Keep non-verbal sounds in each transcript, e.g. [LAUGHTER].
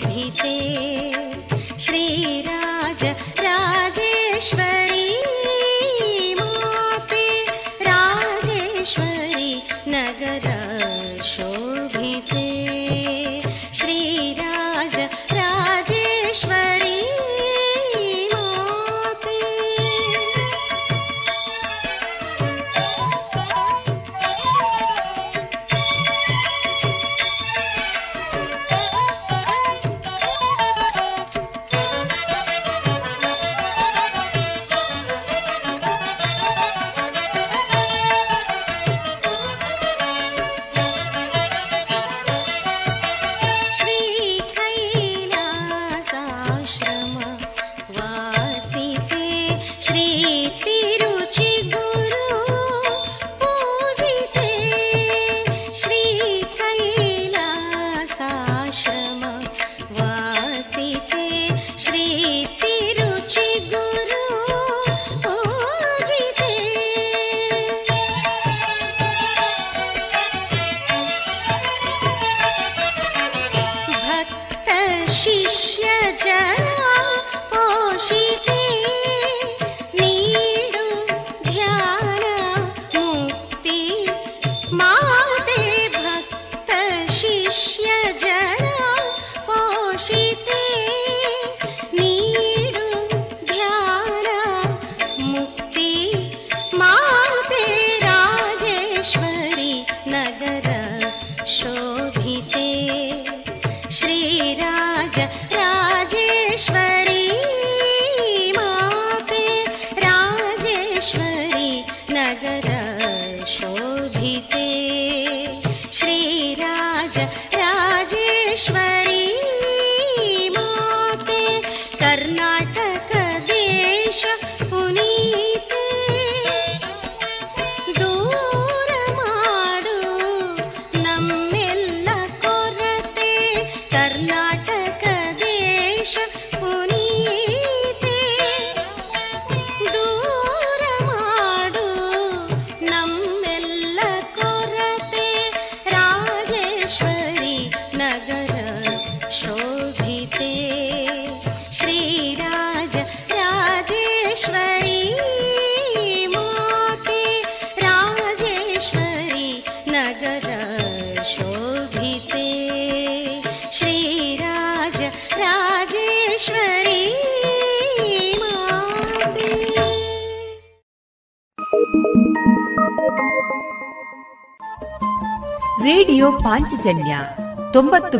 शोभिते श्रीराज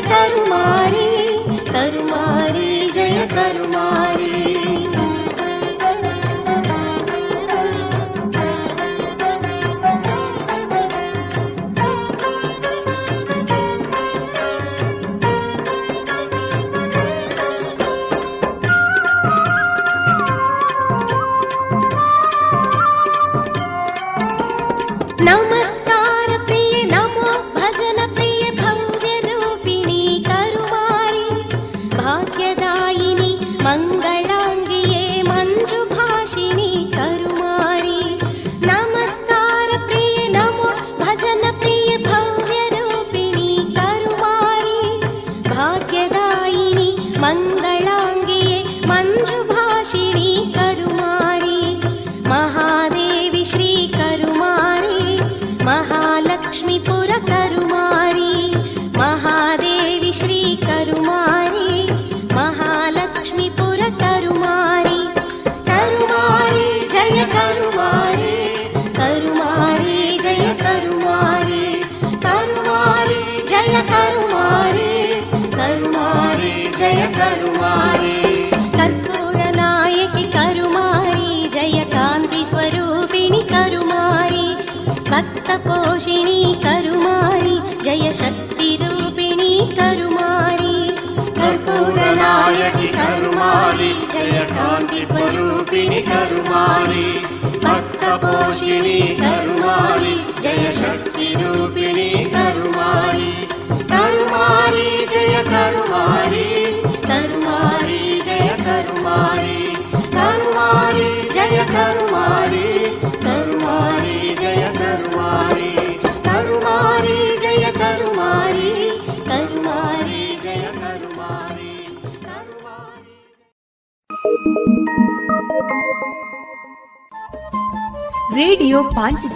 करुमा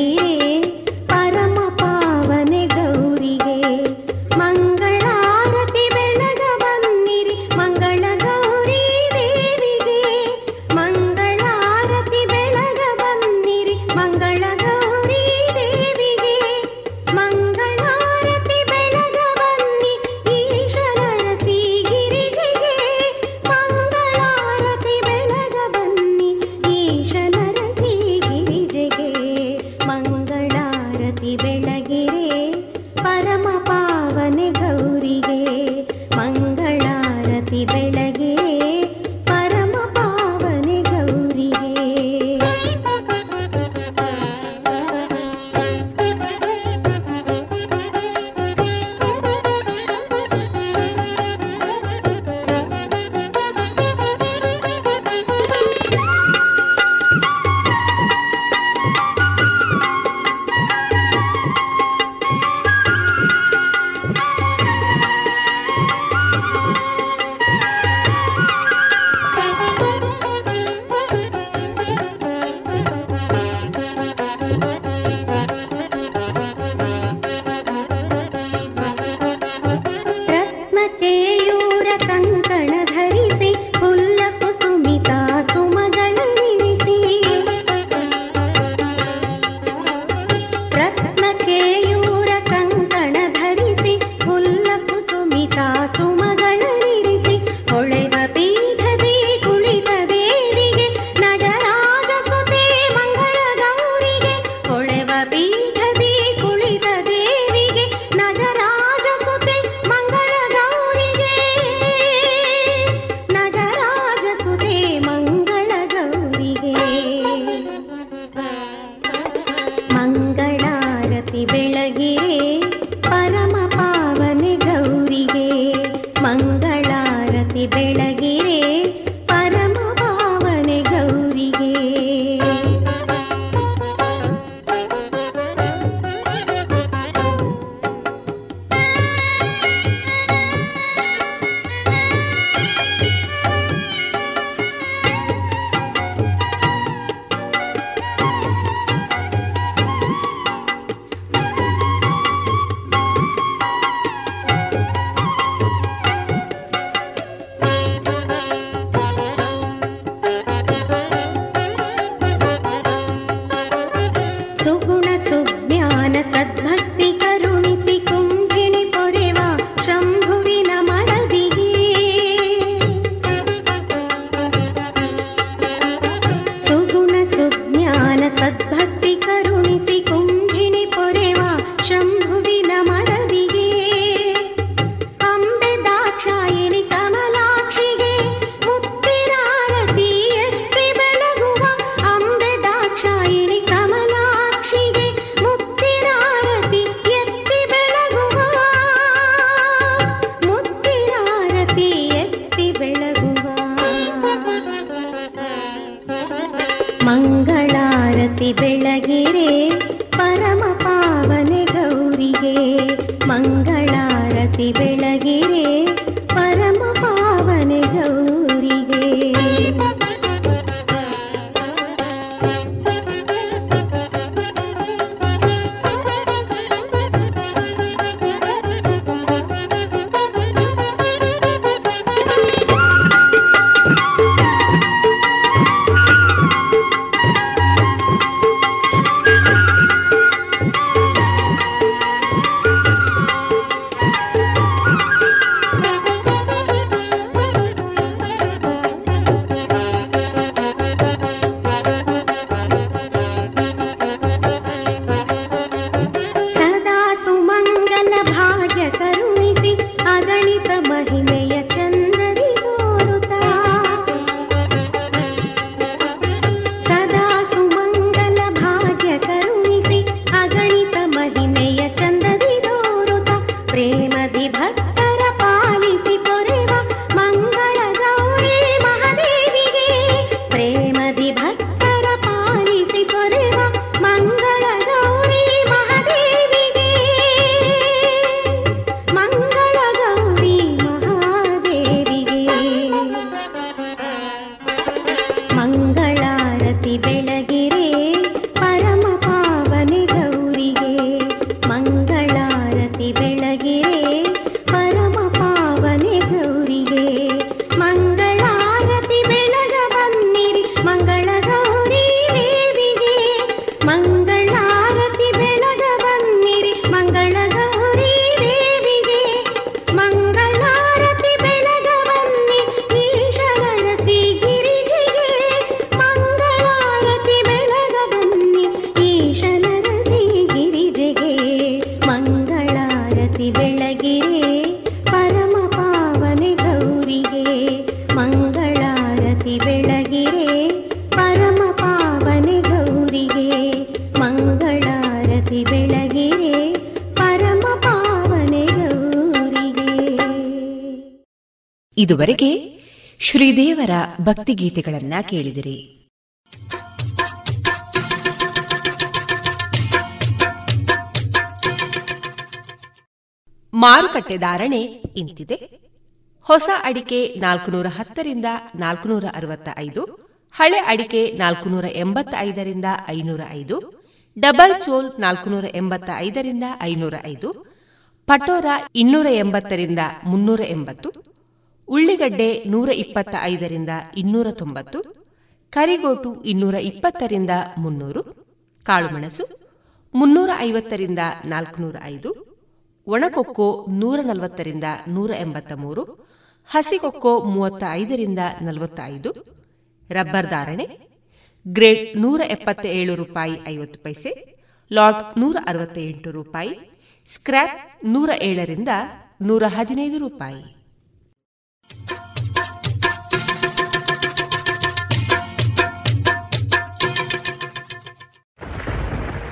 की ಇದುವರೆಗೆ ಶ್ರೀದೇವರ ಭಕ್ತಿಗೀತೆಗಳನ್ನ ಕೇಳಿದಿರಿ. ಮಾರುಕಟ್ಟೆ ಧಾರಣೆ ಇಂತಿದೆ. ಹೊಸ ಅಡಿಕೆ ನಾಲ್ಕುನೂರ ಹತ್ತರಿಂದ ನಾಲ್ಕುನೂರ ಅರವತ್ತ ಐದು ಹಳೆ ಅಡಿಕೆ ನಾಲ್ಕುನೂರ ಎಂಬತ್ತ ಐದರಿಂದ ಐನೂರ ಐದು ಡಬಲ್ ಚೋಲ್ ನಾಲ್ಕುನೂರ ಎಂಬತ್ತ ಐದರಿಂದ ಐನೂರ ಐದು ಪಟೋರ ಇನ್ನೂರ ಎಂಬತ್ತರಿಂದ ಮುನ್ನೂರ ಎಂಬತ್ತು ಉಳ್ಳಿಗಡ್ಡೆ ನೂರ ಇಪ್ಪತ್ತ ಐದರಿಂದ ಇನ್ನೂರ ತೊಂಬತ್ತು ಕರಿಗೋಟು ಇನ್ನೂರ ಇಪ್ಪತ್ತರಿಂದ ಮುನ್ನೂರು, ಕಾಳುಮೆಣಸು ಮುನ್ನೂರ ಐವತ್ತರಿಂದ ನಾಲ್ಕುನೂರ ಐದು ಒಣಕೊಕ್ಕೋ ನೂರ ನಲವತ್ತರಿಂದ ನೂರ ಎಂಬತ್ತ ಮೂರು ಹಸಿಕೊಕ್ಕೋ ಮೂವತ್ತ ಐದರಿಂದ ನಲವತ್ತ ಐದು ರಬ್ಬರ್ ಧಾರಣೆ ಗ್ರೇಡ್ ನೂರ ಎಪ್ಪತ್ತ ಏಳು ರೂಪಾಯಿ ಐವತ್ತು ಪೈಸೆ, ಲಾಟ್ ನೂರ ಅರವತ್ತ ಎಂಟು ರೂಪಾಯಿ, ಸ್ಕ್ರ್ಯಾಪ್ ನೂರ ಏಳರಿಂದ ನೂರ ಹದಿನೈದು ರೂಪಾಯಿ. Just-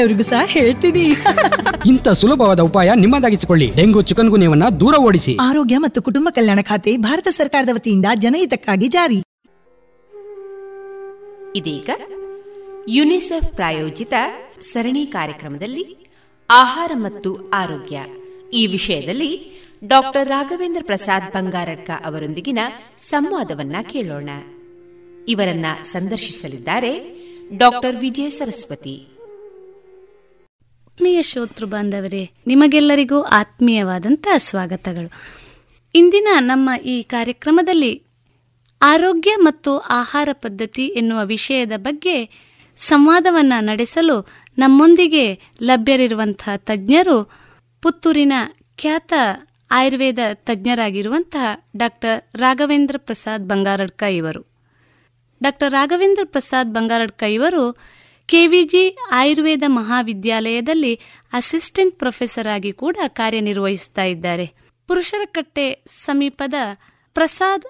ಬೇರೆಯವರಿಗೂ ಸಹ ಹೇಳ್ತೀನಿ. [LAUGHS] ಇಂಥ ಸುಲಭವಾದ ಉಪಾಯ ನಿಮ್ಮದಾಗಿಸಿಕೊಳ್ಳಿ. ಡೆಂಗು ಚಿಕನ್ ಗುನ್ಯವನ್ನ ದೂರ ಓಡಿಸಿ. ಆರೋಗ್ಯ ಮತ್ತು ಕುಟುಂಬ ಕಲ್ಯಾಣ ಖಾತೆ ಭಾರತ ಸರ್ಕಾರದ ವತಿಯಿಂದ ಜನಹಿತಕ್ಕಾಗಿ ಜಾರಿ. ಇದೀಗ ಯುನಿಸೆಫ್ ಪ್ರಾಯೋಜಿತ ಸರಣಿ ಕಾರ್ಯಕ್ರಮದಲ್ಲಿ ಆಹಾರ ಮತ್ತು ಆರೋಗ್ಯ. ಈ ವಿಷಯದಲ್ಲಿ ಡಾಕ್ಟರ್ ರಾಘವೇಂದ್ರ ಪ್ರಸಾದ್ ಬಂಗಾರಡ್ಕ ಅವರೊಂದಿಗಿನ ಸಂವಾದವನ್ನ ಕೇಳೋಣ. ಇವರನ್ನ ಸಂದರ್ಶಿಸಲಿದ್ದಾರೆ ಡಾಕ್ಟರ್ ವಿಜಯ ಸರಸ್ವತಿ. ಆತ್ಮೀಯ ಶ್ರೋತೃ ಬಾಂಧವರೇ, ನಿಮಗೆಲ್ಲರಿಗೂ ಆತ್ಮೀಯವಾದಂತಹ ಸ್ವಾಗತಗಳು. ಇಂದಿನ ನಮ್ಮ ಈ ಕಾರ್ಯಕ್ರಮದಲ್ಲಿ ಆರೋಗ್ಯ ಮತ್ತು ಆಹಾರ ಪದ್ಧತಿ ಎನ್ನುವ ವಿಷಯದ ಬಗ್ಗೆ ಸಂವಾದವನ್ನು ನಡೆಸಲು ನಮ್ಮೊಂದಿಗೆ ಲಭ್ಯರಿರುವಂತಹ ತಜ್ಞರು ಪುತ್ತೂರಿನ ಖ್ಯಾತ ಆಯುರ್ವೇದ ತಜ್ಞರಾಗಿರುವಂತಹ ಡಾಕ್ಟರ್ ರಾಘವೇಂದ್ರ ಪ್ರಸಾದ್ ಬಂಗಾರಡ್ಕ ಇವರು. ಡಾಕ್ಟರ್ ರಾಘವೇಂದ್ರ ಪ್ರಸಾದ್ ಬಂಗಾರಡ್ಕ ಇವರು ಕೆವಿಜಿ ಆಯುರ್ವೇದ ಮಹಾವಿದ್ಯಾಲಯದಲ್ಲಿ ಅಸಿಸ್ಟೆಂಟ್ ಪ್ರೊಫೆಸರ್ ಆಗಿ ಕೂಡ ಕಾರ್ಯನಿರ್ವಹಿಸ್ತಾ ಇದ್ದಾರೆ. ಪುರುಷರ ಕಟ್ಟೆ ಸಮೀಪದ ಪ್ರಸಾದ್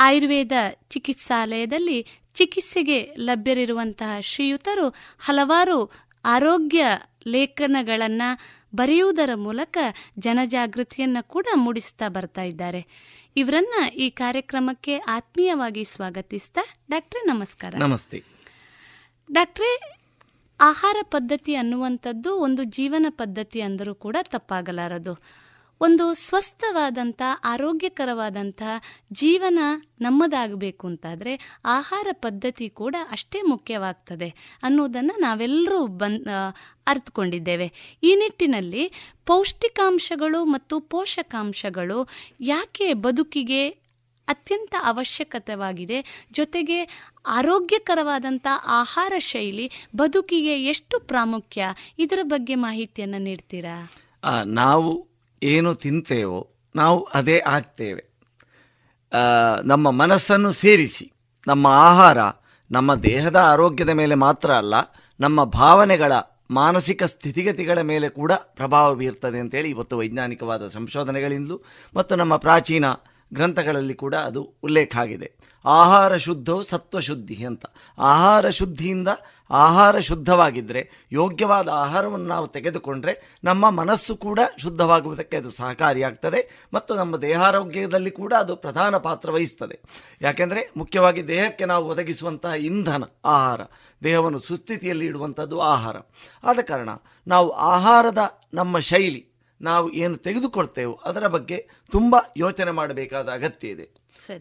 ಆಯುರ್ವೇದ ಚಿಕಿತ್ಸಾಲಯದಲ್ಲಿ ಚಿಕಿತ್ಸೆಗೆ ಲಭ್ಯರಿರುವಂತಹ ಶ್ರೀಯುತರು ಹಲವಾರು ಆರೋಗ್ಯ ಲೇಖನಗಳನ್ನು ಬರೆಯುವುದರ ಮೂಲಕ ಜನಜಾಗೃತಿಯನ್ನು ಕೂಡ ಮೂಡಿಸ್ತಾ ಬರ್ತಾ ಇದ್ದಾರೆ. ಇವರನ್ನ ಈ ಕಾರ್ಯಕ್ರಮಕ್ಕೆ ಆತ್ಮೀಯವಾಗಿ ಸ್ವಾಗತಿಸ್ತಾ ಡಾಕ್ಟರ್ ನಮಸ್ಕಾರ. ನಮಸ್ತೆ. ಡಾಕ್ಟ್ರೇ, ಆಹಾರ ಪದ್ಧತಿ ಅನ್ನುವಂಥದ್ದು ಒಂದು ಜೀವನ ಪದ್ಧತಿ ಅಂದರೂ ಕೂಡ ತಪ್ಪಾಗಲಾರದು. ಒಂದು ಸ್ವಸ್ಥವಾದಂಥ, ಆರೋಗ್ಯಕರವಾದಂಥ ಜೀವನ ನಮ್ಮದಾಗಬೇಕು ಅಂತಾದರೆ ಆಹಾರ ಪದ್ಧತಿ ಕೂಡ ಅಷ್ಟೇ ಮುಖ್ಯವಾಗ್ತದೆ ಅನ್ನೋದನ್ನು ನಾವೆಲ್ಲರೂ ಬಂದ್ ಅರ್ಥಕೊಂಡಿದ್ದೇವೆ ಈ ನಿಟ್ಟಿನಲ್ಲಿ ಪೌಷ್ಟಿಕಾಂಶಗಳು ಮತ್ತು ಪೋಷಕಾಂಶಗಳು ಯಾಕೆ ಬದುಕಿಗೆ ಅತ್ಯಂತ ಅವಶ್ಯಕತೆವಾಗಿದೆ, ಜೊತೆಗೆ ಆರೋಗ್ಯಕರವಾದಂಥ ಆಹಾರ ಶೈಲಿ ಬದುಕಿಗೆ ಎಷ್ಟು ಪ್ರಾಮುಖ್ಯ? ಇದರ ಬಗ್ಗೆ ಮಾಹಿತಿಯನ್ನು ನೀಡ್ತೀರಾ? ನಾವು ಏನು ತಿಂತೇವೋ ನಾವು ಅದೇ ಆಗ್ತೇವೆ. ನಮ್ಮ ಮನಸ್ಸನ್ನು ಸೇರಿಸಿ, ನಮ್ಮ ಆಹಾರ ನಮ್ಮ ದೇಹದ ಆರೋಗ್ಯದ ಮೇಲೆ ಮಾತ್ರ ಅಲ್ಲ, ನಮ್ಮ ಭಾವನೆಗಳ ಮಾನಸಿಕ ಸ್ಥಿತಿಗತಿಗಳ ಮೇಲೆ ಕೂಡ ಪ್ರಭಾವ ಬೀರ್ತದೆ ಅಂತೇಳಿ ಇವತ್ತು ವೈಜ್ಞಾನಿಕವಾದ ಸಂಶೋಧನೆಗಳಿಂದಲೂ ಮತ್ತು ನಮ್ಮ ಪ್ರಾಚೀನ ಗ್ರಂಥಗಳಲ್ಲಿ ಕೂಡ ಅದು ಉಲ್ಲೇಖ ಆಗಿದೆ. ಆಹಾರ ಶುದ್ಧವು ಸತ್ವಶುದ್ಧಿ ಅಂತ. ಆಹಾರ ಶುದ್ಧಿಯಿಂದ ಆಹಾರ ಶುದ್ಧವಾಗಿದ್ದರೆ ಯೋಗ್ಯವಾದ ಆಹಾರವನ್ನು ನಾವು ತೆಗೆದುಕೊಂಡ್ರೆ ನಮ್ಮ ಮನಸ್ಸು ಕೂಡ ಶುದ್ಧವಾಗುವುದಕ್ಕೆ ಅದು ಸಹಕಾರಿಯಾಗ್ತದೆ ಮತ್ತು ನಮ್ಮ ದೇಹಾರೋಗ್ಯದಲ್ಲಿ ಕೂಡ ಅದು ಪ್ರಧಾನ ಪಾತ್ರ ವಹಿಸ್ತದೆ. ಯಾಕೆಂದರೆ ಮುಖ್ಯವಾಗಿ ದೇಹಕ್ಕೆ ನಾವು ಒದಗಿಸುವಂತಹ ಇಂಧನ ಆಹಾರ ದೇಹವನ್ನು ಸುಸ್ಥಿತಿಯಲ್ಲಿ ಇಡುವಂಥದ್ದು ಆಹಾರ. ಆದ ಕಾರಣ ನಾವು ಆಹಾರದ ನಮ್ಮ ಶೈಲಿ ನಾವು ಏನು ತೆಗೆದುಕೊಳ್ತೇವೋ ಅದರ ಬಗ್ಗೆ ತುಂಬ ಯೋಚನೆ ಮಾಡಬೇಕಾದ ಅಗತ್ಯ ಇದೆ.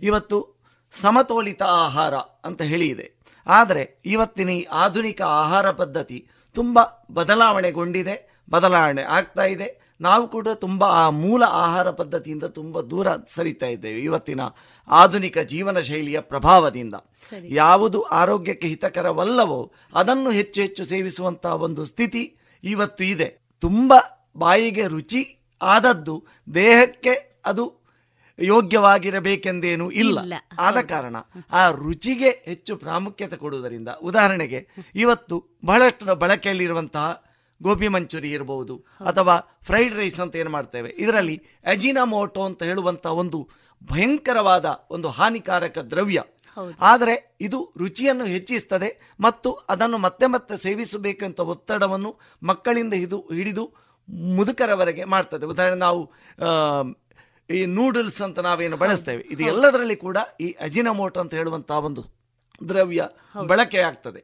ಇವತ್ತು ಸಮತೋಲಿತ ಆಹಾರ ಅಂತ ಹೇಳಿ ಇದೆ. ಆದರೆ ಇವತ್ತಿನ ಈ ಆಧುನಿಕ ಆಹಾರ ಪದ್ಧತಿ ತುಂಬ ಬದಲಾವಣೆಗೊಂಡಿದೆ ಬದಲಾವಣೆ ಆಗ್ತಾ ಇದೆ. ನಾವು ಕೂಡ ತುಂಬ ಆ ಮೂಲ ಆಹಾರ ಪದ್ಧತಿಯಿಂದ ತುಂಬ ದೂರ ಸರಿತಾ ಇದ್ದೇವೆ ಇವತ್ತಿನ ಆಧುನಿಕ ಜೀವನ ಶೈಲಿಯ ಪ್ರಭಾವದಿಂದ. ಯಾವುದು ಆರೋಗ್ಯಕ್ಕೆ ಹಿತಕರವಲ್ಲವೋ ಅದನ್ನು ಹೆಚ್ಚು ಹೆಚ್ಚು ಸೇವಿಸುವಂತಹ ಒಂದು ಸ್ಥಿತಿ ಇವತ್ತು ಇದೆ. ತುಂಬ ಬಾಯಿಗೆ ರುಚಿ ಆದದ್ದು ದೇಹಕ್ಕೆ ಅದು ಯೋಗ್ಯವಾಗಿರಬೇಕೆಂದೇನು ಇಲ್ಲ. ಆದ ಕಾರಣ ಆ ರುಚಿಗೆ ಹೆಚ್ಚು ಪ್ರಾಮುಖ್ಯತೆ ಕೊಡುವುದರಿಂದ ಉದಾಹರಣೆಗೆ ಇವತ್ತು ಬಹಳಷ್ಟು ಬಳಕೆಯಲ್ಲಿರುವಂತಹ ಗೋಬಿ ಮಂಚೂರಿ ಇರಬಹುದು ಅಥವಾ ಫ್ರೈಡ್ ರೈಸ್ ಅಂತ ಏನು ಮಾಡ್ತೇವೆ? ಇದರಲ್ಲಿ ಅಜಿನಮೋಟೋ ಅಂತ ಹೇಳುವಂತಹ ಒಂದು ಭಯಂಕರವಾದ ಒಂದು ಹಾನಿಕಾರಕ ದ್ರವ್ಯ. ಆದರೆ ಇದು ರುಚಿಯನ್ನು ಹೆಚ್ಚಿಸ್ತದೆ ಮತ್ತು ಅದನ್ನು ಮತ್ತೆ ಮತ್ತೆ ಸೇವಿಸಬೇಕಂತ ಅಂತ ಒತ್ತಡವನ್ನು ಮಕ್ಕಳಿಂದ ಇದು ಹಿಡಿದು ಮುದುಕರವರೆಗೆ ಮಾಡ್ತದೆ. ಉದಾಹರಣೆ ನಾವು ಈ ನೂಡಲ್ಸ್ ಅಂತ ನಾವೇನು ಬಳಸ್ತೇವೆ? ಇದು ಎಲ್ಲದರಲ್ಲಿ ಕೂಡ ಈ ಅಜಿನಮೋಟ್ ಅಂತ ಹೇಳುವಂತಹ ಒಂದು ದ್ರವ್ಯ ಬಳಕೆ ಆಗ್ತದೆ.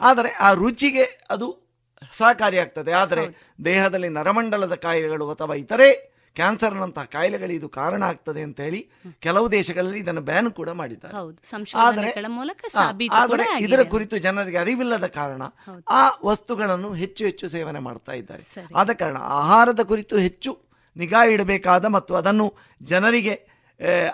ಆದರೆ ಆ ರುಚಿಗೆ ಅದು ಸಹಕಾರಿಯಾಗ್ತದೆ ಆದರೆ ದೇಹದಲ್ಲಿ ನರಮಂಡಲದ ಕಾಯಿಲೆಗಳು ಅಥವಾ ಇತರೆ ಕ್ಯಾನ್ಸರ್ನಂತಹ ಕಾಯಿಲೆಗಳು ಇದು ಕಾರಣ ಆಗ್ತದೆ ಅಂತ ಹೇಳಿ ಕೆಲವು ದೇಶಗಳಲ್ಲಿ ಇದನ್ನು ಬ್ಯಾನ್ ಕೂಡ ಮಾಡಿದ್ದಾರೆ. ಆದರೆ ಆದರೆ ಇದರ ಕುರಿತು ಜನರಿಗೆ ಅರಿವಿಲ್ಲದ ಕಾರಣ ಆ ವಸ್ತುಗಳನ್ನು ಹೆಚ್ಚು ಹೆಚ್ಚು ಸೇವನೆ ಮಾಡ್ತಾ ಇದ್ದಾರೆ. ಆದ ಕಾರಣ ಆಹಾರದ ಕುರಿತು ಹೆಚ್ಚು ನಿಗಾ ಇಡಬೇಕಾದ ಮತ್ತು ಅದನ್ನು ಜನರಿಗೆ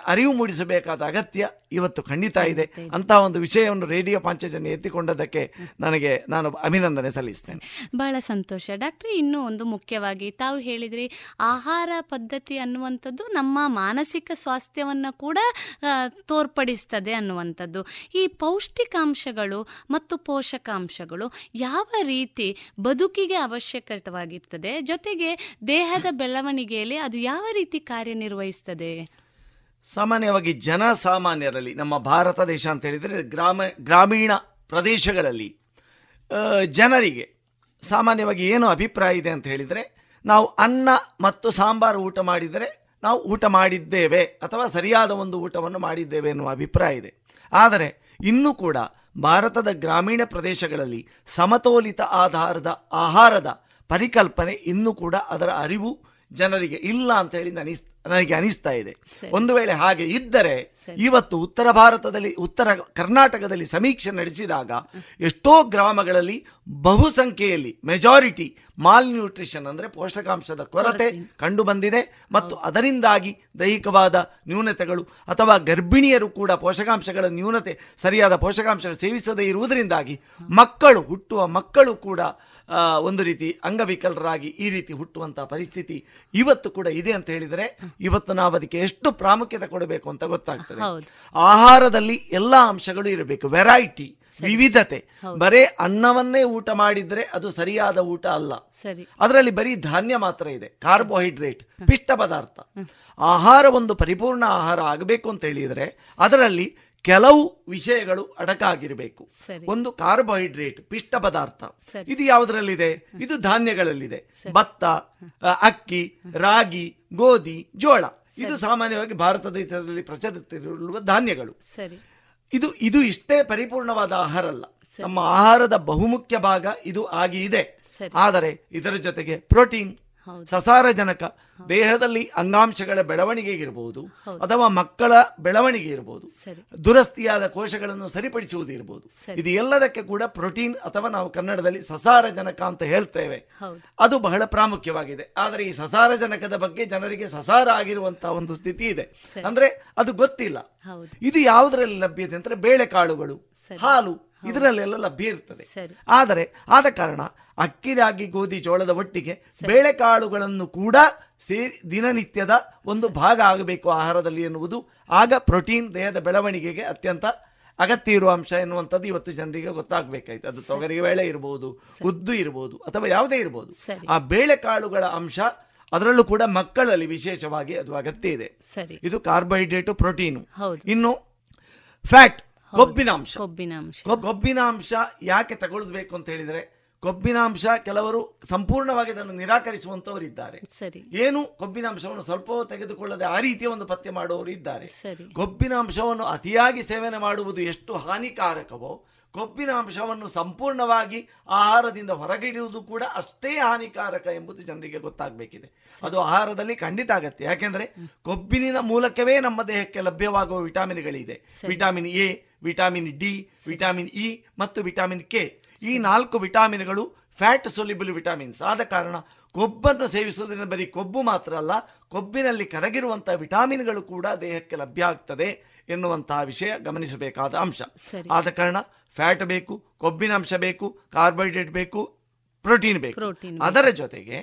ಅರಿವು ಮೂಡಿಸಬೇಕಾದ ಅಗತ್ಯ ಇವತ್ತು ಖಂಡಿತ ಇದೆ. ಅಂತ ಒಂದು ವಿಷಯವನ್ನು ರೇಡಿಯೋ ಪಾಂಚಜನ್ಯ ಎತ್ತಿಕೊಂಡದಕ್ಕೆ ನನಗೆ ನಾನು ಅಭಿನಂದನೆ ಸಲ್ಲಿಸ್ತೇನೆ. ಬಹಳ ಸಂತೋಷ. ಡಾಕ್ಟ್ರೆ ಇನ್ನೂ ಒಂದು ಮುಖ್ಯವಾಗಿ ತಾವು ಹೇಳಿದ್ರಿ ಆಹಾರ ಪದ್ಧತಿ ಅನ್ನುವಂಥದ್ದು ನಮ್ಮ ಮಾನಸಿಕ ಸ್ವಾಸ್ಥ್ಯವನ್ನು ಕೂಡ ತೋರ್ಪಡಿಸ್ತದೆ ಅನ್ನುವಂಥದ್ದು. ಈ ಪೌಷ್ಟಿಕಾಂಶಗಳು ಮತ್ತು ಪೋಷಕಾಂಶಗಳು ಯಾವ ರೀತಿ ಬದುಕಿಗೆ ಅವಶ್ಯಕವಾಗಿರ್ತದೆ ಜೊತೆಗೆ ದೇಹದ ಬೆಳವಣಿಗೆಯಲ್ಲಿ ಅದು ಯಾವ ರೀತಿ ಕಾರ್ಯನಿರ್ವಹಿಸ್ತದೆ? ಸಾಮಾನ್ಯವಾಗಿ ಜನಸಾಮಾನ್ಯರಲ್ಲಿ ನಮ್ಮ ಭಾರತ ದೇಶ ಅಂತ ಹೇಳಿದರೆ ಗ್ರಾಮ, ಗ್ರಾಮೀಣ ಪ್ರದೇಶಗಳಲ್ಲಿ ಜನರಿಗೆ ಸಾಮಾನ್ಯವಾಗಿ ಏನು ಅಭಿಪ್ರಾಯ ಇದೆ ಅಂತ ಹೇಳಿದರೆ, ನಾವು ಅನ್ನ ಮತ್ತು ಸಾಂಬಾರು ಊಟ ಮಾಡಿದರೆ ನಾವು ಊಟ ಮಾಡಿದ್ದೇವೆ ಅಥವಾ ಸರಿಯಾದ ಒಂದು ಊಟವನ್ನು ಮಾಡಿದ್ದೇವೆ ಎನ್ನುವ ಅಭಿಪ್ರಾಯ ಇದೆ. ಆದರೆ ಇನ್ನೂ ಕೂಡ ಭಾರತದ ಗ್ರಾಮೀಣ ಪ್ರದೇಶಗಳಲ್ಲಿ ಸಮತೋಲಿತ ಆಧಾರದ, ಆಹಾರದ ಪರಿಕಲ್ಪನೆ ಇನ್ನೂ ಕೂಡ ಅದರ ಅರಿವು ಜನರಿಗೆ ಇಲ್ಲ ಅಂತ ಹೇಳಿ ಅನಿಸ್ ನನಗೆ ಅನಿಸ್ತಾ ಇದೆ. ಒಂದು ವೇಳೆ ಹಾಗೆ ಇದ್ದರೆ ಇವತ್ತು ಉತ್ತರ ಭಾರತದಲ್ಲಿ ಉತ್ತರ ಕರ್ನಾಟಕದಲ್ಲಿ ಸಮೀಕ್ಷೆ ನಡೆಸಿದಾಗ ಎಷ್ಟೋ ಗ್ರಾಮಗಳಲ್ಲಿ ಬಹುಸಂಖ್ಯೆಯಲ್ಲಿ ಮೆಜಾರಿಟಿ ಮಾಲ್ ನ್ಯೂಟ್ರಿಷನ್ ಅಂದರೆ ಪೋಷಕಾಂಶದ ಕೊರತೆ ಕಂಡು ಬಂದಿದೆ ಮತ್ತು ಅದರಿಂದಾಗಿ ದೈಹಿಕವಾದ ನ್ಯೂನತೆಗಳು ಅಥವಾ ಗರ್ಭಿಣಿಯರು ಕೂಡ ಪೋಷಕಾಂಶಗಳ ನ್ಯೂನತೆ ಸರಿಯಾದ ಪೋಷಕಾಂಶಗಳು ಸೇವಿಸದೇ ಇರುವುದರಿಂದಾಗಿ ಮಕ್ಕಳು ಹುಟ್ಟುವ ಮಕ್ಕಳು ಕೂಡ ಒಂದು ರೀತಿ ಅಂಗವಿಕಲರಾಗಿ ಈ ರೀತಿ ಹುಟ್ಟುವಂಥ ಪರಿಸ್ಥಿತಿ ಇವತ್ತು ಕೂಡ ಇದೆ ಅಂತ ಹೇಳಿದರೆ ಇವತ್ತು ನಾವು ಅದಕ್ಕೆ ಎಷ್ಟು ಪ್ರಾಮುಖ್ಯತೆ ಕೊಡಬೇಕು ಅಂತ ಗೊತ್ತಾಗ್ತದೆ. ಆಹಾರದಲ್ಲಿ ಎಲ್ಲ ಅಂಶಗಳು ಇರಬೇಕು. ವೆರೈಟಿ ವಿವಿಧತೆ. ಬರೇ ಅನ್ನವನ್ನೇ ಊಟ ಮಾಡಿದ್ರೆ ಅದು ಸರಿಯಾದ ಊಟ ಅಲ್ಲ. ಸರಿ. ಅದರಲ್ಲಿ ಬರೀ ಧಾನ್ಯ ಮಾತ್ರ ಇದೆ. ಕಾರ್ಬೋಹೈಡ್ರೇಟ್ ಪಿಷ್ಟ ಪದಾರ್ಥ ಆಹಾರ ಒಂದು ಪರಿಪೂರ್ಣ ಆಹಾರ ಆಗಬೇಕು ಅಂತ ಹೇಳಿದರೆ ಅದರಲ್ಲಿ ಕೆಲವು ವಿಷಯಗಳು ಅಡಕಾಗಿರಬೇಕು. ಒಂದು ಕಾರ್ಬೋಹೈಡ್ರೇಟ್ ಪಿಷ್ಟ ಪದಾರ್ಥ. ಇದು ಯಾವುದರಲ್ಲಿದೆ? ಇದು ಧಾನ್ಯಗಳಲ್ಲಿದೆ. ಭತ್ತ ಅಕ್ಕಿ ರಾಗಿ ಗೋಧಿ ಜೋಳ. ಇದು ಸಾಮಾನ್ಯವಾಗಿ ಭಾರತ ದೇಶದಲ್ಲಿ ಪ್ರಚಲಿತವಿರುವ ಧಾನ್ಯಗಳು. ಇದು ಇದು ಇಷ್ಟೇ ಪರಿಪೂರ್ಣವಾದ ಆಹಾರ ಅಲ್ಲ. ನಮ್ಮ ಆಹಾರದ ಬಹುಮುಖ್ಯ ಭಾಗ ಇದು ಆಗಿ ಇದೆ. ಆದರೆ ಇದರ ಜೊತೆಗೆ ಪ್ರೋಟೀನ್. ಸಸಾರಜನಕ ದೇಹದಲ್ಲಿ ಅಂಗಾಂಶಗಳ ಬೆಳವಣಿಗೆ ಇರಬಹುದು ಅಥವಾ ಮಕ್ಕಳ ಬೆಳವಣಿಗೆ ಇರಬಹುದು. ದುರಸ್ತಿಯಾದ ಕೋಶಗಳನ್ನು ಸರಿಪಡಿಸುವುದು ಇರಬಹುದು ಇದು ಎಲ್ಲದಕ್ಕೆ ಕೂಡ ಪ್ರೋಟೀನ್ ಅಥವಾ ನಾವು ಕನ್ನಡದಲ್ಲಿ ಸಸಾರಜನಕ ಅಂತ ಹೇಳ್ತೇವೆ. ಅದು ಬಹಳ ಪ್ರಾಮುಖ್ಯವಾಗಿದೆ. ಆದರೆ ಈ ಸಸಾರಜನಕದ ಬಗ್ಗೆ ಜನರಿಗೆ ಸಸಾರ ಆಗಿರುವಂತಹ ಒಂದು ಸ್ಥಿತಿ ಇದೆ. ಅಂದ್ರೆ ಅದು ಗೊತ್ತಿಲ್ಲ. ಇದು ಯಾವುದರಲ್ಲಿ ಲಭ್ಯತೆ ಅಂದ್ರೆ ಬೇಳೆಕಾಳುಗಳು. ಹಾಲು ಇದರಲ್ಲೆಲ್ಲ ಲಭ್ಯ ಇರ್ತದೆ. ಆದರೆ ಆದ ಕಾರಣ ಅಕ್ಕಿ ರಾಗಿ ಗೋಧಿ ಜೋಳದ ಒಟ್ಟಿಗೆ ಬೇಳೆಕಾಳುಗಳನ್ನು ಕೂಡ ಸೇರಿ ದಿನನಿತ್ಯದ ಒಂದು ಭಾಗ ಆಗಬೇಕು ಆಹಾರದಲ್ಲಿ ಎನ್ನುವುದು. ಆಗ ಪ್ರೋಟೀನ್ ದೇಹದ ಬೆಳವಣಿಗೆಗೆ ಅತ್ಯಂತ ಅಗತ್ಯ ಇರುವ ಅಂಶ ಎನ್ನುವಂಥದ್ದು ಇವತ್ತು ಜನರಿಗೆ ಗೊತ್ತಾಗಬೇಕಾಯ್ತು. ಅದು ತೊಗರಿ ಬೇಳೆ ಇರಬಹುದು ಉದ್ದು ಇರಬಹುದು ಅಥವಾ ಯಾವುದೇ ಇರಬಹುದು ಆ ಬೇಳೆಕಾಳುಗಳ ಅಂಶ ಅದರಲ್ಲೂ ಕೂಡ ಮಕ್ಕಳಲ್ಲಿ ವಿಶೇಷವಾಗಿ ಅದು ಅಗತ್ಯ ಇದೆ. ಇದು ಕಾರ್ಬೋಹೈಡ್ರೇಟ್ ಪ್ರೋಟೀನು. ಇನ್ನು ಫ್ಯಾಟ್ ಕೊಬ್ಬಿನ ಅಂಶ. ಕೊಬ್ಬಿನ ಅಂಶ ಯಾಕೆ ತಗೊಳ್ಬೇಕು ಅಂತ ಹೇಳಿದ್ರೆ ಕೊಬ್ಬಿನಾಂಶ ಕೆಲವರು ಸಂಪೂರ್ಣವಾಗಿ ಅದನ್ನು ನಿರಾಕರಿಸುವಂತವರಿದ್ದಾರೆ. ಸರಿ. ಏನು ಕೊಬ್ಬಿನಾಂಶವನ್ನು ಸ್ವಲ್ಪವೂ ತೆಗೆದುಕೊಳ್ಳದೆ ಆ ರೀತಿಯ ಒಂದು ಪತ್ತೆ ಮಾಡುವವರು ಇದ್ದಾರೆ. ಸರಿ. ಕೊಬ್ಬಿನಾಂಶವನ್ನು ಅತಿಯಾಗಿ ಸೇವನೆ ಮಾಡುವುದು ಎಷ್ಟು ಹಾನಿಕಾರಕವೋ ಕೊಬ್ಬಿನಾಂಶವನ್ನು ಸಂಪೂರ್ಣವಾಗಿ ಆಹಾರದಿಂದ ಹೊರಗಿಡುವುದು ಕೂಡ ಅಷ್ಟೇ ಹಾನಿಕಾರಕ ಎಂಬುದು ಜನರಿಗೆ ಗೊತ್ತಾಗಬೇಕಿದೆ. ಅದು ಆಹಾರದಲ್ಲಿ ಖಂಡಿತ ಆಗತ್ತೆ. ಯಾಕೆಂದ್ರೆ ಕೊಬ್ಬಿನಿನ ಮೂಲಕವೇ ನಮ್ಮ ದೇಹಕ್ಕೆ ಲಭ್ಯವಾಗುವ ವಿಟಾಮಿನ್ಗಳಿದೆ. Vitamin A vitamin D vitamin E ಮತ್ತು ವಿಟಾಮಿನ್ ಕೆ. ಈ ನಾಲ್ಕು ವಿಟಾಮಿನ್ಗಳು ಫ್ಯಾಟ್ ಸೊಲ್ಯುಬಲ್ ವಿಟಾಮಿನ್ಸ್ ಆದ ಕಾರಣ ಕೊಬ್ಬನ್ನು ಸೇವಿಸುವುದರಿಂದ ಬರೀ ಕೊಬ್ಬು ಮಾತ್ರ ಅಲ್ಲ ಕೊಬ್ಬಿನಲ್ಲಿ ಕರಗಿರುವಂತಹ ವಿಟಾಮಿನ್ಗಳು ಕೂಡ ದೇಹಕ್ಕೆ ಲಭ್ಯ ಆಗ್ತದೆ ಎನ್ನುವಂತಹ ವಿಷಯ ಗಮನಿಸಬೇಕಾದ ಅಂಶ. ಆದ ಕಾರಣ ಫ್ಯಾಟ್ ಬೇಕು ಕೊಬ್ಬಿನ ಅಂಶ ಬೇಕು ಕಾರ್ಬೋಹೈಡ್ರೇಟ್ ಬೇಕು ಪ್ರೋಟೀನ್ ಬೇಕು. ಅದರ ಜೊತೆಗೆ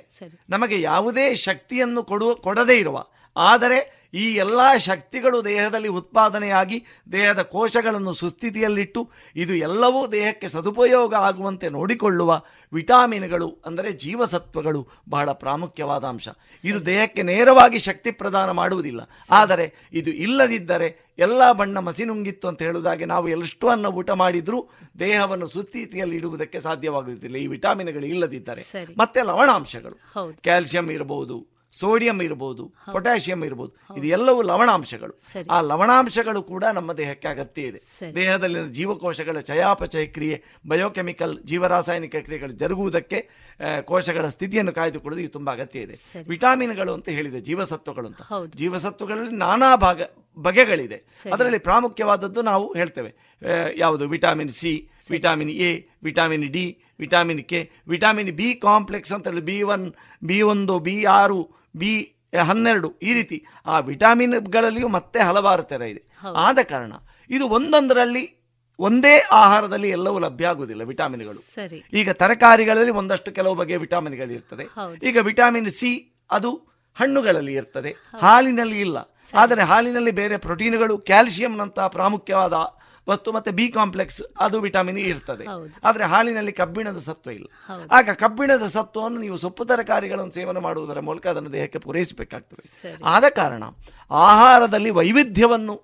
ನಮಗೆ ಯಾವುದೇ ಶಕ್ತಿಯನ್ನು ಕೊಡುವ ಕೊಡದೇ ಇರುವ ಆದರೆ ಈ ಎಲ್ಲ ಶಕ್ತಿಗಳು ದೇಹದಲ್ಲಿ ಉತ್ಪಾದನೆಯಾಗಿ ದೇಹದ ಕೋಶಗಳನ್ನು ಸುಸ್ಥಿತಿಯಲ್ಲಿಟ್ಟು ಇದು ಎಲ್ಲವೂ ದೇಹಕ್ಕೆ ಸದುಪಯೋಗ ಆಗುವಂತೆ ನೋಡಿಕೊಳ್ಳುವ ವಿಟಾಮಿನ್ಗಳು ಅಂದರೆ ಜೀವಸತ್ವಗಳು ಬಹಳ ಪ್ರಾಮುಖ್ಯವಾದ ಅಂಶ. ಇದು ದೇಹಕ್ಕೆ ನೇರವಾಗಿ ಶಕ್ತಿ ಪ್ರದಾನ ಮಾಡುವುದಿಲ್ಲ. ಆದರೆ ಇದು ಇಲ್ಲದಿದ್ದರೆ ಎಲ್ಲ ಬಣ್ಣ ಮಸಿನುಂಗಿತ್ತು ಅಂತ ಹೇಳುವುದಾಗಿ ನಾವು ಎಷ್ಟು ಅನ್ನ ಊಟ ಮಾಡಿದರೂ ದೇಹವನ್ನು ಸುಸ್ಥಿತಿಯಲ್ಲಿ ಇಡುವುದಕ್ಕೆ ಸಾಧ್ಯವಾಗುವುದಿಲ್ಲ. ಈ ವಿಟಾಮಿನ್ಗಳು ಇಲ್ಲದಿದ್ದರೆ. ಮತ್ತೆ ಲವಣಾಂಶಗಳು. ಕ್ಯಾಲ್ಸಿಯಂ ಇರಬಹುದು ಸೋಡಿಯಂ ಇರ್ಬೋದು ಪೊಟ್ಯಾಷಿಯಂ ಇರ್ಬೋದು ಇದು ಎಲ್ಲವೂ ಲವಣಾಂಶಗಳು. ಆ ಲವಣಾಂಶಗಳು ಕೂಡ ನಮ್ಮ ದೇಹಕ್ಕೆ ಅಗತ್ಯ ಇದೆ. ದೇಹದಲ್ಲಿನ ಜೀವಕೋಶಗಳ ಚಯಾಪಚಯ ಕ್ರಿಯೆ ಬಯೋಕೆಮಿಕಲ್ ಜೀವರಾಸಾಯನಿಕ ಕ್ರಿಯೆಗಳು ಜರುಗುವುದಕ್ಕೆ ಕೋಶಗಳ ಸ್ಥಿತಿಯನ್ನು ಕಾಯ್ದುಕೊಳ್ಳೋದು ಇದು ತುಂಬಾ ಅಗತ್ಯ ಇದೆ. ವಿಟಾಮಿನ್ಗಳು ಅಂತ ಹೇಳಿದೆ ಜೀವಸತ್ವಗಳು ಅಂತ. ಜೀವಸತ್ವಗಳಲ್ಲಿ ನಾನಾ ಭಾಗ ಬಗೆಗಳಿದೆ. ಅದರಲ್ಲಿ ಪ್ರಾಮುಖ್ಯವಾದದ್ದು ನಾವು ಹೇಳ್ತೇವೆ. ಯಾವುದು? Vitamin C vitamin A vitamin D vitamin K vitamin B complex ಅಂತ ಹೇಳಿ ಬಿ ಒನ್ ಬಿ ಒಂದು ಬಿ ಆರು ಬಿ ಹನ್ನೆರಡು ಈ ರೀತಿ. ಆ ವಿಟಾಮಿನ್ಗಳಲ್ಲಿಯೂ ಮತ್ತೆ ಹಲವಾರು ಥರ ಇದೆ. ಆದ ಕಾರಣ ಇದು ಒಂದೊಂದರಲ್ಲಿ ಒಂದೇ ಆಹಾರದಲ್ಲಿ ಎಲ್ಲವೂ ಲಭ್ಯ ಆಗುವುದಿಲ್ಲ ವಿಟಾಮಿನ್ಗಳು. ಸರಿ. ಈಗ ತರಕಾರಿಗಳಲ್ಲಿ ಒಂದಷ್ಟು ಕೆಲವು ಬಗೆಯ ವಿಟಾಮಿನ್ಗಳು ಇರ್ತದೆ. ಈಗ ವಿಟಾಮಿನ್ ಸಿ ಅದು ಹಣ್ಣುಗಳಲ್ಲಿ ಇರ್ತದೆ. ಹಾಲಿನಲ್ಲಿ ಇಲ್ಲ. ಆದರೆ ಹಾಲಿನಲ್ಲಿ ಬೇರೆ ಪ್ರೋಟೀನ್ಗಳು ಕ್ಯಾಲ್ಸಿಯಂನಂತಹ ಪ್ರಾಮುಖ್ಯವಾದ ವಸ್ತು ಮತ್ತೆ ಬಿ ಕಾಂಪ್ಲೆಕ್ಸ್ ಅದು ವಿಟಮಿನ್ ಇ ಇರ್ತದೆ. ಆದ್ರೆ ಹಾಲಿನಲ್ಲಿ ಕಬ್ಬಿಣದ ಸತ್ವ ಇಲ್ಲ. ಆಗ ಕಬ್ಬಿಣದ ಸತ್ವವನ್ನು ನೀವು ಸೊಪ್ಪು ತರಕಾರಿಗಳನ್ನು ಸೇವನೆ ಮಾಡುವುದರ ಮೂಲಕ ಅದನ್ನು ದೇಹಕ್ಕೆ ಪೂರೈಸಬೇಕಾಗ್ತದೆ. ಆದ ಕಾರಣ ಆಹಾರದಲ್ಲಿ ವೈವಿಧ್ಯವನ್ನು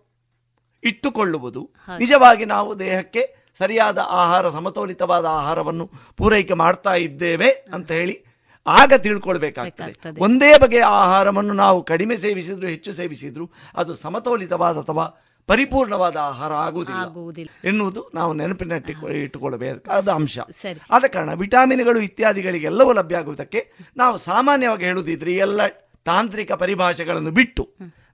ಇಟ್ಟುಕೊಳ್ಳುವುದು ನಿಜವಾಗಿ ನಾವು ದೇಹಕ್ಕೆ ಸರಿಯಾದ ಆಹಾರ ಸಮತೋಲಿತವಾದ ಆಹಾರವನ್ನು ಪೂರೈಕೆ ಮಾಡ್ತಾ ಇದ್ದೇವೆ ಅಂತ ಹೇಳಿ ಆಗ ತಿಳ್ಕೊಳ್ಬೇಕಾಗ್ತದೆ. ಒಂದೇ ಬಗೆಯ ಆಹಾರವನ್ನು ನಾವು ಕಡಿಮೆ ಸೇವಿಸಿದ್ರು ಹೆಚ್ಚು ಸೇವಿಸಿದ್ರು ಅದು ಸಮತೋಲಿತವಾದ ಅಥವಾ ಪರಿಪೂರ್ಣವಾದ ಆಹಾರ ಆಗುವುದಿಲ್ಲ. ಎನ್ನುವುದು ನಾವು ನೆನಪಿನ ಇಟ್ಟುಕೊಳ್ಳಬೇಕಾದ ಅಂಶ. ಆದ ಕಾರಣ ವಿಟಾಮಿನ್ಗಳು ಇತ್ಯಾದಿಗಳಿಗೆಲ್ಲವೂ ಲಭ್ಯ ಆಗುವುದಕ್ಕೆ ನಾವು ಸಾಮಾನ್ಯವಾಗಿ ಹೇಳುವುದಿದ್ರೆ ಎಲ್ಲ ತಾಂತ್ರಿಕ ಪರಿಭಾಷೆಗಳನ್ನು ಬಿಟ್ಟು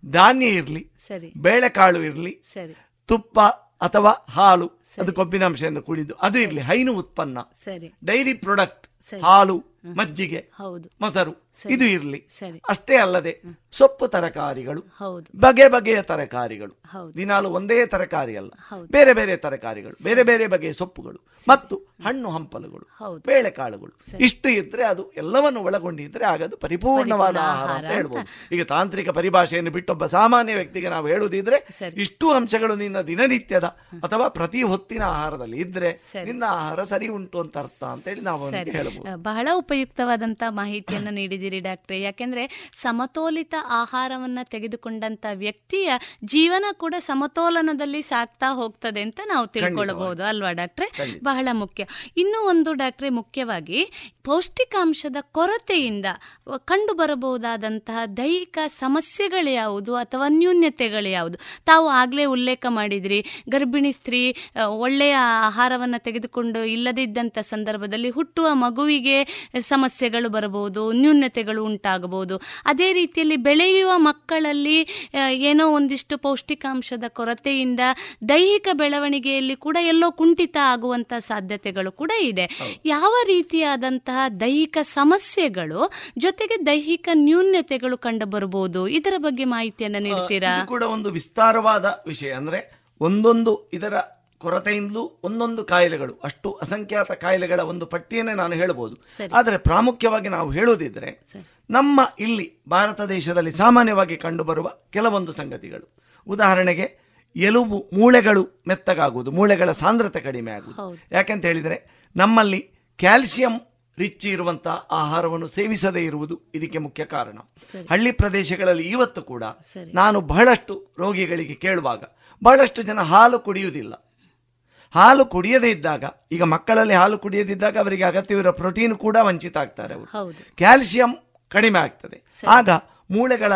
ಧಾನ್ಯ ಇರಲಿ ಸರಿ. ಬೇಳೆಕಾಳು ಇರಲಿ ಸರಿ. ತುಪ್ಪ ಅಥವಾ ಹಾಲು ಅದು ಕೊಬ್ಬಿನಾಂಶದಿಂದ ಕೂಡಿದ್ದು. ಅದು ಇರಲಿ ಹೈನು ಉತ್ಪನ್ನ. ಸರಿ. ಡೈರಿ ಪ್ರಾಡಕ್ಟ್ ಹಾಲು ಮಜ್ಜಿಗೆ ಹೌದು. ಮೊಸರು ಇದು ಇರಲಿ. ಸರಿ. ಅಷ್ಟೇ ಅಲ್ಲದೆ ಸೊಪ್ಪು ತರಕಾರಿಗಳು ಹೌದು. ಬಗೆ ಬಗೆಯ ತರಕಾರಿಗಳು. ದಿನಾಲು ಒಂದೇ ತರಕಾರಿ ಅಲ್ಲ ಬೇರೆ ಬೇರೆ ತರಕಾರಿಗಳು ಬೇರೆ ಬೇರೆ ಬಗೆಯ ಸೊಪ್ಪುಗಳು ಮತ್ತು ಹಣ್ಣು ಹಂಪಲುಗಳು. ಬೇಳೆಕಾಳುಗಳು. ಇಷ್ಟು ಇದ್ರೆ ಅದು ಎಲ್ಲವನ್ನು ಒಳಗೊಂಡಿದ್ರೆ ಆಗ ಅದು ಪರಿಪೂರ್ಣವಾದ ಆಹಾರ ಅಂತ. ಹೇಳ್ಬೋದು. ಈಗ ತಾಂತ್ರಿಕ ಪರಿಭಾಷೆಯನ್ನು ಬಿಟ್ಟೊಬ್ಬ ಸಾಮಾನ್ಯ ವ್ಯಕ್ತಿಗೆ ನಾವು ಹೇಳುವುದಿದ್ರೆ ಸರಿ. ಇಷ್ಟು ಅಂಶಗಳು ನಿನ್ನ ದಿನನಿತ್ಯದ ಅಥವಾ ಪ್ರತಿ ಹೊತ್ತಿನ ಆಹಾರದಲ್ಲಿ ಇದ್ರೆ. ನಿನ್ನ ಆಹಾರ ಸರಿ ಉಂಟು ಅಂತ ಅರ್ಥ ಅಂತ ಹೇಳಿ ನಾವು ಹೇಳಬಹುದು ಬಹಳ ಉಪಯುಕ್ತವಾದಂತ ಮಾಹಿತಿಯನ್ನು ನೀಡಿದಿರಿ ಡಾಕ್ಟ್ರೆ. ಯಾಕೆಂದ್ರೆ ಸಮತೋಲಿತ ಆಹಾರವನ್ನ ತೆಗೆದುಕೊಂಡಂತ ವ್ಯಕ್ತಿಯ ಜೀವನ ಕೂಡ ಸಮತೋಲನದಲ್ಲಿ ಸಾಗ್ತಾ ಹೋಗ್ತದೆ ಅಂತ ನಾವು ತಿಳ್ಕೊಳ್ಳಬಹುದು ಅಲ್ವಾ ಡಾಕ್ಟ್ರೆ? ಬಹಳ ಮುಖ್ಯ. ಇನ್ನೂ ಒಂದು ಡಾಕ್ಟ್ರೆ ಮುಖ್ಯವಾಗಿ ಪೌಷ್ಟಿಕಾಂಶದ ಕೊರತೆಯಿಂದ ಕಂಡು ಬರಬಹುದಾದಂತಹ ದೈಹಿಕ ಸಮಸ್ಯೆಗಳು ಯಾವುದು ಅಥವಾ ನ್ಯೂನ್ಯತೆಗಳು ಯಾವುದು? ತಾವು ಆಗ್ಲೇ ಉಲ್ಲೇಖ ಮಾಡಿದ್ರಿ ಗರ್ಭಿಣಿ ಸ್ತ್ರೀ ಒಳ್ಳೆಯ ಆಹಾರವನ್ನ ತೆಗೆದುಕೊಂಡು ಇಲ್ಲದಿದ್ದಂಥ ಸಂದರ್ಭದಲ್ಲಿ ಹುಟ್ಟುವ ಮಗುವಿಗೆ ಸಮಸ್ಯೆಗಳು ಬರಬಹುದು ನ್ಯೂನತೆಗಳು ಉಂಟಾಗಬಹುದು. ಅದೇ ರೀತಿಯಲ್ಲಿ ಬೆಳೆಯುವ ಮಕ್ಕಳಲ್ಲಿ ಏನೋ ಒಂದಿಷ್ಟು ಪೌಷ್ಟಿಕಾಂಶದ ಕೊರತೆಯಿಂದ ದೈಹಿಕ ಬೆಳವಣಿಗೆಯಲ್ಲಿ ಕೂಡ ಎಲ್ಲೋ ಕುಂಠಿತ ಆಗುವಂತ ಸಾಧ್ಯತೆಗಳು ಕೂಡ ಇದೆ. ಯಾವ ರೀತಿಯಾದಂತಹ ದೈಹಿಕ ಸಮಸ್ಯೆಗಳು ಜೊತೆಗೆ ದೈಹಿಕ ನ್ಯೂನತೆಗಳು ಕಂಡು ಬರಬಹುದು ಇದರ ಬಗ್ಗೆ ಮಾಹಿತಿಯನ್ನು ನೀಡ್ತೀರಾ? ಕೂಡ ಒಂದು ವಿಸ್ತಾರವಾದ ವಿಷಯ. ಅಂದ್ರೆ ಒಂದೊಂದು ಇದರ ಕೊರತೆಯಿಂದಲೂ ಒಂದೊಂದು ಕಾಯಿಲೆಗಳು ಅಷ್ಟು ಅಸಂಖ್ಯಾತ ಕಾಯಿಲೆಗಳ ಒಂದು ಪಟ್ಟಿಯನ್ನೇ ನಾನು ಹೇಳಬಹುದು ಆದರೆ ಪ್ರಾಮುಖ್ಯವಾಗಿ ನಾವು ಹೇಳುವುದಿದ್ರೆ ನಮ್ಮ ಇಲ್ಲಿ ಭಾರತ ದೇಶದಲ್ಲಿ ಸಾಮಾನ್ಯವಾಗಿ ಕಂಡುಬರುವ ಕೆಲವೊಂದು ಸಂಗತಿಗಳು. ಉದಾಹರಣೆಗೆ ಎಲುಬು ಮೂಳೆಗಳು ಮೆತ್ತಗಾಗುವುದು ಮೂಳೆಗಳ ಸಾಂದ್ರತೆ ಕಡಿಮೆ ಆಗುವುದು. ಯಾಕೆಂತ ಹೇಳಿದರೆ ನಮ್ಮಲ್ಲಿ ಕ್ಯಾಲ್ಸಿಯಂ ರಿಚ್ ಇರುವಂತಹ ಆಹಾರವನ್ನು ಸೇವಿಸದೇ ಇರುವುದು ಇದಕ್ಕೆ ಮುಖ್ಯ ಕಾರಣ. ಹಳ್ಳಿ ಪ್ರದೇಶಗಳಲ್ಲಿ ಇವತ್ತು ಕೂಡ ನಾನು ಬಹಳಷ್ಟು ರೋಗಿಗಳಿಗೆ ಕೇಳುವಾಗ ಬಹಳಷ್ಟು ಜನ ಹಾಲು ಕುಡಿಯುವುದಿಲ್ಲ. ಹಾಲು ಕುಡಿಯದೇ ಇದ್ದಾಗ ಈಗ ಮಕ್ಕಳಲ್ಲಿ ಹಾಲು ಕುಡಿಯದಿದ್ದಾಗ ಅವರಿಗೆ ಅಗತ್ಯವಿರುವ ಪ್ರೋಟೀನ್ ಕೂಡ ವಂಚಿತ ಆಗ್ತಾರೆ ಅವರು ಕ್ಯಾಲ್ಸಿಯಂ ಕಡಿಮೆ ಆಗ್ತದೆ. ಆಗ ಮೂಳೆಗಳ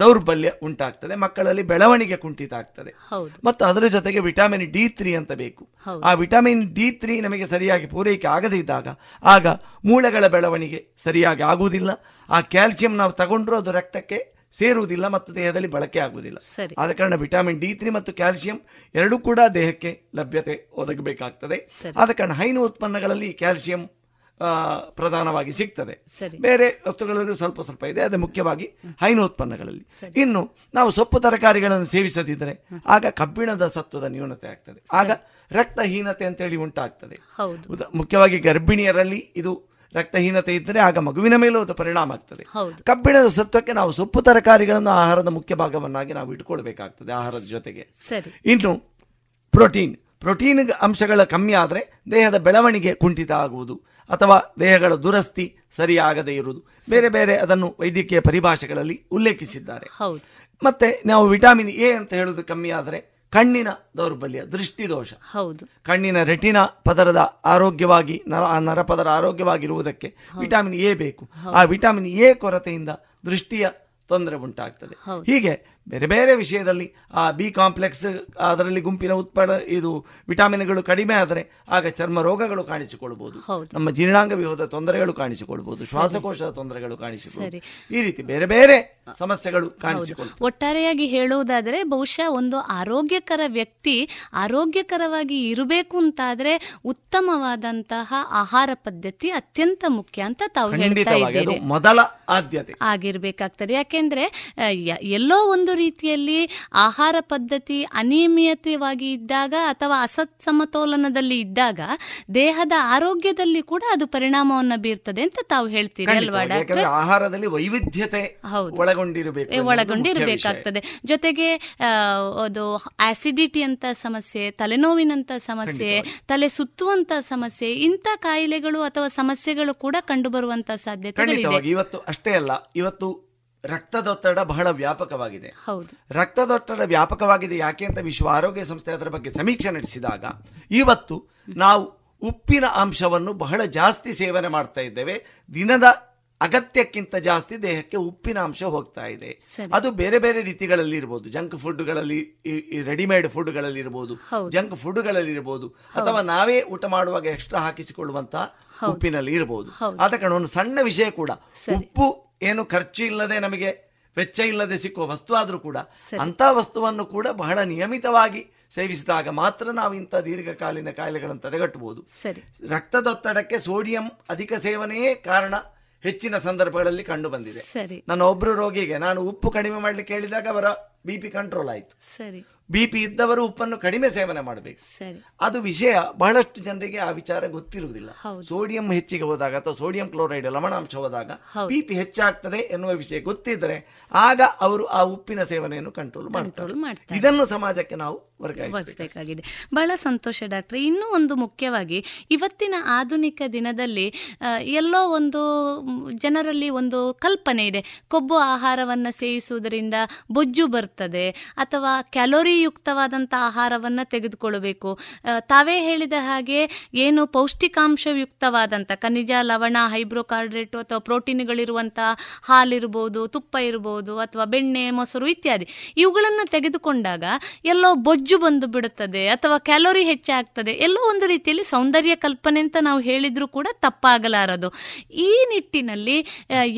ದೌರ್ಬಲ್ಯ ಉಂಟಾಗ್ತದೆ. ಮಕ್ಕಳಲ್ಲಿ ಬೆಳವಣಿಗೆ ಕುಂಠಿತ ಆಗ್ತದೆ ಮತ್ತು ಅದರ ಜೊತೆಗೆ ವಿಟಮಿನ್ ಡಿ ತ್ರೀ ಅಂತ ಬೇಕು. ಆ ವಿಟಮಿನ್ ಡಿ ತ್ರೀ ನಮಗೆ ಸರಿಯಾಗಿ ಪೂರೈಕೆ ಆಗದೇ ಇದ್ದಾಗ ಆಗ ಮೂಳೆಗಳ ಬೆಳವಣಿಗೆ ಸರಿಯಾಗಿ ಆಗುವುದಿಲ್ಲ. ಆ ಕ್ಯಾಲ್ಸಿಯಂ ನಾವು ತಗೊಂಡ್ರೂ ಅದು ರಕ್ತಕ್ಕೆ ಸೇರುವುದಿಲ್ಲ ಮತ್ತು ದೇಹದಲ್ಲಿ ಬಳಕೆ ಆಗುವುದಿಲ್ಲ. ಆದ ಕಾರಣ ವಿಟಮಿನ್ ಡಿ ತ್ರೀ ಮತ್ತು ಕ್ಯಾಲ್ಸಿಯಂ ಎರಡೂ ಕೂಡ ದೇಹಕ್ಕೆ ಲಭ್ಯತೆ ಒದಗಬೇಕಾಗ್ತದೆ. ಆದ ಕಾರಣ ಹೈನು ಉತ್ಪನ್ನಗಳಲ್ಲಿ ಕ್ಯಾಲ್ಸಿಯಂ ಪ್ರಧಾನವಾಗಿ ಸಿಗ್ತದೆ. ಬೇರೆ ವಸ್ತುಗಳಲ್ಲೂ ಸ್ವಲ್ಪ ಸ್ವಲ್ಪ ಇದೆ ಅದು ಮುಖ್ಯವಾಗಿ ಹೈನು ಉತ್ಪನ್ನಗಳಲ್ಲಿ. ಇನ್ನು ನಾವು ಸೊಪ್ಪು ತರಕಾರಿಗಳನ್ನು ಸೇವಿಸದಿದ್ದರೆ ಆಗ ಕಬ್ಬಿಣದ ಸತ್ವದ ನ್ಯೂನತೆ ಆಗ್ತದೆ. ಆಗ ರಕ್ತಹೀನತೆ ಅಂತೇಳಿ ಉಂಟಾಗ್ತದೆ. ಮುಖ್ಯವಾಗಿ ಗರ್ಭಿಣಿಯರಲ್ಲಿ ಇದು ರಕ್ತಹೀನತೆ ಇದ್ದರೆ ಆಗ ಮಗುವಿನ ಮೇಲೂ ಅದು ಪರಿಣಾಮ ಆಗ್ತದೆ. ಕಬ್ಬಿಣದ ಸತ್ವಕ್ಕೆ ನಾವು ಸೊಪ್ಪು ತರಕಾರಿಗಳನ್ನು ಆಹಾರದ ಮುಖ್ಯ ಭಾಗವನ್ನಾಗಿ ನಾವು ಇಟ್ಕೊಳ್ಬೇಕಾಗ್ತದೆ ಆಹಾರದ ಜೊತೆಗೆ. ಇನ್ನು ಪ್ರೋಟೀನ್. ಪ್ರೋಟೀನ್ ಅಂಶಗಳ ಕಮ್ಮಿ ಆದರೆ ದೇಹದ ಬೆಳವಣಿಗೆ ಕುಂಠಿತ ಆಗುವುದು ಅಥವಾ ದೇಹಗಳ ದುರಸ್ತಿ ಸರಿಯಾಗದೇ ಇರುವುದು. ಬೇರೆ ಬೇರೆ ಅದನ್ನು ವೈದ್ಯಕೀಯ ಪರಿಭಾಷೆಗಳಲ್ಲಿ ಉಲ್ಲೇಖಿಸಿದ್ದಾರೆ. ಮತ್ತೆ ನಾವು ವಿಟಾಮಿನ್ ಎ ಅಂತ ಹೇಳೋದು ಕಮ್ಮಿ ಆದರೆ ಕಣ್ಣಿನ ದೌರ್ಬಲ್ಯ ದೃಷ್ಟಿದೋಷ. ಹೌದು. ಕಣ್ಣಿನ ರೆಟಿನ ಪದರದ ಆರೋಗ್ಯವಾಗಿ ನರ ಆ ನರಪದರ ಆರೋಗ್ಯವಾಗಿರುವುದಕ್ಕೆ ವಿಟಾಮಿನ್ ಎ ಬೇಕು. ಆ ವಿಟಾಮಿನ್ ಎ ಕೊರತೆಯಿಂದ ದೃಷ್ಟಿಯ ತೊಂದರೆ ಉಂಟಾಗ್ತದೆ. ಹೀಗೆ ಬೇರೆ ಬೇರೆ ವಿಷಯದಲ್ಲಿ ಆ ಬಿ ಕಾಂಪ್ಲೆಕ್ಸ್ ಅದರಲ್ಲಿ ಗುಂಪಿನ ಉತ್ಪನ್ನ ಇದು ವಿಟಾಮಿನ್ಗಳು ಕಡಿಮೆ ಆದರೆ ಆಗ ಚರ್ಮ ರೋಗಗಳು ಕಾಣಿಸಿಕೊಳ್ಬಹುದು ನಮ್ಮ ಜೀರ್ಣಾಂಗ ವ್ಯೂಹದ ತೊಂದರೆಗಳು ಕಾಣಿಸಿಕೊಳ್ಬಹುದು ಶ್ವಾಸಕೋಶದ ತೊಂದರೆಗಳು ಕಾಣಿಸಿಕೊಳ್ಳಬಹುದು. ಈ ರೀತಿ ಬೇರೆ ಬೇರೆ ಸಮಸ್ಯೆಗಳು ಕಾಣಿಸಿಕೊಳ್ಳಿ ಒಟ್ಟಾರೆಯಾಗಿ ಹೇಳುವುದಾದರೆ ಬಹುಶಃ ಒಂದು ಆರೋಗ್ಯಕರ ವ್ಯಕ್ತಿ ಆರೋಗ್ಯಕರವಾಗಿ ಇರಬೇಕು ಅಂತಾದ್ರೆ ಉತ್ತಮವಾದಂತಹ ಆಹಾರ ಪದ್ಧತಿ ಅತ್ಯಂತ ಮುಖ್ಯ ಅಂತ ತಾವು ಹೇಳ್ತಾ ಇದ್ದೀರಿ. ಮೊದಲ ಆದ್ಯತೆ. ಆಗಿರ್ಬೇಕಾಗ್ತದೆ. ಯಾಕೆಂದ್ರೆ ಎಲ್ಲೋ ಒಂದು ರೀತಿಯಲ್ಲಿ ಆಹಾರ ಪದ್ಧತಿ ಅನಿಯಮಿತವಾಗಿ ಇದ್ದಾಗ ಅಥವಾ ಅಸತ್ ಸಮತೋಲನದಲ್ಲಿ ಇದ್ದಾಗ ದೇಹದ ಆರೋಗ್ಯದಲ್ಲಿ ಕೂಡ ಅದು ಪರಿಣಾಮವನ್ನು ಬೀರ್ತದೆ ಅಂತ ತಾವು ಹೇಳ್ತೀರಿ ಅಲ್ವಾ ಡಾಕ್ಟರ್? ಆಹಾರದಲ್ಲಿ ವೈವಿಧ್ಯತೆ. ಒಳಗೊಂಡಿರಬೇಕು ಒಳಗೊಂಡಿರ್ಬೇಕಾಗ್ತದೆ. ಜೊತೆಗೆ ಅದು ಆಸಿಡಿಟಿ ಅಂತ ಸಮಸ್ಯೆ ತಲೆನೋವಿನಂತ ಸಮಸ್ಯೆ ತಲೆ ಸುತ್ತುವಂತ ಸಮಸ್ಯೆ ಇಂಥ ಕಾಯಿಲೆಗಳು ಅಥವಾ ಸಮಸ್ಯೆಗಳು ಕೂಡ ಕಂಡು ಬರುವಂತ ಸಾಧ್ಯತೆ ಇವತ್ತು ಅಷ್ಟೇ ಅಲ್ಲ. ಇವತ್ತು ರಕ್ತದೊತ್ತಡ ಬಹಳ ವ್ಯಾಪಕವಾಗಿದೆ. ರಕ್ತದೊತ್ತಡ ವ್ಯಾಪಕವಾಗಿದೆ ಯಾಕೆ ಅಂತ ವಿಶ್ವ ಆರೋಗ್ಯ ಸಂಸ್ಥೆ ಅದರ ಬಗ್ಗೆ ಸಮೀಕ್ಷೆ ನಡೆಸಿದಾಗ ಇವತ್ತು ನಾವು ಉಪ್ಪಿನ ಅಂಶವನ್ನು ಬಹಳ ಜಾಸ್ತಿ ಸೇವನೆ ಮಾಡ್ತಾ ಇದ್ದೇವೆ. ದಿನದ ಅಗತ್ಯಕ್ಕಿಂತ ಜಾಸ್ತಿ ದೇಹಕ್ಕೆ ಉಪ್ಪಿನ ಅಂಶ ಹೋಗ್ತಾ ಇದೆ. ಅದು ಬೇರೆ ಬೇರೆ ರೀತಿಗಳಲ್ಲಿ ಇರ್ಬೋದು. ಜಂಕ್ ಫುಡ್ಗಳಲ್ಲಿ ರೆಡಿಮೇಡ್ ಫುಡ್ಗಳಲ್ಲಿ ಇರ್ಬೋದು. ಜಂಕ್ ಫುಡ್ಗಳಲ್ಲಿ ಇರ್ಬೋದು. ಅಥವಾ ನಾವೇ ಊಟ ಮಾಡುವಾಗ ಎಕ್ಸ್ಟ್ರಾ ಹಾಕಿಸಿಕೊಳ್ಳುವಂತಹ ಉಪ್ಪಿನಲ್ಲಿ ಇರಬಹುದು ಹೌದು. ಆದ ಕಾರಣ ಒಂದು ಸಣ್ಣ ವಿಷಯ ಕೂಡ. ಉಪ್ಪು ಏನು ಖರ್ಚು ಇಲ್ಲದೆ ನಮಗೆ ವೆಚ್ಚ ಇಲ್ಲದೆ ಸಿಕ್ಕುವ ವಸ್ತು ಆದರೂ ಕೂಡ ಅಂಥ ಅಂತ ವಸ್ತುವನ್ನು ಕೂಡ ಬಹಳ ನಿಯಮಿತವಾಗಿ ಸೇವಿಸಿದಾಗ ಮಾತ್ರ ನಾವು ಇಂಥ ದೀರ್ಘಕಾಲೀನ ಕಾಯಿಲೆಗಳನ್ನು ತಡೆಗಟ್ಟಬಹುದು. ರಕ್ತದೊತ್ತಡಕ್ಕೆ ಸೋಡಿಯಂ ಅಧಿಕ ಸೇವನೆಯೇ ಕಾರಣ ಹೆಚ್ಚಿನ ಸಂದರ್ಭಗಳಲ್ಲಿ ಕಂಡು ಬಂದಿದೆ. ನನ್ನ ಒಬ್ರು ರೋಗಿಗೆ ನಾನು ಉಪ್ಪು ಕಡಿಮೆ ಮಾಡಲಿಕ್ಕೆ ಹೇಳಿದಾಗ ಅವರ ಬಿ ಪಿ ಕಂಟ್ರೋಲ್ ಆಯಿತು. ಸರಿ. ಬಿ ಪಿ ಇದ್ದವರು ಉಪ್ಪನ್ನು ಕಡಿಮೆ ಸೇವನೆ ಮಾಡಬೇಕು. ಸರಿ. ಅದು ವಿಷಯ ಬಹಳಷ್ಟು ಜನರಿಗೆ ಆ ವಿಚಾರ ಗೊತ್ತಿರುವುದಿಲ್ಲ. ಸೋಡಿಯಂ ಹೆಚ್ಚಿಗೆ ಹೋದಾಗ ಅಥವಾ ಸೋಡಿಯಂ ಕ್ಲೋರೈಡ್ ಲವಣಾಂಶ ಹೋದಾಗ ಹೌದು. ಬಿ ಪಿ ಹೆಚ್ಚಾಗ್ತದೆ ಎನ್ನುವ ವಿಷಯ ಗೊತ್ತಿದ್ದರೆ ಆಗ ಅವರು ಆ ಉಪ್ಪಿನ ಸೇವನೆಯನ್ನು ಕಂಟ್ರೋಲ್ ಮಾಡ್ತಾರೆ. ಇದನ್ನು ಸಮಾಜಕ್ಕೆ ನಾವು ವರ್ಗಾಯಿಸಬೇಕಾಗಿದೆ. ಬಹಳ ಸಂತೋಷ ಡಾಕ್ಟರ್. ಇನ್ನೂ ಒಂದು ಮುಖ್ಯವಾಗಿ ಇವತ್ತಿನ ಆಧುನಿಕ ದಿನದಲ್ಲಿ ಎಲ್ಲೋ ಒಂದು ಜನರಲ್ಲಿ ಒಂದು ಕಲ್ಪನೆ ಇದೆ. ಕೊಬ್ಬು ಆಹಾರವನ್ನು ಸೇವಿಸುವುದರಿಂದ ಬೊಜ್ಜು ಬರ್ತದೆ ಅಥವಾ ಕ್ಯಾಲೋರಿ ಯುಕ್ತವಾದಂಥ ಆಹಾರವನ್ನು ತೆಗೆದುಕೊಳ್ಳಬೇಕು. ತಾವೇ ಹೇಳಿದ ಹಾಗೆ ಏನು ಪೌಷ್ಟಿಕಾಂಶಯುಕ್ತವಾದಂಥ ಖನಿಜ, ಲವಣ ಹೈಬ್ರೋಕಾರ್ಡ್ರೇಟು ಅಥವಾ ಪ್ರೋಟೀನ್ಗಳಿರುವಂಥ ಹಾಲಿರ್ಬೋದು, ತುಪ್ಪ ಇರ್ಬೋದು ಅಥವಾ ಬೆಣ್ಣೆ, ಮೊಸರು ಇತ್ಯಾದಿ. ಇವುಗಳನ್ನು ತೆಗೆದುಕೊಂಡಾಗ ಎಲ್ಲೋ ಬೊಜ್ಜು ಬಂದು ಬಿಡುತ್ತದೆ ಅಥವಾ ಕ್ಯಾಲೋರಿ ಹೆಚ್ಚಾಗ್ತದೆ. ಎಲ್ಲೋ ಒಂದು ರೀತಿಯಲ್ಲಿ ಸೌಂದರ್ಯ ಕಲ್ಪನೆ ಅಂತ ನಾವು ಹೇಳಿದ್ರೂ ಕೂಡ ತಪ್ಪಾಗಲಾರದು. ಈ ನಿಟ್ಟಿನಲ್ಲಿ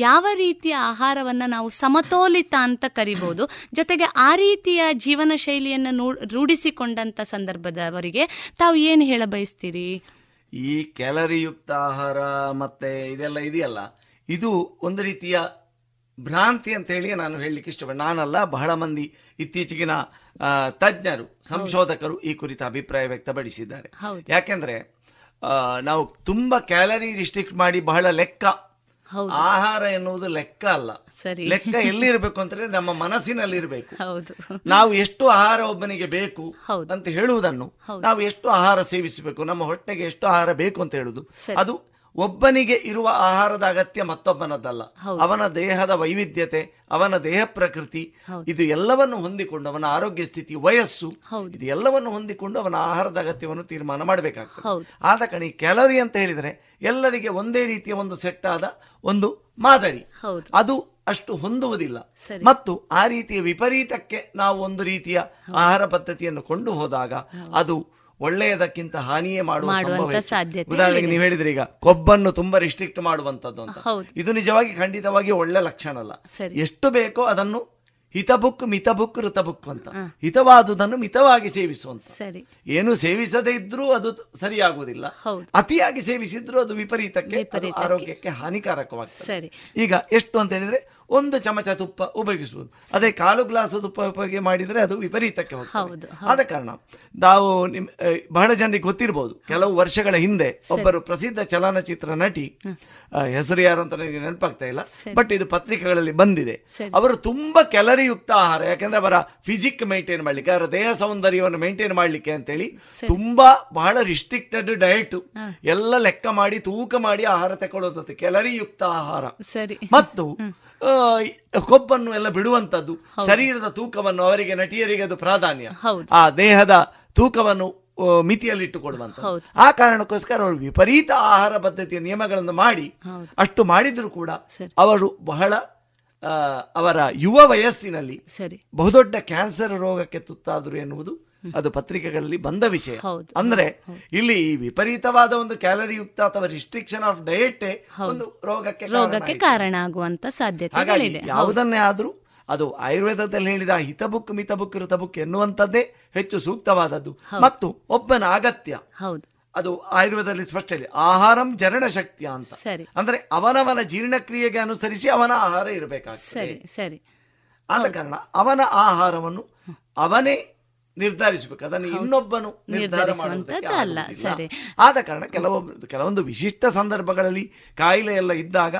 ಯಾವ ರೀತಿಯ ಆಹಾರವನ್ನು ನಾವು ಸಮತೋಲಿತ ಅಂತ ಕರಿಬಹುದು ಜೊತೆಗೆ ಆ ರೀತಿಯ ಜೀವನ ಶೈಲಿಯನ್ನು ನೋ ರೂಢಿಸಿಕೊಂಡಂತ ಸಂದರ್ಭದವರಿಗೆ ತಾವು ಏನು ಹೇಳ ಬಯಸ್ತೀರಿ? ಈ ಕ್ಯಾಲರಿಯುಕ್ತ ಆಹಾರ ಮತ್ತೆ ಇದೆಲ್ಲ ಇದೆಯಲ್ಲ ಇದು ಒಂದು ರೀತಿಯ ಭ್ರಾಂತಿ ಅಂತ ಹೇಳಿ ನಾನು ಹೇಳಲಿಕ್ಕೆ ಇಷ್ಟಪಡ ನಾನಲ್ಲ ಬಹಳ ಮಂದಿ ಇತ್ತೀಚೆಗಿನ ತಜ್ಞರು ಸಂಶೋಧಕರು ಈ ಕುರಿತ ಅಭಿಪ್ರಾಯ ವ್ಯಕ್ತಪಡಿಸಿದ್ದಾರೆ. ಯಾಕೆಂದ್ರೆ ನಾವು ತುಂಬಾ ಕ್ಯಾಲರಿ ರಿಸ್ಟ್ರಿಕ್ಟ್ ಮಾಡಿ ಬಹಳ ಲೆಕ್ಕ ಆಹಾರ ಎನ್ನುವುದು ಲೆಕ್ಕ ಅಲ್ಲ. ಸರಿ. ಲೆಕ್ಕ ಎಲ್ಲಿರ್ಬೇಕು ಅಂತಂದ್ರೆ ನಮ್ಮ ಮನಸ್ಸಿನಲ್ಲಿ ಇರಬೇಕು ಹೌದು. ನಾವು ಎಷ್ಟು ಆಹಾರ ಒಬ್ಬನಿಗೆ ಬೇಕು ಅಂತ ಹೇಳುವುದನ್ನು ನಾವು ಎಷ್ಟು ಆಹಾರ ಸೇವಿಸಬೇಕು ನಮ್ಮ ಹೊಟ್ಟೆಗೆ ಎಷ್ಟು ಆಹಾರ ಬೇಕು ಅಂತ ಹೇಳುದು ಅದು ಒಬ್ಬನಿಗೆ ಇರುವ ಆಹಾರದ ಅಗತ್ಯ ಮತ್ತೊಬ್ಬನದ್ದಲ್ಲ ಅವನ ದೇಹದ ವೈವಿಧ್ಯತೆ ಅವನ ದೇಹ ಪ್ರಕೃತಿ ಇದು ಎಲ್ಲವನ್ನು ಹೊಂದಿಕೊಂಡು ಅವನ ಆರೋಗ್ಯ ಸ್ಥಿತಿ ವಯಸ್ಸು ಇದು ಎಲ್ಲವನ್ನು ಹೊಂದಿಕೊಂಡು ಅವನ ಆಹಾರದ ಅಗತ್ಯವನ್ನು ತೀರ್ಮಾನ ಮಾಡಬೇಕಾಗ್ತದೆ. ಆದ ಕಣಿ ಕ್ಯಾಲೋರಿ ಅಂತ ಹೇಳಿದರೆ ಎಲ್ಲರಿಗೆ ಒಂದೇ ರೀತಿಯ ಒಂದು ಸೆಟ್ ಆದ ಒಂದು ಮಾದರಿ. ಅದು ಅಷ್ಟು ಹೊಂದುವುದಿಲ್ಲ. ಮತ್ತು ಆ ರೀತಿಯ ವಿಪರೀತಕ್ಕೆ ನಾವು ಒಂದು ರೀತಿಯ ಆಹಾರ ಪದ್ಧತಿಯನ್ನು ಕೊಂಡು ಹೋದಾಗ ಅದು ಒಳ್ಳೆಯದಕ್ಕಿಂತ ಹಾನಿಯೇ ಮಾಡುವ ಸಾಧ್ಯತೆ ಉದಾಹರಣೆಗೆ. ನೀವು ಹೇಳಿದ್ರಿ ಈಗ ಕೊಬ್ಬನ್ನು ತುಂಬಾ ರಿಸ್ಟ್ರಿಕ್ಟ್ ಮಾಡುವಂತದ್ದು ಅಂತ. ಇದು ನಿಜವಾಗಿ ಖಂಡಿತವಾಗಿ ಒಳ್ಳೆ ಲಕ್ಷಣ ಅಲ್ಲ. ಎಷ್ಟು ಬೇಕೋ ಅದನ್ನು ಹಿತಬುಕ್ ಮಿತಬುಕ್ ಋತಬುಕ್ ಅಂತ. ಹಿತವಾದುದನ್ನು ಮಿತವಾಗಿ ಸೇವಿಸುವಂತ. ಸರಿ. ಏನು ಸೇವಿಸದೇ ಇದ್ರೂ ಅದು ಸರಿಯಾಗುವುದಿಲ್ಲ. ಅತಿಯಾಗಿ ಸೇವಿಸಿದ್ರೂ ಅದು ವಿಪರೀತಕ್ಕೆ. ಆರೋಗ್ಯಕ್ಕೆ ಹಾನಿಕಾರಕವಾಗ್ತದೆ. ಸರಿ. ಈಗ ಎಷ್ಟು ಅಂತ ಹೇಳಿದ್ರೆ ಒಂದು ಚಮಚ ತುಪ್ಪ ಉಪಯೋಗಿಸಬಹುದು ಅದೇ ಕಾಲು ಗ್ಲಾಸ್ ತುಪ್ಪ ಉಪಯೋಗ ಮಾಡಿದ್ರೆ ಅದು ವಿಪರೀತಕ್ಕೆ ಹೋಗ್ತದೆ. ಆದ ಕಾರಣ ನಾವು ನಿಮ್ ಬಹಳ ಜನರಿಗೆ ಗೊತ್ತಿರಬಹುದು ಕೆಲವು ವರ್ಷಗಳ ಹಿಂದೆ ಒಬ್ಬರು ಪ್ರಸಿದ್ಧ ಚಲನಚಿತ್ರ ನಟಿ ಹೆಸರು ಯಾರು ಅಂತ ನನಗೆ ನೆನಪಾಗ್ತಾ ಇಲ್ಲ. ಬಟ್ ಇದು ಪತ್ರಿಕೆಗಳಲ್ಲಿ ಬಂದಿದೆ. ಅವರು ತುಂಬಾ ಕ್ಯಾಲರಿಯುಕ್ತ ಆಹಾರ. ಯಾಕಂದ್ರೆ ಅವರ ಫಿಸಿಕ್ ಮೇಂಟೈನ್ ಮಾಡ್ಲಿಕ್ಕೆ ಅವರ ದೇಹ ಸೌಂದರ್ಯವನ್ನು ಮೇಂಟೈನ್ ಮಾಡ್ಲಿಕ್ಕೆ ಅಂತೇಳಿ ತುಂಬಾ ಬಹಳ ರಿಸ್ಟ್ರಿಕ್ಟೆಡ್ ಡಯಟ್ ಎಲ್ಲ ಲೆಕ್ಕ ಮಾಡಿ ತೂಕ ಮಾಡಿ ಆಹಾರ ತಗೊಳ್ಳೋದಂತೆ ಕ್ಯಾಲರಿಯುಕ್ತ ಆಹಾರ. ಸರಿ. ಮತ್ತು ಕೊಬ್ಬನ್ನು ಎಲ್ಲ ಬಿಡುವಂತದ್ದು ಶರೀರದ ತೂಕವನ್ನು ಅವರಿಗೆ ನಟಿಯರಿಗೆ ಅದು ಪ್ರಾಧಾನ್ಯ. ಆ ದೇಹದ ತೂಕವನ್ನು ಮಿತಿಯಲ್ಲಿ ಮಿತಿಯಲ್ಲಿಟ್ಟುಕೊಡುವಂತ ಆ ಕಾರಣಕ್ಕೋಸ್ಕರ ಅವರು ವಿಪರೀತ ಆಹಾರ ಪದ್ಧತಿಯ ನಿಯಮಗಳನ್ನು ಮಾಡಿ ಅಷ್ಟು ಮಾಡಿದ್ರು ಕೂಡ ಅವರು ಬಹಳ ಅವರ ಯುವ ವಯಸ್ಸಿನಲ್ಲಿ ಸರಿ. ಬಹುದೊಡ್ಡ ಕ್ಯಾನ್ಸರ್ ರೋಗಕ್ಕೆ ತುತ್ತಾದರು ಎನ್ನುವುದು ಅದು ಪತ್ರಿಕೆಗಳಲ್ಲಿ ಬಂದ ವಿಷಯ. ಅಂದ್ರೆ ಇಲ್ಲಿ ಈ ವಿಪರೀತವಾದ ಒಂದು ಕ್ಯಾಲರಿಯುಕ್ತ ಅಥವಾ ರಿಸ್ಟ್ರಿಕ್ಷನ್ ಆಫ್ ಡಯಟ್ ಒಂದು ರೋಗಕ್ಕೆ ಕಾರಣ ರೋಗಕ್ಕೆ ಕಾರಣ ಆಗುವಂತ ಹೌದು. ಯಾವುದನ್ನೇ ಆದ್ರೂ ಅದು ಆಯುರ್ವೇದದಲ್ಲಿ ಹೇಳಿದ ಹಿತಬುಕ್ ಮಿತಬುಕ್ ಋತಬುಕ್ ಎನ್ನುವಂಥದ್ದೇ ಹೆಚ್ಚು ಸೂಕ್ತವಾದದ್ದು. ಮತ್ತು ಒಬ್ಬನ ಅಗತ್ಯ. ಹೌದು. ಅದು ಆಯುರ್ವೇದದಲ್ಲಿ ಸ್ಪಷ್ಟ ಇದೆ ಆಹಾರಂ ಜರಣ ಶಕ್ತಿ ಅಂತ. ಸರಿ. ಅಂದ್ರೆ ಅವನವನ ಜೀರ್ಣಕ್ರಿಯೆಗೆ ಅನುಸರಿಸಿ ಅವನ ಆಹಾರ ಇರಬೇಕಾಗ್ತದೆ. ಸರಿ ಸರಿ. ಆದ ಕಾರಣ ಅವನ ಆಹಾರವನ್ನು ಅವನೇ ನಿರ್ಧರಿಸಬೇಕು. ಅದನ್ನು ಇನ್ನೊಬ್ಬನು ನಿರ್ಧಾರ ಅಲ್ಲ, ಸರಿ. ಆದ ಕಾರಣ ಕೆಲವೊಂದು ಕೆಲವೊಂದು ವಿಶಿಷ್ಟ ಸಂದರ್ಭಗಳಲ್ಲಿ ಕಾಯಿಲೆ ಎಲ್ಲ ಇದ್ದಾಗ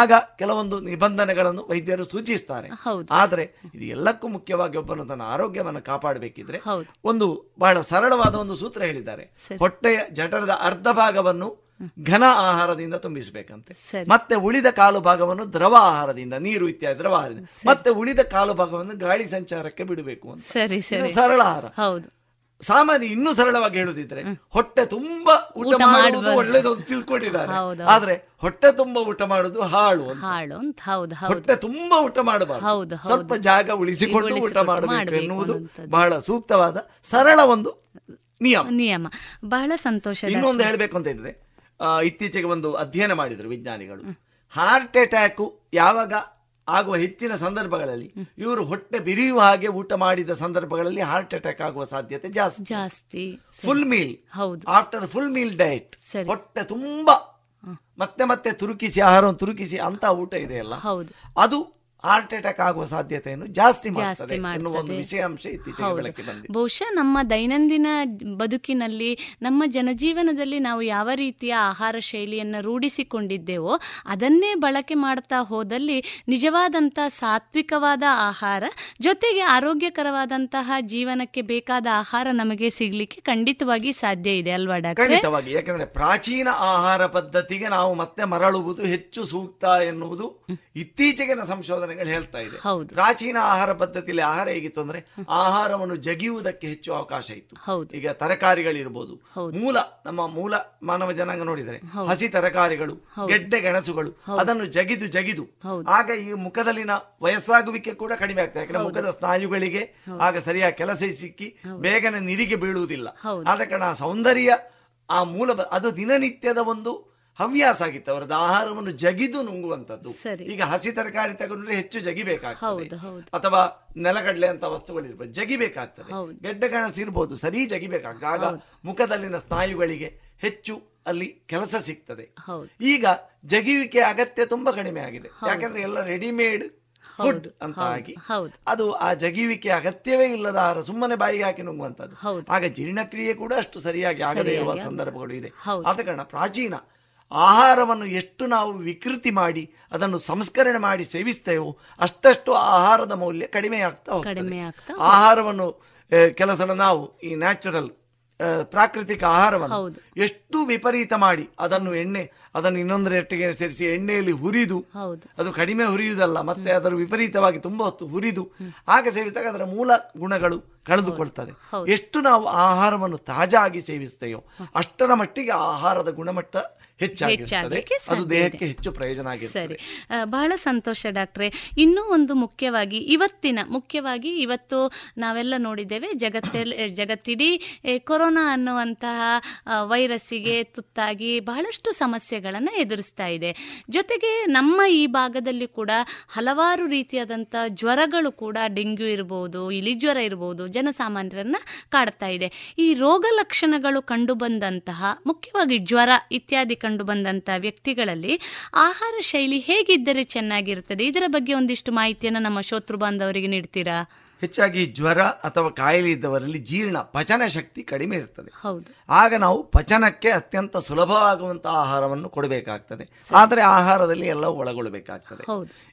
ಆಗ ಕೆಲವೊಂದು ನಿಬಂಧನೆಗಳನ್ನು ವೈದ್ಯರು ಸೂಚಿಸ್ತಾರೆ. ಆದರೆ ಇದು ಎಲ್ಲಕ್ಕೂ ಮುಖ್ಯವಾಗಿ ಒಬ್ಬನು ತನ್ನ ಆರೋಗ್ಯವನ್ನು ಕಾಪಾಡಬೇಕಿದ್ರೆ ಒಂದು ಬಹಳ ಸರಳವಾದ ಒಂದು ಸೂತ್ರ ಹೇಳಿದ್ದಾರೆ. ಹೊಟ್ಟೆಯ ಜಠರದ ಅರ್ಧ ಭಾಗವನ್ನು ಘನ ಆಹಾರದಿಂದ ತುಂಬಿಸಬೇಕಂತೆ. ಮತ್ತೆ ಉಳಿದ ಕಾಲು ಭಾಗವನ್ನು ದ್ರವ ಆಹಾರದಿಂದ ನೀರು ಇತ್ಯಾದಿ ದ್ರವ ಆಹಾರದಿಂದ. ಮತ್ತೆ ಉಳಿದ ಕಾಲು ಭಾಗವನ್ನು ಗಾಳಿ ಸಂಚಾರಕ್ಕೆ ಬಿಡಬೇಕು ಅಂತ. ಸರಿ ಸರಿ. ಸರಳ ಆಹಾರ. ಹೌದು. ಸಾಮಾನ್ಯ ಇನ್ನೂ ಸರಳವಾಗಿ ಹೇಳುದಿದ್ರೆ ಹೊಟ್ಟೆ ತುಂಬಾ ಊಟ ಮಾಡುವುದು. ಒಳ್ಳೇದು ಅಂತ ತಿಳ್ಕೊಂಡಿದ್ದಾರೆ. ಆದ್ರೆ ಹೊಟ್ಟೆ ತುಂಬಾ ಊಟ ಮಾಡುದು ಹಾಳು ಹಾಳು ಅಂತ. ಹೌದು ಹೊಟ್ಟೆ ತುಂಬಾ ಊಟ ಮಾಡಬಾರದು. ಸ್ವಲ್ಪ ಜಾಗ ಉಳಿಸಿಕೊಂಡು ಊಟ ಮಾಡಬೇಕು ಎನ್ನುವುದು ಬಹಳ ಸೂಕ್ತವಾದ ಸರಳ ಒಂದು ನಿಯಮ. ನಿಯಮ. ಬಹಳ ಸಂತೋಷ ಇನ್ನೊಂದು ಹೇಳಬೇಕು ಅಂತ ಇದ್ರೆ ಇತ್ತೀಚೆಗೆ ಒಂದು ಅಧ್ಯಯನ ಮಾಡಿದರು ವಿಜ್ಞಾನಿಗಳು. ಹಾರ್ಟ್ ಅಟ್ಯಾಕ್ ಯಾವಾಗ ಆಗುವ ಹೆಚ್ಚಿನ ಸಂದರ್ಭಗಳಲ್ಲಿ ಇವರು ಹೊಟ್ಟೆ ಬಿರಿಯುವ ಹಾಗೆ ಊಟ ಮಾಡಿದ ಸಂದರ್ಭಗಳಲ್ಲಿ ಹಾರ್ಟ್ ಅಟ್ಯಾಕ್ ಆಗುವ ಸಾಧ್ಯತೆ ಜಾಸ್ತಿ. ಜಾಸ್ತಿ. ಫುಲ್ ಮೀಲ್ ಹೌದು. ಆಫ್ಟರ್ ಫುಲ್ ಮೀಲ್ ಡಯಟ್ ಹೊಟ್ಟೆ ತುಂಬಾ ಮತ್ತೆ ಮತ್ತೆ ತುರುಕಿಸಿ ಆಹಾರವನ್ನು ತುರುಕಿಸಿ ಅಂತ ಊಟ ಇದೆಯಲ್ಲ. ಹೌದು. ಅದು ಹಾರ್ಟ್ ಅಟ್ಯಾಕ್ ಆಗುವ ಸಾಧ್ಯತೆಯನ್ನು ಜಾಸ್ತಿ ಮಾಡ್ತದೆ ಎನ್ನುವ ಒಂದು ವಿಷಯಾಂಶ ಇತ್ತೀಚೆಗೆ ಬೆಳಕಿಗೆ ಬಂದಿದೆ ಬಹುಶಃ ನಮ್ಮ ದೈನಂದಿನ ಬದುಕಿನಲ್ಲಿ ನಮ್ಮ ಜನಜೀವನದಲ್ಲಿ ನಾವು ಯಾವ ರೀತಿಯ ಆಹಾರ ಶೈಲಿಯನ್ನು ರೂಢಿಸಿಕೊಂಡಿದ್ದೇವೋ ಅದನ್ನೇ ಬಳಕೆ ಮಾಡ್ತಾ ಹೋದಲ್ಲಿ ನಿಜವಾದಂತಹ ಸಾತ್ವಿಕವಾದ ಆಹಾರ ಜೊತೆಗೆ ಆರೋಗ್ಯಕರವಾದಂತಹ ಜೀವನಕ್ಕೆ ಬೇಕಾದ ಆಹಾರ ನಮಗೆ ಸಿಗ್ಲಿಕ್ಕೆ ಖಂಡಿತವಾಗಿ ಸಾಧ್ಯ ಇದೆ ಅಲ್ವಾ ಡಾಕ್ಟರ್? ಖಂಡಿತವಾಗಿ. ಯಾಕಂದ್ರೆ ಪ್ರಾಚೀನ ಆಹಾರ ಪದ್ಧತಿಗೆ ನಾವು ಮತ್ತೆ ಮರಳುವುದು ಹೆಚ್ಚು ಸೂಕ್ತ ಎನ್ನುವುದು ಇತ್ತೀಚೆಗಿನ ಸಂಶೋಧನೆಗಳು ಹೇಳ್ತಾ ಇದೆ. ಪ್ರಾಚೀನ ಆಹಾರ ಪದ್ಧತಿಯಲ್ಲಿ ಆಹಾರ ಹೇಗಿತ್ತು ಅಂದ್ರೆ ಆಹಾರವನ್ನು ಜಗಿಯುವುದಕ್ಕೆ ಹೆಚ್ಚು ಅವಕಾಶ ಇತ್ತು. ಈಗ ತರಕಾರಿಗಳಿರ್ಬೋದು. ಮೂಲ ನಮ್ಮ ಮೂಲ ಮಾನವ ಜನಾಂಗ ನೋಡಿದರೆ ಹಸಿ ತರಕಾರಿಗಳು ಗೆಡ್ಡೆ ಗೆಣಸುಗಳು ಅದನ್ನು ಜಗಿದು ಜಗಿದು. ಆಗ ಈ ಮುಖದಲ್ಲಿನ ವಯಸ್ಸಾಗುವಿಕೆ ಕೂಡ ಕಡಿಮೆ ಆಗ್ತದೆ. ಯಾಕಂದ್ರೆ ಮುಖದ ಸ್ನಾಯುಗಳಿಗೆ ಆಗ ಸರಿಯಾಗಿ ಕೆಲಸ ಸಿಕ್ಕಿ ಬೇಗನೆ ನಿರಿಗೆ ಬೀಳುವುದಿಲ್ಲ. ಆದ ಕಾರಣ ಆ ಸೌಂದರ್ಯ ಆ ಮೂಲ ಅದು ದಿನನಿತ್ಯದ ಒಂದು ಹವ್ಯಾಸ ಆಗಿತ್ತು ಅವರದ್ದು ಆಹಾರವನ್ನು ಜಗಿದು ನುಂಗುವಂತದ್ದು ಈಗ ಹಸಿ ತರಕಾರಿ ತಗೊಂಡ್ರೆ ಹೆಚ್ಚು ಜಗಿಬೇಕಾಗ್ತದೆ. ಅಥವಾ ನೆಲಗಡಲೆ ಅಂತ ವಸ್ತುಗಳಿರ್ಬೋದು ಜಗಿಬೇಕಾಗ್ತದೆ. ಗೆಡ್ಡೆ ಕಣಸು ಇರ್ಬೋದು ಸರಿ ಜಗಿಬೇಕಾಗ್ತದೆ. ಆಗ ಮುಖದಲ್ಲಿನ ಸ್ನಾಯುಗಳಿಗೆ ಹೆಚ್ಚು ಅಲ್ಲಿ ಕೆಲಸ ಸಿಗ್ತದೆ. ಈಗ ಜಗಿವಿಕೆ ಅಗತ್ಯ ತುಂಬಾ ಕಡಿಮೆ ಆಗಿದೆ. ಯಾಕಂದ್ರೆ ಎಲ್ಲ ರೆಡಿಮೇಡ್ ಫುಡ್ ಅಂತ ಆಗಿ ಅದು ಆ ಜಗಿಯುವಿಕೆ ಅಗತ್ಯವೇ ಇಲ್ಲದ ಆಹಾರ ಸುಮ್ಮನೆ ಬಾಯಿಗೆ ಹಾಕಿ ನುಂಗುವಂತದ್ದು ಆಗ ಜೀರ್ಣಕ್ರಿಯೆ ಕೂಡ ಅಷ್ಟು ಸರಿಯಾಗಿ ಆಗದೇ ಇರುವ ಸಂದರ್ಭಗಳು ಇದೆ. ಆದ ಕಾರಣ ಪ್ರಾಚೀನ ಆಹಾರವನ್ನು ಎಷ್ಟು ನಾವು ವಿಕೃತಿ ಮಾಡಿ ಅದನ್ನು ಸಂಸ್ಕರಣೆ ಮಾಡಿ ಸೇವಿಸ್ತೇವೋ ಅಷ್ಟಷ್ಟು ಆಹಾರದ ಮೌಲ್ಯ ಕಡಿಮೆ ಆಗ್ತಾ ಕಡಿಮೆ ಹೋಗ್ತದೆ. ಆಹಾರವನ್ನು ಕೆಲಸ ಕೆಲವು ಸಲ ನಾವು ಈ ನ್ಯಾಚುರಲ್ ಪ್ರಾಕೃತಿಕ ಆಹಾರವನ್ನು ಎಷ್ಟು ವಿಪರೀತ ಮಾಡಿ ಅದನ್ನು ಎಣ್ಣೆ ಅದನ್ನು ಇನ್ನೊಂದರೊಟ್ಟಿಗೆ ಸೇರಿಸಿ ಎಣ್ಣೆಯಲ್ಲಿ ಹುರಿದು ಅದು ಕಡಿಮೆ ಹುರಿಯುವುದಲ್ಲ ಮತ್ತೆ ಅದರ ವಿಪರೀತವಾಗಿ ತುಂಬಾ ಹೊತ್ತು ಹುರಿದು ಹಾಗೆ ಸೇವಿಸಿದಾಗ ಅದರ ಮೂಲ ಗುಣಗಳು ಕಳೆದುಕೊಳ್ತದೆ. ಎಷ್ಟು ನಾವು ಆಹಾರವನ್ನು ತಾಜಾ ಆಗಿ ಸೇವಿಸ್ತೇವೋ ಅಷ್ಟರ ಮಟ್ಟಿಗೆ ಆಹಾರದ ಗುಣಮಟ್ಟ ಹೆಚ್ಚಾಗಿರ್ತದೆ. ಅದು ದೇಹಕ್ಕೆ ಹೆಚ್ಚು ಪ್ರಯೋಜನ ಸರಿ. ಆಗಿರ್ತದೆ ಆ, ಬಹಳ ಸಂತೋಷ ಡಾಕ್ಟ್ರೆ. ಇನ್ನೂ ಒಂದು ಮುಖ್ಯವಾಗಿ ಇವತ್ತಿನ ಮುಖ್ಯವಾಗಿ ಇವತ್ತು ನಾವೆಲ್ಲ ನೋಡಿದ್ದೇವೆ ಜಗತ್ತಲ್ಲಿ ಜಗತ್ತಿಡೀ ಕೊರೋನಾ ಅನ್ನುವಂತಹ ವೈರಸ್ಸಿಗೆ ತುತ್ತಾಗಿ ಬಹಳಷ್ಟು ಸಮಸ್ಯೆಗಳನ್ನು ಎದುರಿಸ್ತಾ ಇದೆ. ಜೊತೆಗೆ ನಮ್ಮ ಈ ಭಾಗದಲ್ಲಿ ಕೂಡ ಹಲವಾರು ರೀತಿಯಾದಂಥ ಜ್ವರಗಳು ಕೂಡ ಡೆಂಗ್ಯೂ ಇರಬಹುದು ಇಲಿಜ್ವರ ಇರಬಹುದು ಜನಸಾಮಾನ್ಯರನ್ನ ಕಾಡ್ತಾ ಇದೆ. ಈ ರೋಗ ಲಕ್ಷಣಗಳು ಕಂಡುಬಂದಂತಹ ಮುಖ್ಯವಾಗಿ ಜ್ವರ ಇತ್ಯಾದಿ ಕಂಡು ಕಂಡು ಬಂದಂತ ವ್ಯಕ್ತಿಗಳಲ್ಲಿ ಆಹಾರ ಶೈಲಿ ಹೇಗಿದ್ದರೆ ಚೆನ್ನಾಗಿರುತ್ತದೆ? ಇದರ ಬಗ್ಗೆ ಒಂದಿಷ್ಟು ಮಾಹಿತಿಯನ್ನು ನಮ್ಮ ಶೋತೃ ಬಾಂಧವರಿಗೆ ನೀಡ್ತೀರಾ? ಹೆಚ್ಚಾಗಿ ಜ್ವರ ಅಥವಾ ಕಾಯಿಲೆ ಇದ್ದವರಲ್ಲಿ ಜೀರ್ಣ ಪಚನ ಶಕ್ತಿ ಕಡಿಮೆ ಇರ್ತದೆ. ಹೌದು. ಆಗ ನಾವು ಪಚನಕ್ಕೆ ಅತ್ಯಂತ ಸುಲಭವಾಗುವಂತಹ ಆಹಾರವನ್ನು ಕೊಡಬೇಕಾಗ್ತದೆ. ಆದರೆ ಆಹಾರದಲ್ಲಿ ಎಲ್ಲ ಒಳಗೊಳ್ಳಬೇಕಾಗ್ತದೆ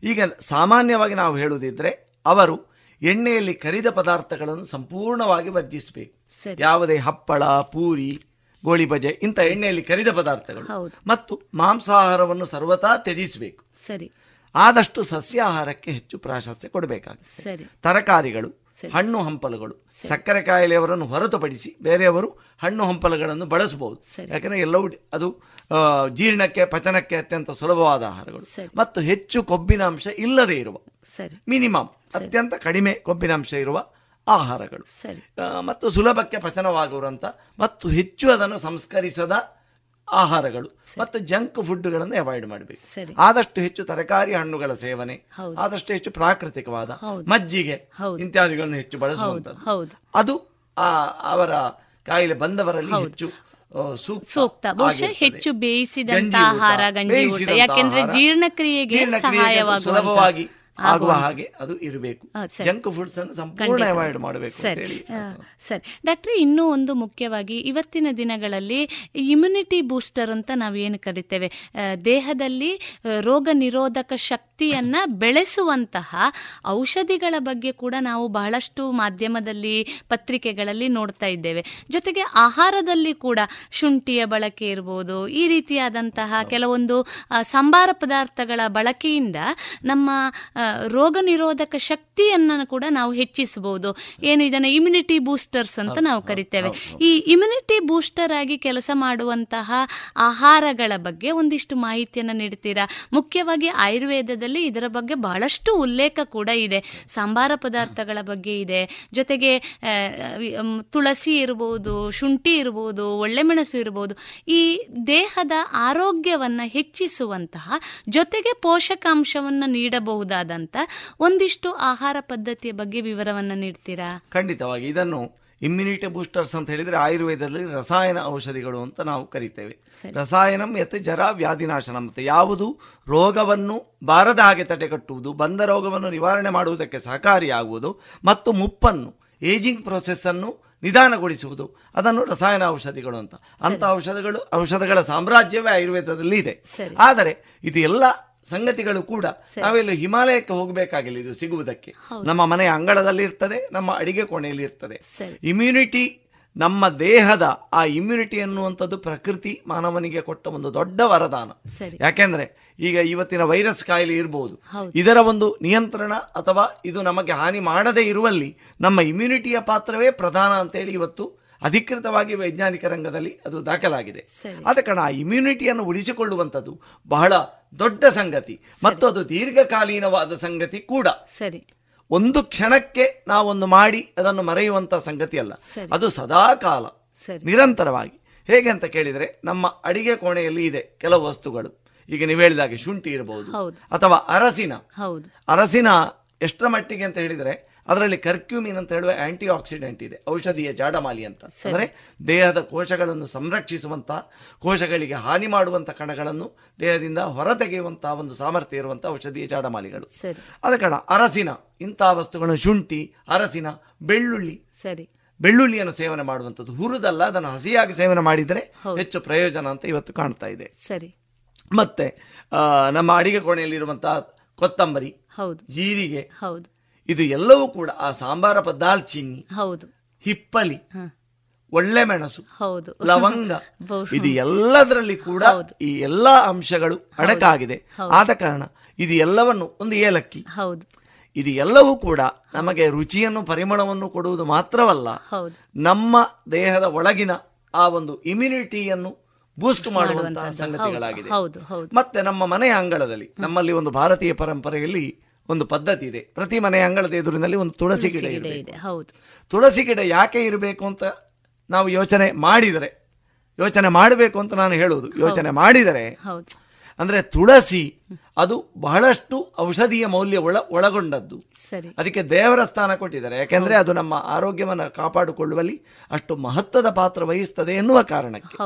ಈಗ ಸಾಮಾನ್ಯವಾಗಿ ನಾವು ಹೇಳುವುದಿದ್ರೆ ಅವರು ಎಣ್ಣೆಯಲ್ಲಿ ಕರಿದ ಪದಾರ್ಥಗಳನ್ನು ಸಂಪೂರ್ಣವಾಗಿ ವರ್ಜಿಸಬೇಕು. ಯಾವುದೇ ಹಪ್ಪಳ ಪೂರಿ ಗೋಳಿ ಬಜೆ ಇಂಥ ಎಣ್ಣೆಯಲ್ಲಿ ಕರಿದ ಪದಾರ್ಥಗಳು. ಮತ್ತು ಮಾಂಸಾಹಾರವನ್ನು ಸರ್ವತಾ ತ್ಯಜಿಸಬೇಕು. ಸರಿ. ಆದಷ್ಟು ಸಸ್ಯಾಹಾರಕ್ಕೆ ಹೆಚ್ಚು ಪ್ರಾಶಸ್ತ್ಯ ಕೊಡಬೇಕಾಗುತ್ತೆ. ಸರಿ. ತರಕಾರಿಗಳು ಹಣ್ಣು ಹಂಪಲುಗಳು ಸಕ್ಕರೆ ಕಾಯಿಲೆಯವರನ್ನು ಹೊರತುಪಡಿಸಿ ಬೇರೆಯವರು ಹಣ್ಣು ಹಂಪಲುಗಳನ್ನು ಬಳಸಬಹುದು. ಯಾಕಂದರೆ ಎಲ್ಲವೂ ಅದು ಜೀರ್ಣಕ್ಕೆ ಪಚನಕ್ಕೆ ಅತ್ಯಂತ ಸುಲಭವಾದ ಆಹಾರಗಳು. ಮತ್ತು ಹೆಚ್ಚು ಕೊಬ್ಬಿನ ಅಂಶ ಇಲ್ಲದೆ ಇರುವ ಮಿನಿಮಮ್ ಅತ್ಯಂತ ಕಡಿಮೆ ಕೊಬ್ಬಿನ ಅಂಶ ಇರುವ ಆಹಾರಗಳು. ಸರಿ. ಮತ್ತು ಸುಲಭಕ್ಕೆ ಪಚನವಾಗುವಂಥ ಮತ್ತು ಹೆಚ್ಚು ಅದನ್ನು ಸಂಸ್ಕರಿಸದ ಆಹಾರಗಳು ಮತ್ತು ಜಂಕ್ ಫುಡ್ಗಳನ್ನು ಅವಾಯ್ಡ್ ಮಾಡಬೇಕು. ಆದಷ್ಟು ಹೆಚ್ಚು ತರಕಾರಿ ಹಣ್ಣುಗಳ ಸೇವನೆ. ಆದಷ್ಟು ಹೆಚ್ಚು ಪ್ರಾಕೃತಿಕವಾದ ಮಜ್ಜಿಗೆ ಇತ್ಯಾದಿಗಳನ್ನು ಹೆಚ್ಚು ಬಳಸುವಂಥದ್ದು. ಹೌದು. ಅದು ಆ ಅವರ ಕಾಯಿಲೆ ಬಂದವರಲ್ಲಿ ಹೆಚ್ಚು ಸೂಕ್ತ ಬಹುಶಃ ಹೆಚ್ಚು ಬೇಯಿಸಿದಂತ ಆಹಾರ ಗಂಜಿ ಊಟ. ಯಾಕೆಂದ್ರೆ ಜೀರ್ಣಕ್ರಿಯೆಗೆ ಸಹಾಯವಾಗುವ ಸುಲಭವಾಗಿ ಆಗುವ ಹಾಗೆ. ಅದು ಇರಬೇಕು. ಜಂಕ್ ಫುಡ್ಸ್ ಅನ್ನು ಸಂಪೂರ್ಣ ಅವಾಯ್ಡ್ ಮಾಡಬೇಕು ಸರಿ. ಸರಿ. ಡಾಕ್ಟ್ರೆ ಇನ್ನೂ ಒಂದು ಮುಖ್ಯವಾಗಿ ಇವತ್ತಿನ ದಿನಗಳಲ್ಲಿ ಇಮ್ಯುನಿಟಿ ಬೂಸ್ಟರ್ ಅಂತ ನಾವು ಏನು ಕರಿತೇವೆ? ದೇಹದಲ್ಲಿ ರೋಗ ನಿರೋಧಕ ಶಕ್ತಿಯನ್ನ ಬೆಳೆಸುವಂತಹ ಔಷಧಿಗಳ ಬಗ್ಗೆ ಕೂಡ ನಾವು ಬಹಳಷ್ಟು ಮಾಧ್ಯಮದಲ್ಲಿ ಪತ್ರಿಕೆಗಳಲ್ಲಿ ನೋಡ್ತಾ ಇದ್ದೇವೆ. ಜೊತೆಗೆ ಆಹಾರದಲ್ಲಿ ಕೂಡ ಶುಂಠಿಯ ಬಳಕೆ ಇರ್ಬೋದು ಈ ರೀತಿಯಾದಂತಹ ಕೆಲವೊಂದು ಸಂಬಾರ ಪದಾರ್ಥಗಳ ಬಳಕೆಯಿಂದ ನಮ್ಮ ರೋಗ ನಿರೋಧಕ ಶಕ್ತಿಯನ್ನು ಕೂಡ ನಾವು ಹೆಚ್ಚಿಸಬಹುದು. ಏನು ಇದನ್ನ ಇಮ್ಯುನಿಟಿ ಬೂಸ್ಟರ್ಸ್ ಅಂತ ನಾವು ಕರಿತೇವೆ. ಈ ಇಮ್ಯುನಿಟಿ ಬೂಸ್ಟರ್ ಆಗಿ ಕೆಲಸ ಮಾಡುವಂತಹ ಆಹಾರಗಳ ಬಗ್ಗೆ ಒಂದಿಷ್ಟು ಮಾಹಿತಿಯನ್ನು ನೀಡ್ತೀರಾ? ಮುಖ್ಯವಾಗಿ ಆಯುರ್ವೇದದಲ್ಲಿ ಇದರ ಬಗ್ಗೆ ಬಹಳಷ್ಟು ಉಲ್ಲೇಖ ಕೂಡ ಇದೆ. ಸಾಂಬಾರ ಪದಾರ್ಥಗಳ ಬಗ್ಗೆ ಇದೆ. ಜೊತೆಗೆ ತುಳಸಿ ಇರಬಹುದು ಶುಂಠಿ ಇರಬಹುದು ಒಳ್ಳೆ ಮೆಣಸು ಇರಬಹುದು ಈ ದೇಹದ ಆರೋಗ್ಯವನ್ನ ಹೆಚ್ಚಿಸುವಂತಹ ಜೊತೆಗೆ ಪೋಷಕಾಂಶವನ್ನ ನೀಡಬಹುದಾದಂತ ಒಂದಿಷ್ಟು ಆಹಾರ ಪದ್ಧತಿಯ ಬಗ್ಗೆ ವಿವರವನ್ನ ನೀಡ್ತೀರಾ? ಖಂಡಿತವಾಗಿ. ಇದನ್ನು ಇಮ್ಯುನಿಟಿ ಬೂಸ್ಟರ್ಸ್ ಅಂತ ಹೇಳಿದ್ರೆ ಆಯುರ್ವೇದದಲ್ಲಿ ರಸಾಯನ ಔಷಧಿಗಳು ಅಂತ ನಾವು ಕರಿತೇವೆ. ರಸಾಯನಂ ಯತ್ ಜರ ವ್ಯಾಧಿನಾಶನ ಮತ್ತು ಯಾವುದು? ರೋಗವನ್ನು ಬಾರದ ಹಾಗೆ ತಡೆಗಟ್ಟುವುದು ಬಂದ ರೋಗವನ್ನು ನಿವಾರಣೆ ಮಾಡುವುದಕ್ಕೆ ಸಹಕಾರಿಯಾಗುವುದು ಮತ್ತು ಮುಪ್ಪನ್ನು ಏಜಿಂಗ್ ಪ್ರೊಸೆಸ್ ಅನ್ನು ನಿಧಾನಗೊಳಿಸುವುದು. ಅದನ್ನು ರಸಾಯನ ಔಷಧಿಗಳು ಅಂತ. ಅಂತ ಔಷಧಗಳು ಔಷಧಗಳ ಸಾಮ್ರಾಜ್ಯವೇ ಆಯುರ್ವೇದದಲ್ಲಿ ಇದೆ ಆದರೆ ಇದು ಎಲ್ಲ ಸಂಗತಿಗಳು ಕೂಡ ನಾವೆಲ್ಲ ಹಿಮಾಲಯಕ್ಕೆ ಹೋಗಬೇಕಾಗಿಲ್ಲ ಇದು ಸಿಗುವುದಕ್ಕೆ. ನಮ್ಮ ಮನೆಯ ಅಂಗಳದಲ್ಲಿ ಇರ್ತದೆ ನಮ್ಮ ಅಡಿಗೆ ಕೋಣೆಯಲ್ಲಿ ಇರ್ತದೆ. ಇಮ್ಯುನಿಟಿ ನಮ್ಮ ದೇಹದ ಆ ಇಮ್ಯುನಿಟಿ ಅನ್ನುವಂಥದ್ದು ಪ್ರಕೃತಿ ಮಾನವನಿಗೆ ಕೊಟ್ಟ ಒಂದು ದೊಡ್ಡ ವರದಾನ. ಯಾಕೆಂದ್ರೆ ಈಗ ಇವತ್ತಿನ ವೈರಸ್ ಕಾಯಿಲೆ ಇರಬಹುದು ಇದರ ಒಂದು ನಿಯಂತ್ರಣ ಅಥವಾ ಇದು ನಮಗೆ ಹಾನಿ ಮಾಡದೇ ಇರುವಲ್ಲಿ ನಮ್ಮ ಇಮ್ಯುನಿಟಿಯ ಪಾತ್ರವೇ ಪ್ರಧಾನ ಅಂತೇಳಿ ಇವತ್ತು ಅಧಿಕೃತವಾಗಿ ವೈಜ್ಞಾನಿಕ ರಂಗದಲ್ಲಿ ಅದು ದಾಖಲಾಗಿದೆ. ಆದ ಕಾರಣ ಆ ಇಮ್ಯುನಿಟಿಯನ್ನು ಉಳಿಸಿಕೊಳ್ಳುವಂಥದ್ದು ಬಹಳ ದೊಡ್ಡ ಸಂಗತಿ ಮತ್ತು ಅದು ದೀರ್ಘಕಾಲೀನವಾದ ಸಂಗತಿ ಕೂಡ. ಸರಿ. ಒಂದು ಕ್ಷಣಕ್ಕೆ ನಾವೊಂದು ಮಾಡಿ ಅದನ್ನು ಮರೆಯುವಂಥ ಸಂಗತಿ ಅಲ್ಲ ಅದು ಸದಾ ಕಾಲ ನಿರಂತರವಾಗಿ. ಹೇಗೆ ಅಂತ ಕೇಳಿದರೆ ನಮ್ಮ ಅಡಿಗೆ ಕೋಣೆಯಲ್ಲಿ ಇದೆ ಕೆಲವು ವಸ್ತುಗಳು. ಈಗ ನೀವು ಹೇಳಿದಾಗೆ ಶುಂಠಿ ಇರಬಹುದು ಅಥವಾ ಅರಸಿನ. ಹೌದು. ಅರಸಿನ ಎಷ್ಟರ ಮಟ್ಟಿಗೆ ಅಂತ ಹೇಳಿದರೆ ಅದರಲ್ಲಿ ಕರ್ಕ್ಯೂಮಿನ್ ಅಂತ ಹೇಳುವ ಆಂಟಿ ಆಕ್ಸಿಡೆಂಟ್ ಇದೆ. ಔಷಧೀಯ ಜಾಡಮಾಲಿ ಅಂತ. ಅಂದರೆ ದೇಹದ ಕೋಶಗಳನ್ನು ಸಂರಕ್ಷಿಸುವಂಥ ಕೋಶಗಳಿಗೆ ಹಾನಿ ಮಾಡುವಂಥ ಕಣಗಳನ್ನು ದೇಹದಿಂದ ಹೊರತೆಗೆಯುವಂತಹ ಒಂದು ಸಾಮರ್ಥ್ಯ ಇರುವಂಥ ಔಷಧೀಯ ಜಾಡಮಾಲಿಗಳು. ಅದ ಕಣ ಕಾರಣ ಅರಸಿನ ಇಂತಹ ವಸ್ತುಗಳನ್ನು ಶುಂಠಿ ಅರಸಿನ ಬೆಳ್ಳುಳ್ಳಿ. ಸರಿ. ಬೆಳ್ಳುಳ್ಳಿಯನ್ನು ಸೇವನೆ ಮಾಡುವಂಥದ್ದು. ಹುರಿದಲ್ಲ ಅದನ್ನು ಹಸಿಯಾಗಿ ಸೇವನೆ ಮಾಡಿದರೆ ಹೆಚ್ಚು ಪ್ರಯೋಜನ ಅಂತ ಇವತ್ತು ಕಾಣ್ತಾ ಇದೆ. ಸರಿ. ಮತ್ತೆ ನಮ್ಮ ಅಡಿಗೆ ಕೋಣೆಯಲ್ಲಿರುವಂತಹ ಕೊತ್ತಂಬರಿ ಹೌದು. ಜೀರಿಗೆ ಹೌದು. ಇದು ಎಲ್ಲವೂ ಕೂಡ ಆ ಸಾಂಬಾರ ಪದಾಲ್ಚಿನ್ನಿ ಹೌದು. ಹಿಪ್ಪಲಿ. ಒಳ್ಳೆ ಮೆಣಸು ಹೌದು. ಲವಂಗ ಇದು ಎಲ್ಲದರಲ್ಲಿ ಕೂಡ ಈ ಎಲ್ಲಾ ಅಂಶಗಳು ಅಡಕಾಗಿದೆ. ಆದ ಕಾರಣ ಇದು ಎಲ್ಲವನ್ನು ಒಂದು ಏಲಕ್ಕಿ. ಹೌದು. ಇದು ಎಲ್ಲವೂ ಕೂಡ ನಮಗೆ ರುಚಿಯನ್ನು ಪರಿಮಳವನ್ನು ಕೊಡುವುದು ಮಾತ್ರವಲ್ಲ ನಮ್ಮ ದೇಹದ ಒಳಗಿನ ಆ ಒಂದು ಇಮ್ಯುನಿಟಿಯನ್ನು ಬೂಸ್ಟ್ ಮಾಡುವಂತಹ ಸಂಗತಿಗಳಾಗಿದೆ. ಮತ್ತೆ ನಮ್ಮ ಮನೆಯ ಅಂಗಳದಲ್ಲಿ ನಮ್ಮಲ್ಲಿ ಒಂದು ಭಾರತೀಯ ಪರಂಪರೆಯಲ್ಲಿ ಒಂದು ಪದ್ಧತಿ ಇದೆ. ಪ್ರತಿ ಮನೆಯ ಅಂಗಳದ ಎದುರಿನಲ್ಲಿ ಒಂದು ತುಳಸಿ ಗಿಡ ಇದೆ ಹೌದು. ತುಳಸಿ ಗಿಡ ಯಾಕೆ ಇರಬೇಕು ಅಂತ ನಾವು ಯೋಚನೆ ಮಾಡಿದರೆ ಯೋಚನೆ ಮಾಡಬೇಕು ಅಂತ ನಾನು ಹೇಳುವುದು. ಯೋಚನೆ ಮಾಡಿದರೆ ಅಂದ್ರೆ ತುಳಸಿ ಅದು ಬಹಳಷ್ಟು ಔಷಧೀಯ ಮೌಲ್ಯ ಒಳ ಒಳಗೊಂಡದ್ದು. ಸರಿ. ಅದಕ್ಕೆ ದೇವರ ಸ್ಥಾನ ಕೊಟ್ಟಿದ್ದಾರೆ. ಯಾಕೆಂದ್ರೆ ಅದು ನಮ್ಮ ಆರೋಗ್ಯವನ್ನು ಕಾಪಾಡಿಕೊಳ್ಳುವಲ್ಲಿ ಅಷ್ಟು ಮಹತ್ವದ ಪಾತ್ರ ವಹಿಸ್ತದೆ ಎನ್ನುವ ಕಾರಣಕ್ಕೆ.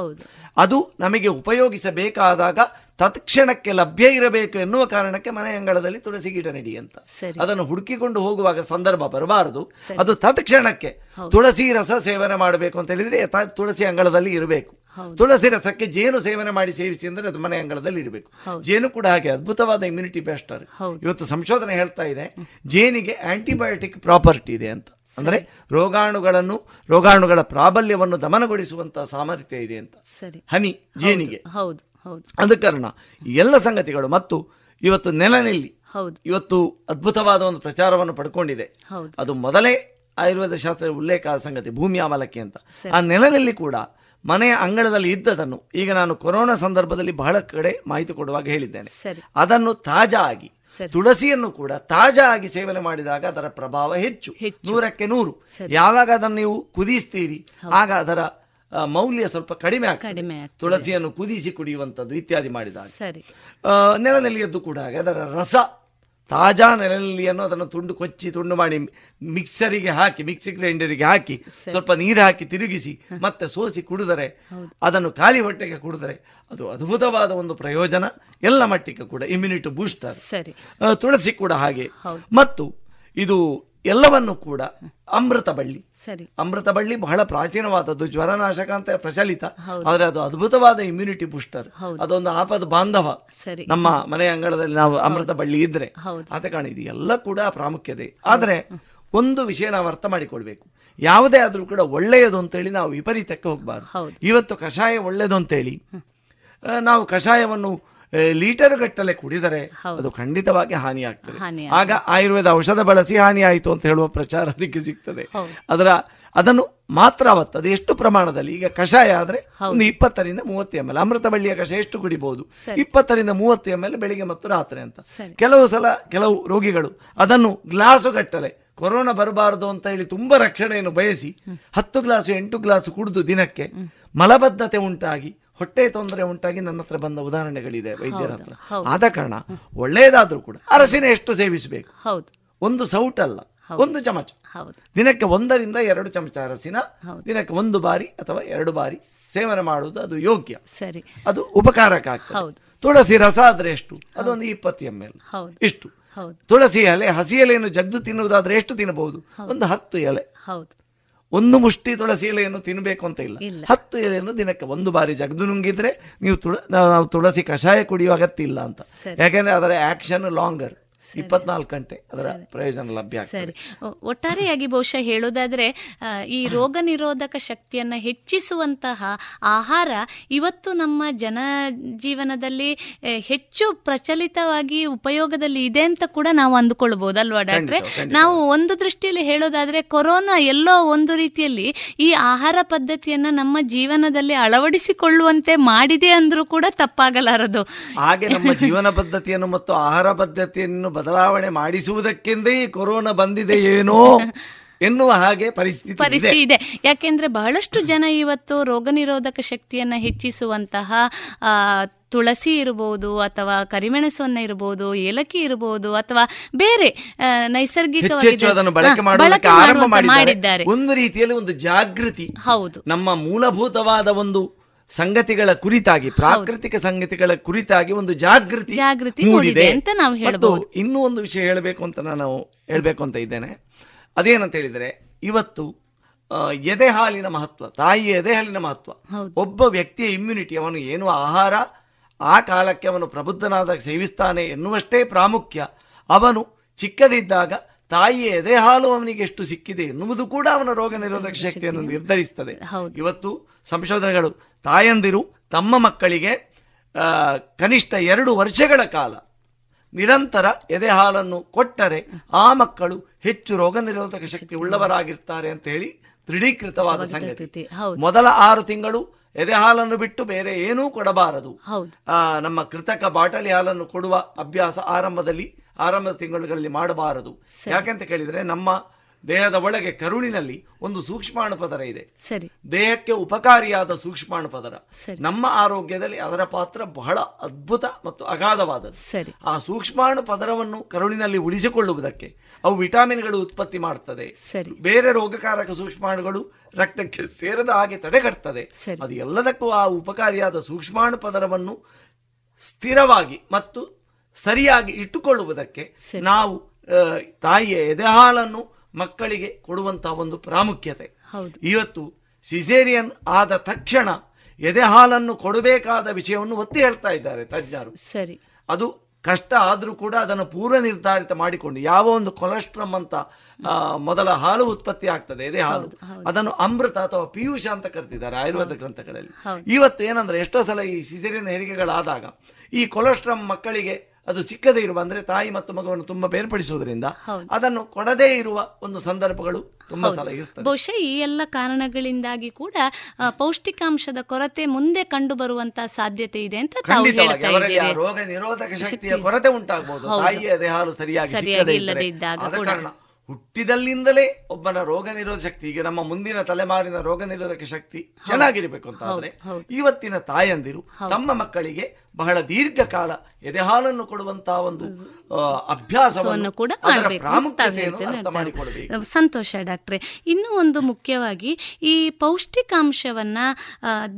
ಅದು ನಮಗೆ ಉಪಯೋಗಿಸಬೇಕಾದಾಗ ತತ್ಕ್ಷಣಕ್ಕೆ ಲಭ್ಯ ಇರಬೇಕು ಎನ್ನುವ ಕಾರಣಕ್ಕೆ ಮನೆ ಅಂಗಳದಲ್ಲಿ ತುಳಸಿ ಗಿಡ ನೆಡಿ ಅಂತ. ಅದನ್ನು ಹುಡುಕಿಕೊಂಡು ಹೋಗುವಾಗ ಸಂದರ್ಭ ಬರಬಾರದು. ಅದು ತತ್ಕ್ಷಣಕ್ಕೆ ತುಳಸಿ ರಸ ಸೇವನೆ ಮಾಡಬೇಕು ಅಂತ ಹೇಳಿದ್ರೆ ತುಳಸಿ ಅಂಗಳದಲ್ಲಿ ಇರಬೇಕು. ತುಳಸಿ ರಸಕ್ಕೆ ಜೇನು ಸೇವನೆ ಮಾಡಿ ಸೇವಿಸಿ ಅಂದ್ರೆ ಅದು ಮನೆ ಅಂಗಳದಲ್ಲಿ ಇರಬೇಕು. ಜೇನು ಕೂಡ ಹಾಗೆ ಅದ್ಭುತವಾದ ಇಮ್ಯುನಿಟಿ ಬೆಸ್ಟರ್ ಇವತ್ತು ಸಂಶೋಧನೆ ಹೇಳ್ತಾ ಇದೆ ಜೇನಿಗೆ ಆಂಟಿಬಯೋಟಿಕ್ ಪ್ರಾಪರ್ಟಿ ಇದೆ ಅಂತ. ಅಂದ್ರೆ ರೋಗಾಣುಗಳನ್ನು ರೋಗಾಣುಗಳ ಪ್ರಾಬಲ್ಯವನ್ನು ದಮನಗೊಳಿಸುವಂತಹ ಸಾಮರ್ಥ್ಯ ಇದೆ ಅಂತ. ಸರಿ. ಹನಿ ಜೇನಿಗೆ. ಹೌದು. ಆದ ಕಾರಣ ಎಲ್ಲ ಸಂಗತಿಗಳು ಮತ್ತು ಇವತ್ತು ನೆಲನೆಲ್ಲಿ ಹೌದು. ಇವತ್ತು ಅದ್ಭುತವಾದ ಒಂದು ಪ್ರಚಾರವನ್ನು ಪಡ್ಕೊಂಡಿದೆ. ಹೌದು. ಅದು ಮೊದಲೇ ಆಯುರ್ವೇದ ಶಾಸ್ತ್ರ ಉಲ್ಲೇಖ ಆದ ಸಂಗತಿ ಭೂಮಿ ಅಮಲಕ್ಕೆ ಅಂತ. ಆ ನೆಲದಲ್ಲಿ ಕೂಡ ಮನೆಯ ಅಂಗಳದಲ್ಲಿ ಇದ್ದದನ್ನು ಈಗ ನಾನು ಕೊರೋನಾ ಸಂದರ್ಭದಲ್ಲಿ ಬಹಳ ಕಡೆ ಮಾಹಿತಿ ಕೊಡುವಾಗ ಹೇಳಿದ್ದೇನೆ. ಅದನ್ನು ತಾಜಾ ಆಗಿ ತುಳಸಿಯನ್ನು ಕೂಡ ತಾಜಾ ಆಗಿ ಸೇವನೆ ಮಾಡಿದಾಗ ಅದರ ಪ್ರಭಾವ ಹೆಚ್ಚು. ನೂರಕ್ಕೆ ನೂರು. ಯಾವಾಗ ಅದನ್ನು ನೀವು ಕುದಿಸ್ತೀರಿ ಆಗ ಅದರ ಮೌಲ್ಯ ಸ್ವಲ್ಪ ಕಡಿಮೆ ಆಗ್ತದೆ. ತುಳಸಿಯನ್ನು ಕುದಿಸಿ ಕುಡಿಯುವಂಥದ್ದು ಇತ್ಯಾದಿ ಮಾಡಿದಾಗ ಸರಿ. ನೆಲನೆಲ್ಲಿಯದ್ದು ಕೂಡ ಹಾಗೆ ಅದರ ರಸ ತಾಜಾ ನೆಲನೆಲ್ಲಿಯನ್ನು ಅದನ್ನು ತುಂಡು ಕೊಚ್ಚಿ ತುಂಡು ಮಾಡಿ ಮಿಕ್ಸರಿಗೆ ಹಾಕಿ ಮಿಕ್ಸಿ ಗ್ರೈಂಡರಿಗೆ ಹಾಕಿ ಸ್ವಲ್ಪ ನೀರು ಹಾಕಿ ತಿರುಗಿಸಿ ಮತ್ತೆ ಸೋಸಿ ಕುಡಿದರೆ ಅದನ್ನು ಖಾಲಿ ಹೊಟ್ಟೆಗೆ ಕುಡಿದರೆ ಅದು ಅದ್ಭುತವಾದ ಒಂದು ಪ್ರಯೋಜನ ಎಲ್ಲ ಮಟ್ಟಿಗೆ ಕೂಡ ಇಮ್ಯುನಿಟಿ ಬೂಸ್ಟರ್ ಸರಿ. ತುಳಸಿ ಕೂಡ ಹಾಗೆ. ಮತ್ತು ಇದು ಎಲ್ಲವನ್ನು ಕೂಡ ಅಮೃತ ಬಳ್ಳಿ. ಸರಿ. ಅಮೃತ ಬಳ್ಳಿ ಬಹಳ ಪ್ರಾಚೀನವಾದದ್ದು ಜ್ವರನಾಶಕ ಅಂತ ಪ್ರಚಲಿತ. ಆದರೆ ಅದು ಅದ್ಭುತವಾದ ಇಮ್ಯುನಿಟಿ ಬೂಸ್ಟರ್. ಅದೊಂದು ಆಪದ ಬಾಂಧವ. ಸರಿ. ನಮ್ಮ ಮನೆ ಅಂಗಳದಲ್ಲಿ ನಾವು ಅಮೃತ ಬಳ್ಳಿ ಇದ್ರೆ. ಆತ ಆದ ಕಾರಣ ಇದು ಎಲ್ಲ ಕೂಡ ಪ್ರಾಮುಖ್ಯತೆ. ಆದರೆ ಒಂದು ವಿಷಯ ನಾವು ಅರ್ಥ ಮಾಡಿಕೊಳ್ಬೇಕು. ಯಾವುದೇ ಆದರೂ ಕೂಡ ಒಳ್ಳೆಯದು ಅಂತೇಳಿ ನಾವು ವಿಪರೀತಕ್ಕೆ ಹೋಗಬಾರ್ದು. ಇವತ್ತು ಕಷಾಯ ಒಳ್ಳೆಯದು ಅಂತೇಳಿ ನಾವು ಕಷಾಯವನ್ನು ಲೀಟರ್ ಗಟ್ಟಲೆ ಕುಡಿದರೆ ಅದು ಖಂಡಿತವಾಗಿ ಹಾನಿಯಾಗ್ತದೆ. ಆಗ್ತದೆ ಆಗ ಆಯುರ್ವೇದ ಔಷಧ ಬಳಸಿ ಹಾನಿ ಆಯಿತು ಅಂತ ಹೇಳುವ ಪ್ರಚಾರ ಅದಕ್ಕೆ ಸಿಗ್ತದೆ. ಅದರ ಅದನ್ನು ಮಾತ್ರ ಅವತ್ತು ಅದು ಎಷ್ಟು ಪ್ರಮಾಣದಲ್ಲಿ? ಈಗ ಕಷಾಯ ಆದ್ರೆ ಒಂದು ಇಪ್ಪತ್ತರಿಂದ ಮೂವತ್ತು ಎಂ ಎಲ್ ಅಮೃತ ಬಳ್ಳಿಯ ಕಷಾಯ ಎಷ್ಟು ಕುಡಿಬಹುದು. ಇಪ್ಪತ್ತರಿಂದ ಮೂವತ್ತು ಎಂ ಎಲ್ ಬೆಳಿಗ್ಗೆ ಮತ್ತು ರಾತ್ರಿ ಅಂತ. ಕೆಲವು ಸಲ ಕೆಲವು ರೋಗಿಗಳು ಅದನ್ನು ಗ್ಲಾಸು ಗಟ್ಟಲೆ ಕೊರೋನಾ ಬರಬಾರದು ಅಂತ ಹೇಳಿ ತುಂಬಾ ರಕ್ಷಣೆಯನ್ನು ಬಯಸಿ ಹತ್ತು ಗ್ಲಾಸು ಎಂಟು ಗ್ಲಾಸು ಕುಡಿದು ದಿನಕ್ಕೆ ಮಲಬದ್ಧತೆ ಉಂಟಾಗಿ ಹೊಟ್ಟೆ ತೊಂದರೆ ಉಂಟಾಗಿ ನನ್ನ ಹತ್ರ ಬಂದ ಉದಾಹರಣೆಗಳಿದೆ ವೈದ್ಯರ ಹತ್ರ. ಆದ ಕಾರಣ ಒಳ್ಳೆಯದಾದ್ರೂ ಕೂಡ ಅರಸಿನ ಎಷ್ಟು ಸೇವಿಸಬೇಕು? ಹೌದು. ಒಂದು ಸೌಟಲ್ಲ ಒಂದು ಚಮಚ. ದಿನಕ್ಕೆ ಒಂದರಿಂದ ಎರಡು ಚಮಚ ಅರಸಿನ ದಿನಕ್ಕೆ ಒಂದು ಬಾರಿ ಅಥವಾ ಎರಡು ಬಾರಿ ಸೇವನೆ ಮಾಡುವುದು ಅದು ಯೋಗ್ಯ. ಸರಿ. ಅದು ಉಪಕಾರಕ. ತುಳಸಿ ರಸ ಆದ್ರೆ ಎಷ್ಟು? ಅದೊಂದು ಇಪ್ಪತ್ತು ಎಂ ಎಲ್. ಇಷ್ಟು. ತುಳಸಿ ಎಲೆ ಹಸಿ ಎಲೆಯನ್ನು ಜಗ್ದು ತಿನ್ನುವುದಾದ್ರೆ ಎಷ್ಟು ತಿನ್ನಬಹುದು? ಒಂದು ಹತ್ತು ಎಲೆ. ಹೌದು. ಒಂದು ಮುಷ್ಟಿ ತುಳಸಿ ಎಲೆಯನ್ನು ತಿನ್ನಬೇಕು ಅಂತ ಇಲ್ಲ. ಹತ್ತು ಎಲೆಯನ್ನು ದಿನಕ್ಕೆ ಒಂದು ಬಾರಿ ಜಗದು ನುಂಗಿದ್ರೆ ನೀವು ತುಳ ನಾವು ತುಳಸಿ ಕಷಾಯ ಕುಡಿಯುವ ಅಗತ್ಯ ಇಲ್ಲ ಅಂತ. ಯಾಕೆಂದ್ರೆ ಅದರ ಆಕ್ಷನ್ ಲಾಂಗರ್ ಇಪ್ಪತ್ನಾಲ್ಕು ಗಂಟೆ ಅದರ ಪ್ರಯೋಜನ ಲಭ್ಯ ಸರಿ. ಒಟ್ಟಾರೆಯಾಗಿ ಬಹುಶಃ ಹೇಳೋದಾದ್ರೆ ಈ ರೋಗ ನಿರೋಧಕ ಶಕ್ತಿಯನ್ನ ಹೆಚ್ಚಿಸುವಂತಹ ಆಹಾರ ಇವತ್ತು ನಮ್ಮ ಜನ ಜೀವನದಲ್ಲಿ ಹೆಚ್ಚು ಪ್ರಚಲಿತವಾಗಿ ಉಪಯೋಗದಲ್ಲಿ ಇದೆ ಅಂತ ಕೂಡ ನಾವು ಅಂದುಕೊಳ್ಬಹುದು ಅಲ್ವಾ ಡಾಕ್ಟ್ರೆ. ನಾವು ಒಂದು ದೃಷ್ಟಿಯಲ್ಲಿ ಹೇಳೋದಾದ್ರೆ ಕೊರೋನಾ ಎಲ್ಲೋ ಒಂದು ರೀತಿಯಲ್ಲಿ ಈ ಆಹಾರ ಪದ್ಧತಿಯನ್ನ ನಮ್ಮ ಜೀವನದಲ್ಲಿ ಅಳವಡಿಸಿಕೊಳ್ಳುವಂತೆ ಮಾಡಿದೆ ಅಂದ್ರೂ ಕೂಡ ತಪ್ಪಾಗಲಾರದು. ಹಾಗೆ ನಮ್ಮ ಜೀವನ ಪದ್ಧತಿಯನ್ನು ಮತ್ತು ಆಹಾರ ಪದ್ಧತಿಯನ್ನು ಬದಲಾವಣೆ ಮಾಡಿಸುವುದಕ್ಕೆಂದೇ ಕೊರೋನಾ ಬಂದಿದೆ ಏನೋ [LAUGHS] ಎನ್ನುವ ಹಾಗೆ ಪರಿಸ್ಥಿತಿ ಇದೆ. ಪರಿಸ್ಥಿತಿ ಇದೆ. ಯಾಕೆಂದ್ರೆ ಬಹಳಷ್ಟು ಜನ ಇವತ್ತು ರೋಗ ನಿರೋಧಕ ಶಕ್ತಿಯನ್ನ ಹೆಚ್ಚಿಸುವಂತಹ ತುಳಸಿ ಇರಬಹುದು ಅಥವಾ ಕರಿಮೆಣಸನ್ನ ಇರಬಹುದು ಏಲಕ್ಕಿ ಇರಬಹುದು ಅಥವಾ ಬೇರೆ ನೈಸರ್ಗಿಕವಾಗಿ ಮಾಡಿದ್ದಾರೆ. ಒಂದು ರೀತಿಯಲ್ಲಿ ಒಂದು ಜಾಗೃತಿ. ಹೌದು. ನಮ್ಮ ಮೂಲಭೂತವಾದ ಒಂದು ಸಂಗತಿಗಳ ಕುರಿತಾಗಿ ಪ್ರಾಕೃತಿಕ ಸಂಗತಿಗಳ ಕುರಿತಾಗಿ ಒಂದು ಜಾಗೃತಿ ಜಾಗೃತಿ ಮೂಡಿದೆ ಅಂತ ನಾವು ಮತ್ತು ಹೇಳ್ಬೋದು. ಇನ್ನೂ ಒಂದು ವಿಷಯ ಹೇಳಬೇಕು ಅಂತ ನಾನು ಹೇಳಬೇಕು ಅಂತ ಇದ್ದೇನೆ ಅದೇನಂತ ಹೇಳಿದರೆ ಇವತ್ತು ಆ, ಎದೆ ಹಾಲಿನ ಮಹತ್ವ ತಾಯಿಯ ಎದೆ ಹಾಲಿನ ಮಹತ್ವ ಹೌದು. ಒಬ್ಬ ವ್ಯಕ್ತಿಯ ಇಮ್ಯುನಿಟಿ ಅವನು ಏನು ಆಹಾರ ಆ ಕಾಲಕ್ಕೆ ಅವನು ಪ್ರಬುದ್ಧನಾದಾಗ ಸೇವಿಸ್ತಾನೆ ಎನ್ನುವಷ್ಟೇ ಪ್ರಾಮುಖ್ಯ ಅವನು ಚಿಕ್ಕದಿದ್ದಾಗ ತಾಯಿಯ ಎದೆ ಹಾಲು ಅವನಿಗೆ ಎಷ್ಟು ಸಿಕ್ಕಿದೆ ಎನ್ನುವುದು ಕೂಡ ಅವನ ರೋಗ ನಿರೋಧಕ ಶಕ್ತಿಯನ್ನು ನಿರ್ಧರಿಸ್ತದೆ ಹೌದು. ಇವತ್ತು ಸಂಶೋಧನೆಗಳು ತಾಯಂದಿರು ತಮ್ಮ ಮಕ್ಕಳಿಗೆ ಕನಿಷ್ಠ ಎರಡು ವರ್ಷಗಳ ಕಾಲ ನಿರಂತರ ಎದೆ ಹಾಲನ್ನು ಕೊಟ್ಟರೆ ಆ ಮಕ್ಕಳು ಹೆಚ್ಚು ರೋಗ ನಿರೋಧಕ ಶಕ್ತಿ ಉಳ್ಳವರಾಗಿರ್ತಾರೆ ಅಂತ ಹೇಳಿ ದೃಢೀಕೃತವಾದ ಸಂಗತಿ. ಮೊದಲ ಆರು ತಿಂಗಳು ಎದೆ ಹಾಲನ್ನು ಬಿಟ್ಟು ಬೇರೆ ಏನೂ ಕೊಡಬಾರದು. ನಮ್ಮ ಕೃತಕ ಬಾಟಲಿ ಹಾಲನ್ನು ಕೊಡುವ ಅಭ್ಯಾಸ ಆರಂಭದಲ್ಲಿ ಆರಂಭದ ತಿಂಗಳುಗಳಲ್ಲಿ ಮಾಡಬಾರದು. ಯಾಕೆಂತ ಕೇಳಿದ್ರೆ ನಮ್ಮ ದೇಹದ ಒಳಗೆ ಕರುಳಿನಲ್ಲಿ ಒಂದು ಸೂಕ್ಷ್ಮಾಣು ಪದರ ಇದೆ. ಸರಿ. ದೇಹಕ್ಕೆ ಉಪಕಾರಿಯಾದ ಸೂಕ್ಷ್ಮಾಣು ಪದರ. ನಮ್ಮ ಆರೋಗ್ಯದಲ್ಲಿ ಅದರ ಪಾತ್ರ ಬಹಳ ಅದ್ಭುತ ಮತ್ತು ಅಗಾಧವಾದದ್ದು. ಸರಿ. ಆ ಸೂಕ್ಷ್ಮಾಣು ಪದರವನ್ನು ಕರುಳಿನಲ್ಲಿ ಉಳಿಸಿಕೊಳ್ಳುವುದಕ್ಕೆ ಅವು ವಿಟಾಮಿನ್ಗಳು ಉತ್ಪತ್ತಿ ಮಾಡುತ್ತದೆ ಸರಿ. ಬೇರೆ ರೋಗಕಾರಕ ಸೂಕ್ಷ್ಮಾಣುಗಳು ರಕ್ತಕ್ಕೆ ಸೇರದ ಹಾಗೆ ತಡೆಗಟ್ತದೆ. ಅದು ಎಲ್ಲದಕ್ಕೂ ಆ ಉಪಕಾರಿಯಾದ ಸೂಕ್ಷ್ಮಾಣು ಪದರವನ್ನು ಸ್ಥಿರವಾಗಿ ಮತ್ತು ಸರಿಯಾಗಿ ಇಟ್ಟುಕೊಳ್ಳುವುದಕ್ಕೆ ನಾವು ತಾಯಿಯ ಎದೆಹಾಲನ್ನು ಮಕ್ಕಳಿಗೆ ಕೊಡುವಂತಹ ಒಂದು ಪ್ರಾಮುಖ್ಯತೆ. ಇವತ್ತು ಸಿಸೇರಿಯನ್ ಆದ ತಕ್ಷಣ ಎದೆಹಾಲನ್ನು ಕೊಡಬೇಕಾದ ವಿಷಯವನ್ನು ಒತ್ತಿ ಹೇಳ್ತಾ ಇದ್ದಾರೆ ತಜ್ಞರು. ಸರಿ. ಅದು ಕಷ್ಟ ಆದರೂ ಕೂಡ ಅದನ್ನು ಪೂರ್ವ ನಿರ್ಧಾರಿತ ಮಾಡಿಕೊಂಡು ಯಾವ ಒಂದು ಕೊಲೆಸ್ಟ್ರಮ್ ಅಂತ ಮೊದಲ ಹಾಲು ಉತ್ಪತ್ತಿ ಆಗ್ತದೆ ಎದೆ ಹಾಲು. ಅದನ್ನು ಅಮೃತ ಅಥವಾ ಪಿಯೂಷ ಅಂತ ಕರೆದಿದ್ದಾರೆ ಆಯುರ್ವೇದ ಗ್ರಂಥಗಳಲ್ಲಿ. ಇವತ್ತು ಏನಂದ್ರೆ ಎಷ್ಟೋ ಸಲ ಈ ಸಿಸೇರಿಯನ್ ಹೆರಿಗೆಗಳಾದಾಗ ಈ ಕೊಲೆಸ್ಟ್ರಮ್ ಮಕ್ಕಳಿಗೆ ಅದು ಸಿಕ್ಕದೇ ಇರುವ ಅಂದ್ರೆ ತಾಯಿ ಮತ್ತು ಮಗುವನ್ನು ತುಂಬಾ ಬೇರ್ಪಡಿಸುವುದರಿಂದ ಅದನ್ನು ಕೊಡದೇ ಇರುವ ಒಂದು ಸಂದರ್ಭಗಳು ತುಂಬಾ ಸಲ ಇರ್ತದೆ ಬಹುಶಃ ಈ ಎಲ್ಲ ಕಾರಣಗಳಿಂದಾಗಿ ಕೂಡ ಪೌಷ್ಟಿಕಾಂಶದ ಕೊರತೆ ಮುಂದೆ ಕಂಡು ಬರುವಂತಹ ಸಾಧ್ಯತೆ ಇದೆ ಅಂತ ಅವರಲ್ಲಿ ರೋಗ ನಿರೋಧಕ ಶಕ್ತಿಯ ಶಕ್ತಿ. ಕೊರತೆ ಉಂಟಾಗಬಹುದು ಹೌದು. ತಾಯಿಯ ದೇಹಾಲು ಸರಿಯಾಗಿ ಸರಿಯಾಗಿ ಸಿಕ್ಕದೇ ಇಲ್ಲದೆ ಇದ್ದಾಗ ಕೂಡ. ಕಾರಣ ಹುಟ್ಟಿದಲ್ಲಿಂದಲೇ ಒಬ್ಬನ ರೋಗ ನಿರೋಧಕ ಶಕ್ತಿ ಈಗ ನಮ್ಮ ಮುಂದಿನ ತಲೆಮಾರಿನ ರೋಗ ನಿರೋಧಕ ಶಕ್ತಿ ಚೆನ್ನಾಗಿರ್ಬೇಕು ಅಂತ ಆದ್ರೆ. ಇವತ್ತಿನ ತಾಯಂದಿರು ತಮ್ಮ ಮಕ್ಕಳಿಗೆ ಬಹಳ ದೀರ್ಘಕಾಲ ಎದೆಹಾಲನ್ನು ಕೊಡುವಂತಹ ಒಂದು ಅಭ್ಯಾಸವನ್ನು ಕೂಡ ಮಾಡಬೇಕು ಸಂತೋಷ ಡಾಕ್ಟ್ರೆ. ಇನ್ನೂ ಒಂದು ಮುಖ್ಯವಾಗಿ ಈ ಪೌಷ್ಟಿಕಾಂಶವನ್ನ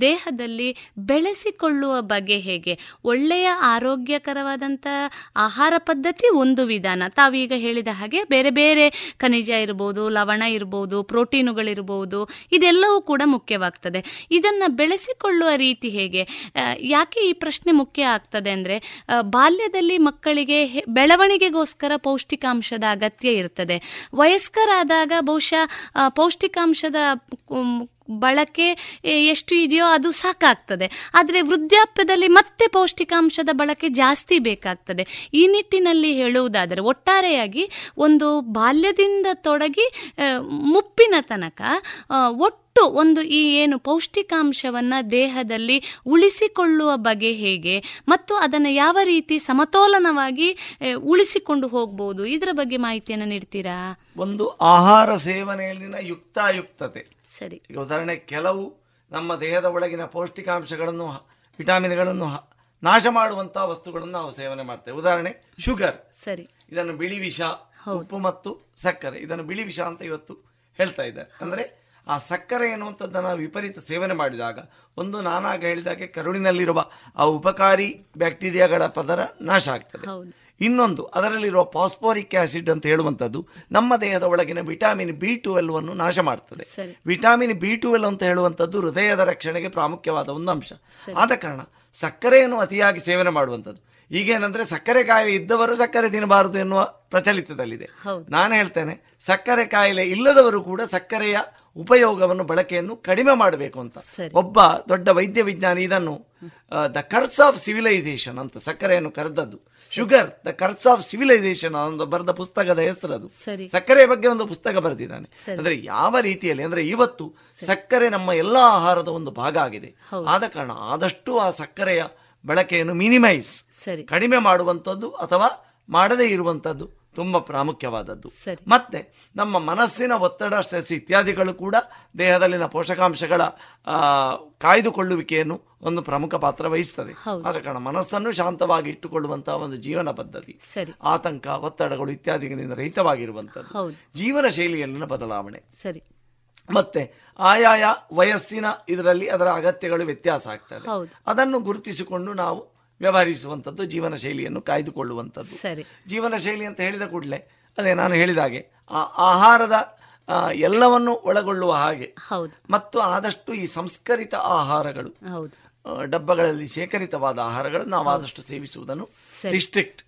ದೇಹದಲ್ಲಿ ಬೆಳೆಸಿಕೊಳ್ಳುವ ಬಗೆ ಹೇಗೆ? ಒಳ್ಳೆಯ ಆರೋಗ್ಯಕರವಾದಂಥ ಆಹಾರ ಪದ್ಧತಿ ಒಂದು ವಿಧಾನ. ತಾವೀಗ ಹೇಳಿದ ಹಾಗೆ ಬೇರೆ ಬೇರೆ ಖನಿಜ ಇರ್ಬೋದು ಲವಣ ಇರ್ಬೋದು ಪ್ರೋಟೀನುಗಳಿರ್ಬೋದು ಇದೆಲ್ಲವೂ ಕೂಡ ಮುಖ್ಯವಾಗ್ತದೆ. ಇದನ್ನ ಬೆಳೆಸಿಕೊಳ್ಳುವ ರೀತಿ ಹೇಗೆ? ಯಾಕೆ ಈ ಪ್ರಶ್ನೆ ಮುಖ್ಯ ಆಗ್ತದೆ ಅಂದ್ರೆ ಬಾಲ್ಯದಲ್ಲಿ ಮಕ್ಕಳಿಗೆ ಬೆಳವಣಿಗೆಗೋಸ್ಕರ ಪೌಷ್ಟಿಕಾಂಶದ ಅಗತ್ಯ ಇರ್ತದೆ. ವಯಸ್ಕರಾದಾಗ ಬಹುಶಃ ಪೌಷ್ಟಿಕಾಂಶದ ಬಳಕೆ ಎಷ್ಟು ಇದೆಯೋ ಅದು ಸಾಕಾಗ್ತದೆ. ಆದರೆ ವೃದ್ಧಾಪ್ಯದಲ್ಲಿ ಮತ್ತೆ ಪೌಷ್ಟಿಕಾಂಶದ ಬಳಕೆ ಜಾಸ್ತಿ ಬೇಕಾಗ್ತದೆ. ಈ ನಿಟ್ಟಿನಲ್ಲಿ ಹೇಳುವುದಾದರೆ ಒಟ್ಟಾರೆಯಾಗಿ ಒಂದು ಬಾಲ್ಯದಿಂದ ತೊಡಗಿ ಮುಪ್ಪಿನ ತನಕ ಆ, ಒಟ್ಟು ಒಂದು ಈ ಏನು ಪೌಷ್ಟಿಕಾಂಶವನ್ನ ದೇಹದಲ್ಲಿ ಉಳಿಸಿಕೊಳ್ಳುವ ಬಗೆ ಹೇಗೆ ಮತ್ತು ಅದನ್ನು ಯಾವ ರೀತಿ ಸಮತೋಲನವಾಗಿ ಉಳಿಸಿಕೊಂಡು ಹೋಗ್ಬೋದು? ಇದರ ಬಗ್ಗೆ ಮಾಹಿತಿಯನ್ನು ನೀಡ್ತೀರಾ? ಒಂದು ಆಹಾರ ಸೇವನೆಯಲ್ಲಿನ ಯುಕ್ತಾಯುಕ್ತತೆ. ಸರಿ. ಉದಾಹರಣೆ ಕೆಲವು ನಮ್ಮ ದೇಹದ ಒಳಗಿನ ಪೌಷ್ಟಿಕಾಂಶಗಳನ್ನು ವಿಟಾಮಿನ್ಗಳನ್ನು ನಾಶ ಮಾಡುವಂತಹ ವಸ್ತುಗಳನ್ನು ನಾವು ಸೇವನೆ ಮಾಡ್ತೇವೆ. ಉದಾಹರಣೆ ಶುಗರ್. ಸರಿ. ಇದನ್ನು ಬಿಳಿ ವಿಷ ಉಪ್ಪು ಮತ್ತು ಸಕ್ಕರೆ. ಇದನ್ನು ಬಿಳಿ ವಿಷ ಅಂತ ಇವತ್ತು ಹೇಳ್ತಾ ಇದ್ದಾರೆ. ಅಂದ್ರೆ ಆ ಸಕ್ಕರೆ ಎನ್ನುವಂಥದ್ದನ್ನು ವಿಪರೀತ ಸೇವನೆ ಮಾಡಿದಾಗ ಒಂದು ನಾನಾಗ ಹೇಳಿದಾಗೆ ಕರುಳಿನಲ್ಲಿರುವ ಆ ಉಪಕಾರಿ ಬ್ಯಾಕ್ಟೀರಿಯಾಗಳ ಪದರ ನಾಶ ಆಗ್ತದೆ. ಇನ್ನೊಂದು ಅದರಲ್ಲಿರುವ ಫಾಸ್ಫೋರಿಕ್ ಆಸಿಡ್ ಅಂತ ಹೇಳುವಂಥದ್ದು ನಮ್ಮ ದೇಹದ ಒಳಗಿನ ವಿಟಾಮಿನ್ ಬಿ ಟ್ವೆಲ್ವ್ ಅನ್ನು ನಾಶ ಮಾಡ್ತದೆ. ವಿಟಾಮಿನ್ ಬಿ ಟುವೆಲ್ ಅಂತ ಹೇಳುವಂಥದ್ದು ಹೃದಯದ ರಕ್ಷಣೆಗೆ ಪ್ರಾಮುಖ್ಯವಾದ ಒಂದು ಅಂಶ. ಆದ ಕಾರಣ ಸಕ್ಕರೆಯನ್ನು ಅತಿಯಾಗಿ ಸೇವನೆ ಮಾಡುವಂಥದ್ದು. ಈಗೇನಂದ್ರೆ ಸಕ್ಕರೆ ಕಾಯಿಲೆ ಇದ್ದವರು ಸಕ್ಕರೆ ತಿನ್ನಬಾರದು ಎನ್ನುವ ಪ್ರಚಲಿತದಲ್ಲಿದೆ. ನಾನು ಹೇಳ್ತೇನೆ ಸಕ್ಕರೆ ಕಾಯಿಲೆ ಇಲ್ಲದವರು ಕೂಡ ಸಕ್ಕರೆಯ ಉಪಯೋಗವನ್ನು ಬಳಕೆಯನ್ನು ಕಡಿಮೆ ಮಾಡಬೇಕು ಅಂತ. ಒಬ್ಬ ದೊಡ್ಡ ವೈದ್ಯ ವಿಜ್ಞಾನಿ ಇದನ್ನು ದ ಕರ್ಸ್ ಆಫ್ ಸಿವಿಲೈಸೇಷನ್ ಅಂತ ಸಕ್ಕರೆಯನ್ನು ಕರೆದದ್ದು. Sugar the curse of civilisation ಅಂತ ಬರೆದ ಪುಸ್ತಕದ ಹೆಸರದು. ಸಕ್ಕರೆ ಸಕ್ಕರೆಯ ಬಗ್ಗೆ ಒಂದು ಪುಸ್ತಕ ಬರೆದಿದ್ದಾನೆ. ಅಂದ್ರೆ ಯಾವ ರೀತಿಯಲ್ಲಿ ಅಂದ್ರೆ ಇವತ್ತು ಸಕ್ಕರೆ ನಮ್ಮ ಎಲ್ಲಾ ಆಹಾರದ ಒಂದು ಭಾಗ ಆಗಿದೆ. ಆದ ಕಾರಣ ಆದಷ್ಟು ಆ ಸಕ್ಕರೆಯ ಬಳಕೆಯನ್ನು ಮಿನಿಮೈಸ್ ಸರಿ. ಕಡಿಮೆ ಮಾಡುವಂಥದ್ದು ಅಥವಾ ಮಾಡದೇ ಇರುವಂಥದ್ದು ತುಂಬ ಪ್ರಾಮುಖ್ಯವಾದದ್ದು. ಸರಿ. ಮತ್ತೆ ನಮ್ಮ ಮನಸ್ಸಿನ ಒತ್ತಡ ಸ್ಟ್ರೆಸ್ ಇತ್ಯಾದಿಗಳು ಕೂಡ ದೇಹದಲ್ಲಿನ ಪೋಷಕಾಂಶಗಳ ಕಾಯ್ದುಕೊಳ್ಳುವಿಕೆಯನ್ನು ಒಂದು ಪ್ರಮುಖ ಪಾತ್ರ ವಹಿಸ್ತದೆ. ಆದ ಕಾರಣ ಮನಸ್ಸನ್ನು ಶಾಂತವಾಗಿ ಇಟ್ಟುಕೊಳ್ಳುವಂತಹ ಒಂದು ಜೀವನ ಪದ್ಧತಿ ಆತಂಕ ಒತ್ತಡಗಳು ಇತ್ಯಾದಿಗಳಿಂದ ರಹಿತವಾಗಿರುವಂಥದ್ದು. ಜೀವನ ಶೈಲಿಯಲ್ಲಿನ ಬದಲಾವಣೆ. ಸರಿ. ಮತ್ತೆ ಆಯಾಯ ವಯಸ್ಸಿನ ಇದರಲ್ಲಿ ಅದರ ಅಗತ್ಯಗಳು ವ್ಯತ್ಯಾಸ ಆಗ್ತದೆ. ಅದನ್ನು ಗುರುತಿಸಿಕೊಂಡು ನಾವು ವ್ಯವಹರಿಸುವಂಥದ್ದು ಜೀವನ ಶೈಲಿಯನ್ನು ಕಾಯ್ದುಕೊಳ್ಳುವಂಥದ್ದು. ಸರಿ. ಜೀವನ ಶೈಲಿ ಅಂತ ಹೇಳಿದ ಕೂಡಲೇ ಅದೇ ನಾನು ಹೇಳಿದ ಹಾಗೆ ಆ ಆಹಾರದ ಎಲ್ಲವನ್ನು ಒಳಗೊಳ್ಳುವ ಹಾಗೆ ಹೌದು. ಮತ್ತು ಆದಷ್ಟು ಈ ಸಂಸ್ಕರಿತ ಆಹಾರಗಳು ಹೌದು. ಡಬ್ಬಗಳಲ್ಲಿ ಶೇಖರಿತವಾದ ಆಹಾರಗಳನ್ನು ನಾವು ಆದಷ್ಟು ಸೇವಿಸುವುದನ್ನು. ರಿಸ್ಟ್ರಿಕ್ಟ್.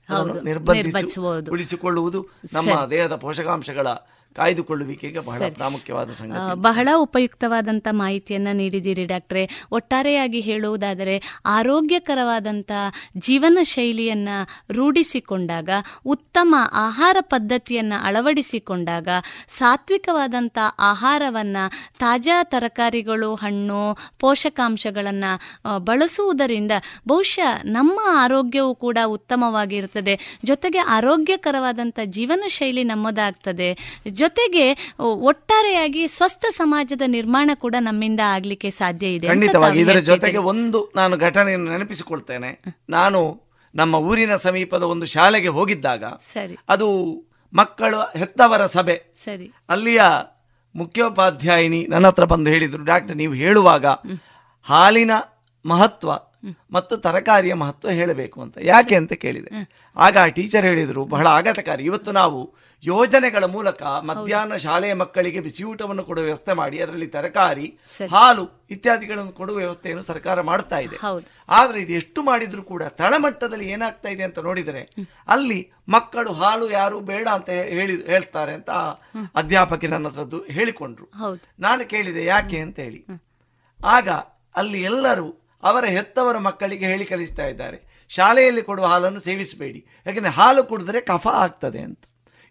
ನಿರ್ಬಂಧಿಸಿ ಉಳಿಸಿಕೊಳ್ಳುವುದು ನಮ್ಮ ದೇಹದ ಪೋಷಕಾಂಶಗಳ ಕಾಯ್ದುಕೊಳ್ಳುವಿಕೆಗೆ ಬಹಳ. ಪ್ರಾಮುಖ್ಯವಾದ ಸಂಗತಿ. ಬಹಳ ಉಪಯುಕ್ತವಾದಂಥ ಮಾಹಿತಿಯನ್ನು ನೀಡಿದ್ದೀರಿ ಡಾಕ್ಟ್ರೆ. ಒಟ್ಟಾರೆಯಾಗಿ ಹೇಳುವುದಾದರೆ ಆರೋಗ್ಯಕರವಾದಂಥ ಜೀವನ ಶೈಲಿಯನ್ನು ರೂಢಿಸಿಕೊಂಡಾಗ ಉತ್ತಮ ಆಹಾರ ಪದ್ಧತಿಯನ್ನು ಅಳವಡಿಸಿಕೊಂಡಾಗ ಸಾತ್ವಿಕವಾದಂಥ ಆಹಾರವನ್ನು ತಾಜಾ ತರಕಾರಿಗಳು ಹಣ್ಣು ಪೋಷಕಾಂಶಗಳನ್ನು ಬಳಸುವುದರಿಂದ ಬಹುಶಃ ನಮ್ಮ ಆರೋಗ್ಯವು ಕೂಡ ಉತ್ತಮವಾಗಿರುತ್ತದೆ ಜೊತೆಗೆ ಆರೋಗ್ಯಕರವಾದಂಥ ಜೀವನ ಶೈಲಿ ನಮ್ಮದಾಗ್ತದೆ. ಜೊತೆಗೆ ಒಟ್ಟಾರೆಯಾಗಿ ಸ್ವಸ್ಥ ಸಮಾಜದ ನಿರ್ಮಾಣ ಕೂಡ ನಮ್ಮಿಂದ ಆಗ್ಲಿಕ್ಕೆ ಸಾಧ್ಯ ಇದೆ ಖಂಡಿತವಾಗಿ ಇದರ ಜೊತೆಗೆ ಒಂದು ನಾನು ಘಟನೆಯನ್ನು ನೆನಪಿಸಿಕೊಳ್ತೇನೆ. ನಾನು ನಮ್ಮ ಊರಿನ ಸಮೀಪದ ಒಂದು ಶಾಲೆಗೆ ಹೋಗಿದ್ದಾಗ ಸರಿ. ಅದು ಮಕ್ಕಳು ಹೆತ್ತವರ ಸಭೆ. ಸರಿ. ಅಲ್ಲಿಯ ಮುಖ್ಯೋಪಾಧ್ಯಾಯಿನಿ ನನ್ನ ಹತ್ರ ಬಂದು ಹೇಳಿದರು ಡಾಕ್ಟರ್ ನೀವು ಹೇಳುವಾಗ ಹಾಲಿನ ಮಹತ್ವ ಮತ್ತು ತರಕಾರಿಯ ಮಹತ್ವ ಹೇಳಬೇಕು ಅಂತ. ಯಾಕೆ ಅಂತ ಕೇಳಿದೆ. ಆಗ ಆ ಟೀಚರ್ ಹೇಳಿದರು ಬಹಳ ಆಘಾತಕಾರಿ. ಇವತ್ತು ನಾವು ಯೋಜನೆಗಳ ಮೂಲಕ ಮಧ್ಯಾಹ್ನ ಶಾಲೆಯ ಮಕ್ಕಳಿಗೆ ಬಿಸಿಯೂಟವನ್ನು ಕೊಡುವ ವ್ಯವಸ್ಥೆ ಮಾಡಿ ಅದರಲ್ಲಿ ತರಕಾರಿ ಹಾಲು ಇತ್ಯಾದಿಗಳನ್ನು ಕೊಡುವ ವ್ಯವಸ್ಥೆಯನ್ನು ಸರ್ಕಾರ ಮಾಡ್ತಾ ಇದೆ. ಆದರೆ ಇದು ಎಷ್ಟು ಮಾಡಿದ್ರು ಕೂಡ ತಳಮಟ್ಟದಲ್ಲಿ ಏನಾಗ್ತಾ ಇದೆ ಅಂತ ನೋಡಿದರೆ ಅಲ್ಲಿ ಮಕ್ಕಳು ಹಾಲು ಯಾರು ಬೇಡ ಅಂತ ಹೇಳಿ ಹೇಳ್ತಾರೆ ಅಂತ ಅಧ್ಯಾಪಕಿ ನನ್ನ ಹತ್ರದ್ದು ಹೇಳಿಕೊಂಡ್ರು. ನಾನು ಕೇಳಿದೆ ಯಾಕೆ ಅಂತ ಹೇಳಿ. ಆಗ ಅಲ್ಲಿ ಎಲ್ಲರೂ ಅವರ ಹೆತ್ತವರ ಮಕ್ಕಳಿಗೆ ಹೇಳಿ ಕಳಿಸ್ತಾ ಇದ್ದಾರೆ. ಶಾಲೆಯಲ್ಲಿ ಕೊಡುವ ಹಾಲನ್ನು ಸೇವಿಸಬೇಡಿ. ಯಾಕಂದ್ರೆ ಹಾಲು ಕುಡಿದ್ರೆ ಕಫ ಆಗ್ತದೆ ಅಂತ.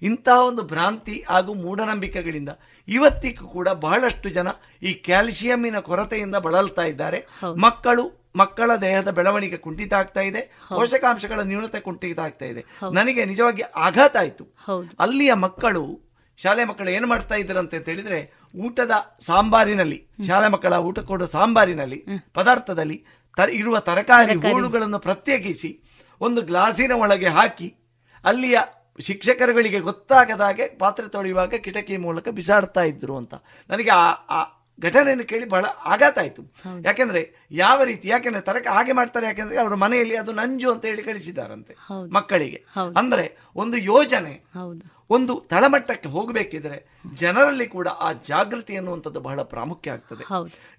ಇಂತಹ ಒಂದು ಭ್ರಾಂತಿ ಹಾಗೂ ಮೂಢನಂಬಿಕೆಗಳಿಂದ ಇವತ್ತಿಗೂ ಕೂಡ ಬಹಳಷ್ಟು ಜನ ಈ ಕ್ಯಾಲ್ಸಿಯಂನ ಕೊರತೆಯಿಂದ ಬಳಲ್ತಾ ಇದ್ದಾರೆ. ಮಕ್ಕಳು ಮಕ್ಕಳ ದೇಹದ ಬೆಳವಣಿಗೆ ಕುಂಠಿತ ಆಗ್ತಾ ಇದೆ. ಪೋಷಕಾಂಶಗಳ ನ್ಯೂನತೆ ಕುಂಠಿತ ಆಗ್ತಾ ಇದೆ. ನನಗೆ ನಿಜವಾಗಿ ಆಘಾತ ಆಯಿತು. ಅಲ್ಲಿಯ ಮಕ್ಕಳು ಶಾಲೆ ಮಕ್ಕಳು ಏನು ಮಾಡ್ತಾ ಇದ್ರಂತೆ ಅಂತ ಹೇಳಿದ್ರೆ ಊಟದ ಸಾಂಬಾರಿನಲ್ಲಿ ಶಾಲೆ ಮಕ್ಕಳ ಊಟ ಕೊಡುವ ಸಾಂಬಾರಿನಲ್ಲಿ ಪದಾರ್ಥದಲ್ಲಿ ತರ ಇರುವ ತರಕಾರಿ ಹೂಳುಗಳನ್ನು ಪ್ರತ್ಯೇಕಿಸಿ ಒಂದು ಗ್ಲಾಸಿನ ಒಳಗೆ ಹಾಕಿ ಅಲ್ಲಿಯ ಶಿಕ್ಷಕರುಗಳಿಗೆ ಗೊತ್ತಾಗದ ಹಾಗೆ ಪಾತ್ರೆ ತೊಳೆಯುವಾಗ ಕಿಟಕಿ ಮೂಲಕ ಬಿಸಾಡ್ತಾ ಇದ್ರು ಅಂತ. ನನಗೆ ಆ ಆ ಘಟನೆಯನ್ನು ಕೇಳಿ ಬಹಳ ಆಘಾತ ಆಯಿತು. ಯಾಕೆಂದ್ರೆ ಯಾವ ರೀತಿ ಯಾಕೆಂದ್ರೆ ತರಕ ಹಾಗೆ ಮಾಡ್ತಾರೆ ಯಾಕೆಂದ್ರೆ ಅವರ ಮನೆಯಲ್ಲಿ ಅದು ನಂಜು ಅಂತ ಹೇಳಿ ಕಳಿಸಿದಾರಂತೆ ಮಕ್ಕಳಿಗೆ. ಅಂದ್ರೆ ಒಂದು ಯೋಜನೆ ಒಂದು ತಳಮಟ್ಟಕ್ಕೆ ಹೋಗಬೇಕಿದ್ರೆ ಜನರಲ್ಲಿ ಕೂಡ ಆ ಜಾಗೃತಿ ಅನ್ನುವಂಥದ್ದು ಬಹಳ ಪ್ರಾಮುಖ್ಯ ಆಗ್ತದೆ.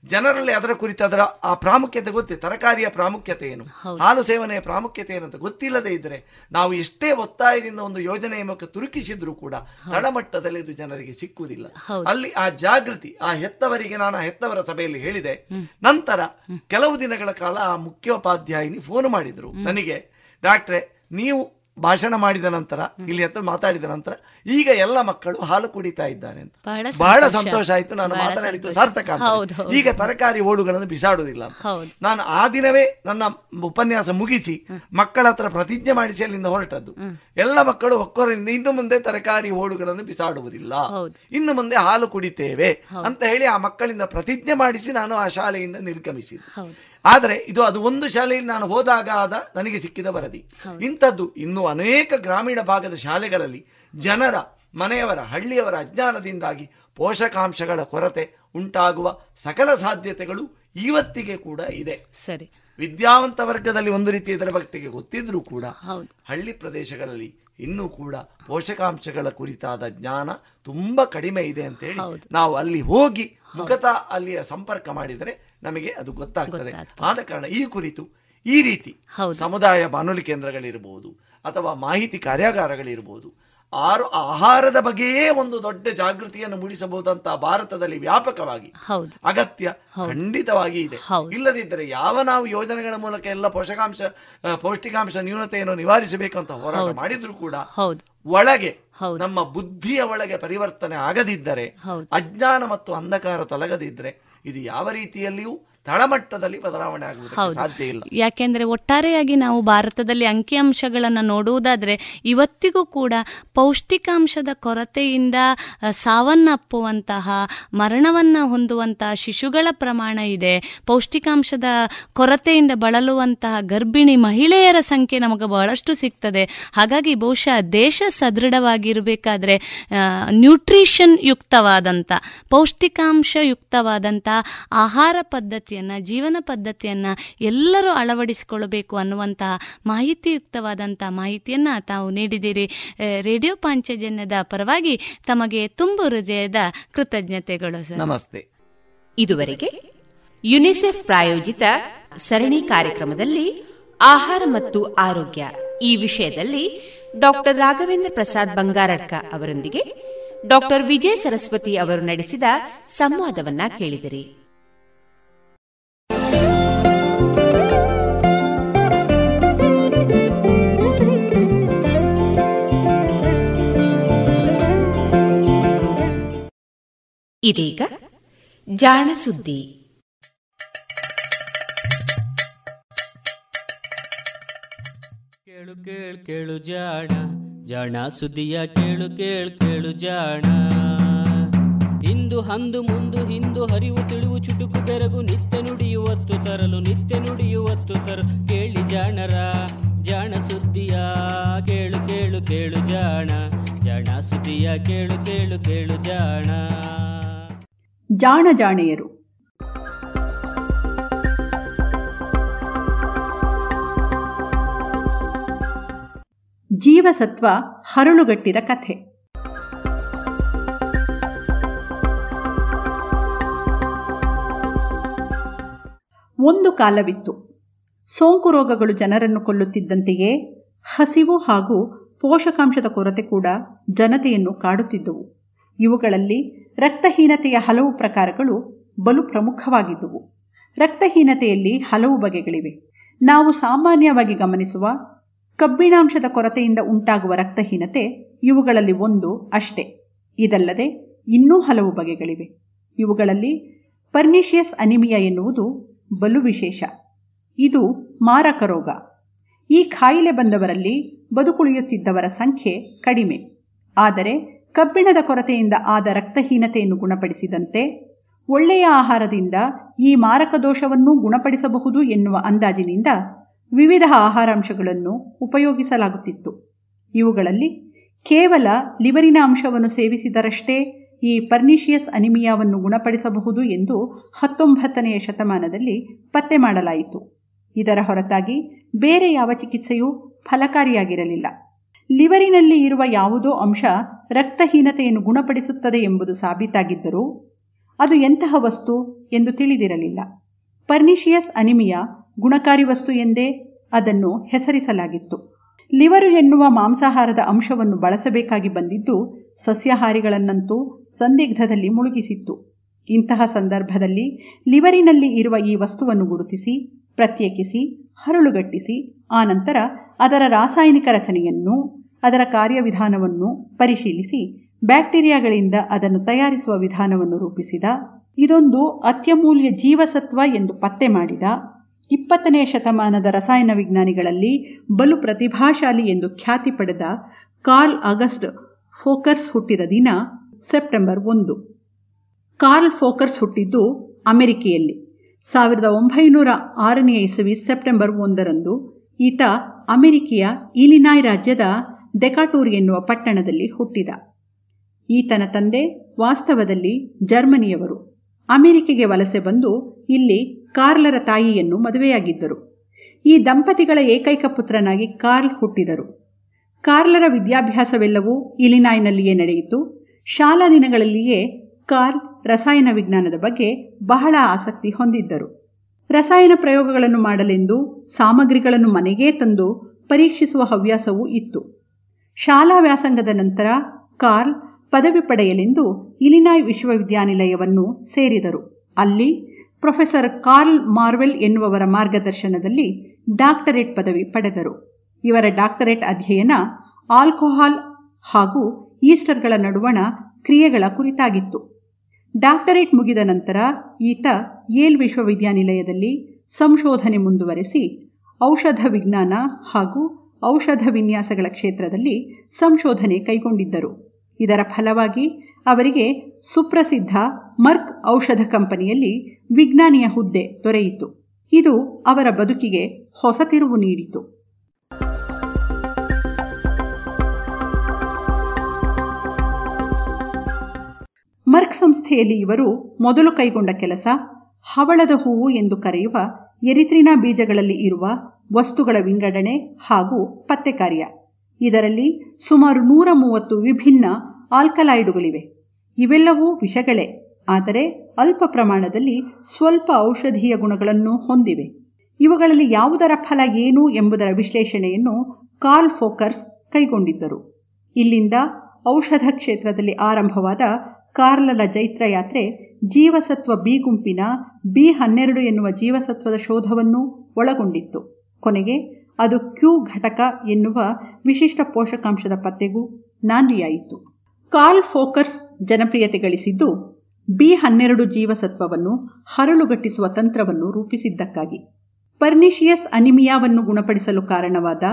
ಜನರಲ್ಲಿ ಅದರ ಕುರಿತು ಅದರ ಆ ಪ್ರಾಮುಖ್ಯತೆ ಗೊತ್ತಿದೆ ತರಕಾರಿಯ ಪ್ರಾಮುಖ್ಯತೆ ಏನು. ಹಾಲು ಸೇವನೆಯ ಪ್ರಾಮುಖ್ಯತೆ ಏನು ಅಂತ ಗೊತ್ತಿಲ್ಲದೆ ಇದ್ರೆ ನಾವು ಎಷ್ಟೇ ಒತ್ತಾಯದಿಂದ ಒಂದು ಯೋಜನೆಯ ಮೂಲಕ ತುರುಕಿಸಿದ್ರೂ ಕೂಡ ತಳಮಟ್ಟದಲ್ಲಿ ಇದು ಜನರಿಗೆ ಸಿಕ್ಕುವುದಿಲ್ಲ. ಅಲ್ಲಿ ಆ ಜಾಗೃತಿ ಆ ಹೆತ್ತವರಿಗೆ ನಾನು ಆ ಹೆತ್ತವರ ಸಭೆಯಲ್ಲಿ ಹೇಳಿದೆ. ನಂತರ ಕೆಲವು ದಿನಗಳ ಕಾಲ ಆ ಮುಖ್ಯೋಪಾಧ್ಯಾಯಿನಿ ಫೋನ್ ಮಾಡಿದ್ರು. ನನಗೆ ಡಾಕ್ಟ್ರೆ ನೀವು ಭಾಷಣ ಮಾಡಿದ ನಂತರ ಇಲ್ಲಿ ಹತ್ರ ಮಾತಾಡಿದ ನಂತರ ಈಗ ಎಲ್ಲ ಮಕ್ಕಳು ಹಾಲು ಕುಡಿತಾ ಇದ್ದಾರೆ ಅಂತ. ಬಹಳ ಸಂತೋಷ. ಆಯ್ತು ನಾನು ಮಾತನಾಡಿದ್ದು. ಸಾರ್ಥಕ. ಈಗ ತರಕಾರಿ ಓಡುಗಳನ್ನು ಬಿಸಾಡುವುದಿಲ್ಲ ನಾನು ಆ ದಿನವೇ ನನ್ನ ಉಪನ್ಯಾಸ ಮುಗಿಸಿ ಮಕ್ಕಳ ಹತ್ರ ಪ್ರತಿಜ್ಞೆ ಮಾಡಿಸಿ ಅಲ್ಲಿಂದ ಹೊರಟದ್ದು. ಎಲ್ಲ ಮಕ್ಕಳು ಒಕ್ಕೊರಿಂದ ಇನ್ನು ಮುಂದೆ ತರಕಾರಿ ಓಡುಗಳನ್ನು ಬಿಸಾಡುವುದಿಲ್ಲ. ಇನ್ನು ಮುಂದೆ ಹಾಲು ಕುಡಿತೇವೆ ಅಂತ ಹೇಳಿ ಆ ಮಕ್ಕಳಿಂದ ಪ್ರತಿಜ್ಞೆ ಮಾಡಿಸಿ ನಾನು ಆ ಶಾಲೆಯಿಂದ ನಿರ್ಗಮಿಸಿದೆ ಹೌದು. ಆದರೆ ಇದು ಅದು ಒಂದು ಶಾಲೆಯಲ್ಲಿ ನಾನು ಹೋದಾಗ ಆದ ನನಗೆ ಸಿಕ್ಕಿದ ವರದಿ. ಇಂಥದ್ದು ಇನ್ನು ಅನೇಕ ಗ್ರಾಮೀಣ ಭಾಗದ ಶಾಲೆಗಳಲ್ಲಿ ಜನರ ಮನೆಯವರ ಹಳ್ಳಿಯವರ ಅಜ್ಞಾನದಿಂದಾಗಿ ಪೋಷಕಾಂಶಗಳ ಕೊರತೆ ಉಂಟಾಗುವ ಸಕಲ ಸಾಧ್ಯತೆಗಳು ಇವತ್ತಿಗೆ ಕೂಡ ಇದೆ. ಸರಿ. ವಿದ್ಯಾವಂತ ವರ್ಗದಲ್ಲಿ ಒಂದು ರೀತಿ ಇದರ ಬಗ್ಗೆ ಗೊತ್ತಿದ್ರೂ ಕೂಡ ಹಳ್ಳಿ ಪ್ರದೇಶಗಳಲ್ಲಿ ಇನ್ನೂ ಕೂಡ ಪೋಷಕಾಂಶಗಳ ಕುರಿತಾದ ಜ್ಞಾನ ತುಂಬಾ ಕಡಿಮೆ ಇದೆ ಅಂತ ಹೇಳಿ ನಾವು ಅಲ್ಲಿ ಹೋಗಿ ಮುಖತ ಅಲ್ಲಿಯ ಸಂಪರ್ಕ ಮಾಡಿದರೆ ನಮಗೆ ಅದು ಗೊತ್ತಾಗ್ತದೆ. ಆದ ಕಾರಣ ಈ ಕುರಿತು ಈ ರೀತಿ. ಸಮುದಾಯ ಬಾನುಲಿ ಕೇಂದ್ರಗಳಿರ್ಬೋದು ಅಥವಾ ಮಾಹಿತಿ ಕಾರ್ಯಾಗಾರಗಳಿರಬಹುದು ಆರು ಆಹಾರದ ಬಗ್ಗೆಯೇ ಒಂದು ದೊಡ್ಡ ಜಾಗೃತಿಯನ್ನು ಮೂಡಿಸಬಹುದಂತ ಭಾರತದಲ್ಲಿ ವ್ಯಾಪಕವಾಗಿ ಅಗತ್ಯ ಖಂಡಿತವಾಗಿ ಇದೆ. ಇಲ್ಲದಿದ್ದರೆ ಯಾವ ನಾವು ಯೋಜನೆಗಳ ಮೂಲಕ ಎಲ್ಲ ಪೋಷಕಾಂಶ ಪೌಷ್ಟಿಕಾಂಶ ನ್ಯೂನತೆಯನ್ನು ನಿವಾರಿಸಬೇಕು ಅಂತ ಹೋರಾಟ ಮಾಡಿದ್ರು ಕೂಡ ಒಳಗೆ ನಮ್ಮ ಬುದ್ಧಿಯ ಒಳಗೆ ಪರಿವರ್ತನೆ ಆಗದಿದ್ದರೆ ಅಜ್ಞಾನ ಮತ್ತು ಅಂಧಕಾರ ತೊಲಗದಿದ್ದರೆ ಇದು ಯಾವ ರೀತಿಯಲ್ಲಿಯೂ ತಳಮಟ್ಟದಲ್ಲಿ ಬದಲಾವಣೆ ಆಗುವುದಕ್ಕೆ ಸಾಧ್ಯ ಇಲ್ಲ. ಯಾಕೆಂದ್ರೆ ಒಟ್ಟಾರೆಯಾಗಿ ನಾವು ಭಾರತದಲ್ಲಿ ಅಂಕಿಅಂಶಗಳನ್ನು ನೋಡುವುದಾದ್ರೆ ಇವತ್ತಿಗೂ ಕೂಡ ಪೌಷ್ಟಿಕಾಂಶದ ಕೊರತೆಯಿಂದ ಸಾವನ್ನಪ್ಪುವಂತಹ ಮರಣವನ್ನ ಹೊಂದುವಂತಹ ಶಿಶುಗಳ ಪ್ರಮಾಣ ಇದೆ. ಪೌಷ್ಟಿಕಾಂಶದ ಕೊರತೆಯಿಂದ ಬಳಲುವಂತಹ ಗರ್ಭಿಣಿ ಮಹಿಳೆಯರ ಸಂಖ್ಯೆ ನಮಗೆ ಬಹಳಷ್ಟು ಸಿಗ್ತದೆ. ಹಾಗಾಗಿ ಬಹುಶಃ ದೇಶ ಸದೃಢವಾಗಿರಬೇಕಾದ್ರೆ ನ್ಯೂಟ್ರಿಷನ್ ಯುಕ್ತವಾದಂಥ ಪೌಷ್ಟಿಕಾಂಶ ಯುಕ್ತವಾದಂಥ ಆಹಾರ ಪದ್ಧತಿಯನ್ನು ಜೀವನ ಪದ್ಧತಿಯನ್ನು ಎಲ್ಲರೂ ಅಳವಡಿಸಿಕೊಳ್ಳಬೇಕು ಅನ್ನುವಂತಹ ಮಾಹಿತಿಯುಕ್ತವಾದಂಥ ಮಾಹಿತಿಯನ್ನು ತಾವು ನೀಡಿದ್ದೀರಿ. ರೇಡಿಯೋ ಪಾಂಚಜನ್ಯದ ಪರವಾಗಿ ತಮಗೆ ತುಂಬು ಹೃದಯದ ಕೃತಜ್ಞತೆಗಳು ಸರ್. ನಮಸ್ತೆ. ಇದುವರೆಗೆ ಯುನಿಸೆಫ್ ಪ್ರಾಯೋಜಿತ ಸರಣಿ ಕಾರ್ಯಕ್ರಮದಲ್ಲಿ ಆಹಾರ ಮತ್ತು ಆರೋಗ್ಯ ಈ ವಿಷಯದಲ್ಲಿ ಡಾಕ್ಟರ್ ರಾಘವೇಂದ್ರ ಪ್ರಸಾದ್ ಬಂಗಾರಡ್ಕ ಅವರೊಂದಿಗೆ ಡಾಕ್ಟರ್ ವಿಜಯ ಸರಸ್ವತಿ ಅವರು ನಡೆಸಿದ ಸಂವಾದವನ್ನ ಕೇಳಿದಿರಿ. ಇದೀಗ ಜಾಣ ಸುದ್ದಿ. ಕೇಳು ಕೇಳು ಕೇಳು ಜಾಣ ಜಾಣ ಸುದ್ದಿಯ ಕೇಳು ಕೇಳು ಕೇಳು ಜಾಣ. ಇಂದು ಹಂದು ಮುಂದು ಹಿಂದು ಹರಿವು ತಿಳಿವು ಚುಟುಕು ಬೆರಗು ನಿತ್ಯ ನುಡಿಯುವತ್ತು ತರಲು, ನಿತ್ಯ ನುಡಿಯುವತ್ತು ತರಲು. ಕೇಳಿ ಜಾಣರ, ಜಾಣ ಸುದ್ದಿಯ ಕೇಳು ಕೇಳು ಕೇಳು ಜಾಣ ಜಾಣ ಸುದ್ದಿಯ ಕೇಳು ಕೇಳು ಕೇಳು ಜಾಣ. ಜಾಣ ಜಾಣೆಯರು. ಜೀವಸತ್ವ ಹರಳುಗಟ್ಟಿದ ಕಥೆ. ಒಂದು ಕಾಲವಿತ್ತು. ಸೋಂಕು ರೋಗಗಳು ಜನರನ್ನು ಕೊಲ್ಲುತ್ತಿದ್ದಂತೆಯೇ ಹಸಿವು ಹಾಗೂ ಪೋಷಕಾಂಶದ ಕೊರತೆ ಕೂಡ ಜನತೆಯನ್ನು ಕಾಡುತ್ತಿದ್ದವು. ಇವುಗಳಲ್ಲಿ ರಕ್ತಹೀನತೆಯ ಹಲವು ಪ್ರಕಾರಗಳು ಬಲು ಪ್ರಮುಖವಾಗಿದ್ದುವು. ರಕ್ತಹೀನತೆಯಲ್ಲಿ ಹಲವು ಬಗೆಗಳಿವೆ. ನಾವು ಸಾಮಾನ್ಯವಾಗಿ ಗಮನಿಸುವ ಕಬ್ಬಿಣಾಂಶದ ಕೊರತೆಯಿಂದ ಉಂಟಾಗುವ ರಕ್ತಹೀನತೆ ಇವುಗಳಲ್ಲಿ ಒಂದು ಅಷ್ಟೇ. ಇದಲ್ಲದೆ ಇನ್ನೂ ಹಲವು ಬಗೆಗಳಿವೆ. ಇವುಗಳಲ್ಲಿ ಪರ್ನಿಷಿಯಸ್ ಅನಿಮಿಯಾ ಎನ್ನುವುದು ಬಲು ವಿಶೇಷ. ಇದು ಮಾರಕ ರೋಗ. ಈ ಕಾಯಿಲೆ ಬಂದವರಲ್ಲಿ ಬದುಕುಳಿಯುತ್ತಿದ್ದವರ ಸಂಖ್ಯೆ ಕಡಿಮೆ. ಆದರೆ ಕಬ್ಬಿಣದ ಕೊರತೆಯಿಂದ ಆದ ರಕ್ತಹೀನತೆಯನ್ನು ಗುಣಪಡಿಸಿದಂತೆ, ಒಳ್ಳೆಯ ಆಹಾರದಿಂದ ಈ ಮಾರಕ ದೋಷವನ್ನು ಗುಣಪಡಿಸಬಹುದು ಎನ್ನುವ ಅಂದಾಜಿನಿಂದ ವಿವಿಧ ಆಹಾರಾಂಶಗಳನ್ನು ಉಪಯೋಗಿಸಲಾಗುತ್ತಿತ್ತು. ಇವುಗಳಲ್ಲಿ ಕೇವಲ ಲಿವರಿನ ಅಂಶವನ್ನು ಸೇವಿಸಿದರಷ್ಟೇ ಈ ಪರ್ನಿಷಿಯಸ್ ಅನಿಮಿಯಾವನ್ನು ಗುಣಪಡಿಸಬಹುದು ಎಂದು ಹತ್ತೊಂಬತ್ತನೆಯ ಶತಮಾನದಲ್ಲಿ ಪತ್ತೆ ಮಾಡಲಾಯಿತು. ಇದರ ಹೊರತಾಗಿ ಬೇರೆ ಯಾವ ಚಿಕಿತ್ಸೆಯೂ ಫಲಕಾರಿಯಾಗಿರಲಿಲ್ಲ. ಲಿವರಿನಲ್ಲಿ ಇರುವ ಯಾವುದೋ ಅಂಶ ರಕ್ತಹೀನತೆಯನ್ನು ಗುಣಪಡಿಸುತ್ತದೆ ಎಂಬುದು ಸಾಬೀತಾಗಿದ್ದರೂ ಅದು ಎಂತಹ ವಸ್ತು ಎಂದು ತಿಳಿದಿರಲಿಲ್ಲ. ಪರ್ನಿಷಿಯಸ್ ಅನಿಮಿಯಾ ಗುಣಕಾರಿ ವಸ್ತು ಎಂದೇ ಅದನ್ನು ಹೆಸರಿಸಲಾಗಿತ್ತು. ಲಿವರು ಎನ್ನುವ ಮಾಂಸಾಹಾರದ ಅಂಶವನ್ನು ಬಳಸಬೇಕಾಗಿ ಬಂದಿದ್ದು ಸಸ್ಯಾಹಾರಿಗಳನ್ನಂತೂ ಸಂದಿಗ್ಧದಲ್ಲಿ ಮುಳುಗಿಸಿತ್ತು. ಇಂತಹ ಸಂದರ್ಭದಲ್ಲಿ ಲಿವರಿನಲ್ಲಿ ಇರುವ ಈ ವಸ್ತುವನ್ನು ಗುರುತಿಸಿ, ಪ್ರತ್ಯೇಕಿಸಿ, ಹರಳುಗಟ್ಟಿಸಿ, ಆನಂತರ ಅದರ ರಾಸಾಯನಿಕ ರಚನೆಯನ್ನು ಅದರ ಕಾರ್ಯವಿಧಾನವನ್ನು ಪರಿಶೀಲಿಸಿ ಬ್ಯಾಕ್ಟೀರಿಯಾಗಳಿಂದ ಅದನ್ನು ತಯಾರಿಸುವ ವಿಧಾನವನ್ನು ರೂಪಿಸಿದ. ಇದೊಂದು ಅತ್ಯಮೂಲ್ಯ ಜೀವಸತ್ವ ಎಂದು ಪತ್ತೆ ಮಾಡಿದ. ಇಪ್ಪತ್ತನೆಯ ಶತಮಾನದ ರಸಾಯನ ವಿಜ್ಞಾನಿಗಳಲ್ಲಿ ಬಲು ಪ್ರತಿಭಾಶಾಲಿ ಎಂದು ಖ್ಯಾತಿ ಪಡೆದ ಕಾರ್ಲ್ ಆಗಸ್ಟ್ ಫೋಕರ್ಸ್ ಹುಟ್ಟಿದ ದಿನ, ಸೆಪ್ಟೆಂಬರ್ ಒಂದು. ಕಾರ್ಲ್ ಫೋಕರ್ಸ್ ಹುಟ್ಟಿದ್ದು ಅಮೆರಿಕೆಯಲ್ಲಿ. ಸಾವಿರದ ಒಂಬೈನೂರ ಆರನೆಯ ಇಸವಿ ಸೆಪ್ಟೆಂಬರ್ ಒಂದರಂದು ಈತ ಅಮೆರಿಕೆಯ ಇಲಿನಾಯ್ ರಾಜ್ಯದ ಡೆಕಾಟೂರ್ ಎನ್ನುವ ಪಟ್ಟಣದಲ್ಲಿ ಹುಟ್ಟಿದ. ಈತನ ತಂದೆ ವಾಸ್ತವದಲ್ಲಿ ಜರ್ಮನಿಯವರು. ಅಮೆರಿಕೆಗೆ ವಲಸೆ ಬಂದು ಇಲ್ಲಿ ಕಾರ್ಲರ ತಾಯಿಯನ್ನು ಮದುವೆಯಾಗಿದ್ದರು. ಈ ದಂಪತಿಗಳ ಏಕೈಕ ಪುತ್ರನಾಗಿ ಕಾರ್ಲ್ ಹುಟ್ಟಿದರು. ಕಾರ್ಲರ ವಿದ್ಯಾಭ್ಯಾಸವೆಲ್ಲವೂ ಇಲಿನಾಯ್ನಲ್ಲಿಯೇ ನಡೆಯಿತು. ಶಾಲಾ ದಿನಗಳಲ್ಲಿಯೇ ಕಾರ್ಲ್ ರಸಾಯನ ವಿಜ್ಞಾನದ ಬಗ್ಗೆ ಬಹಳ ಆಸಕ್ತಿ ಹೊಂದಿದ್ದರು. ರಸಾಯನ ಪ್ರಯೋಗಗಳನ್ನು ಮಾಡಲೆಂದು ಸಾಮಗ್ರಿಗಳನ್ನು ಮನೆಗೇ ತಂದು ಪರೀಕ್ಷಿಸುವ ಹವ್ಯಾಸವೂ ಇತ್ತು. ಶಾಲಾ ವ್ಯಾಸಂಗದ ನಂತರ ಕಾರ್ಲ್ ಪದವಿ ಪಡೆಯಲೆಂದು ಇಲಿನಾಯ್ ವಿಶ್ವವಿದ್ಯಾನಿಲಯವನ್ನು ಸೇರಿದರು. ಅಲ್ಲಿ ಪ್ರೊಫೆಸರ್ ಕಾರ್ಲ್ ಮಾರ್ವೆಲ್ ಎನ್ನುವವರ ಮಾರ್ಗದರ್ಶನದಲ್ಲಿ ಡಾಕ್ಟರೇಟ್ ಪದವಿ ಪಡೆದರು. ಇವರ ಡಾಕ್ಟರೇಟ್ ಅಧ್ಯಯನ ಆಲ್ಕೋಹಾಲ್ ಹಾಗೂ ಈಸ್ಟರ್ಗಳ ನಡುವಣ ಕ್ರಿಯೆಗಳ ಕುರಿತಾಗಿತ್ತು. ಡಾಕ್ಟರೇಟ್ ಮುಗಿದ ನಂತರ ಈತ ಯೇಲ್ ವಿಶ್ವವಿದ್ಯಾನಿಲಯದಲ್ಲಿ ಸಂಶೋಧನೆ ಮುಂದುವರೆಸಿ ಔಷಧ ವಿಜ್ಞಾನ ಹಾಗೂ ಔಷಧ ವಿನ್ಯಾಸಗಳ ಕ್ಷೇತ್ರದಲ್ಲಿ ಸಂಶೋಧನೆ ಕೈಗೊಂಡಿದ್ದರು. ಇದರ ಫಲವಾಗಿ ಅವರಿಗೆ ಸುಪ್ರಸಿದ್ಧ ಮರ್ಕ್ ಔಷಧ ಕಂಪನಿಯಲ್ಲಿ ವಿಜ್ಞಾನಿಯ ಹುದ್ದೆ ದೊರೆಯಿತು. ಇದು ಅವರ ಬದುಕಿಗೆ ಹೊಸ ತಿರುವು ನೀಡಿತು. ಮರ್ಕ್ ಸಂಸ್ಥೆಯಲ್ಲಿ ಇವರು ಮೊದಲು ಕೈಗೊಂಡ ಕೆಲಸ ಹವಳದ ಹೂವು ಎಂದು ಕರೆಯುವ ಎರಿತ್ರಿನಾ ಬೀಜಗಳಲ್ಲಿ ಇರುವ ವಸ್ತುಗಳ ವಿಂಗಡಣೆ ಹಾಗೂ ಪತ್ತೆ ಕಾರ್ಯ. ಇದರಲ್ಲಿ ಸುಮಾರು ನೂರ ಮೂವತ್ತು ವಿಭಿನ್ನ ಆಲ್ಕಲಾಯ್ಡುಗಳಿವೆ ಇವೆಲ್ಲವೂ ವಿಷಗಳೇ, ಆದರೆ ಅಲ್ಪ ಪ್ರಮಾಣದಲ್ಲಿ ಸ್ವಲ್ಪ ಔಷಧೀಯ ಗುಣಗಳನ್ನು ಹೊಂದಿವೆ. ಇವುಗಳಲ್ಲಿ ಯಾವುದರ ಫಲ ಏನು ಎಂಬುದರ ವಿಶ್ಲೇಷಣೆಯನ್ನು ಕಾರ್ಲ್ ಫೋಕರ್ಸ್ ಕೈಗೊಂಡಿದ್ದರು. ಇಲ್ಲಿಂದ ಔಷಧ ಕ್ಷೇತ್ರದಲ್ಲಿ ಆರಂಭವಾದ ಕಾರ್ಲನ ಜೈತ್ರ ಯಾತ್ರೆ ಜೀವಸತ್ವ ಬಿ ಗುಂಪಿನ ಬಿ ಹನ್ನೆರಡು ಎನ್ನುವ ಜೀವಸತ್ವದ ಶೋಧವನ್ನು ಒಳಗೊಂಡಿತ್ತು. ಕೊನೆಗೆ, ಅದು ಕ್ಯೂ ಘಟಕ ಎನ್ನುವ ವಿಶಿಷ್ಟ ಪೋಷಕಾಂಶದ ಪತ್ತೆಗೂ ನಾಂದಿಯಾಯಿತು. ಕಾರ್ಲ್ ಫೋಕರ್ಸ್ ಜನಪ್ರಿಯತೆ ಗಳಿಸಿದ್ದು, ಬಿ ಹನ್ನೆರಡು ಜೀವಸತ್ವವನ್ನು ಹರಳುಗಟ್ಟಿಸುವ ತಂತ್ರವನ್ನು ರೂಪಿಸಿದ್ದಕ್ಕಾಗಿ. ಪರ್ನಿಷಿಯಸ್ ಅನಿಮಿಯಾವನ್ನು ಗುಣಪಡಿಸಲು ಕಾರಣವಾದ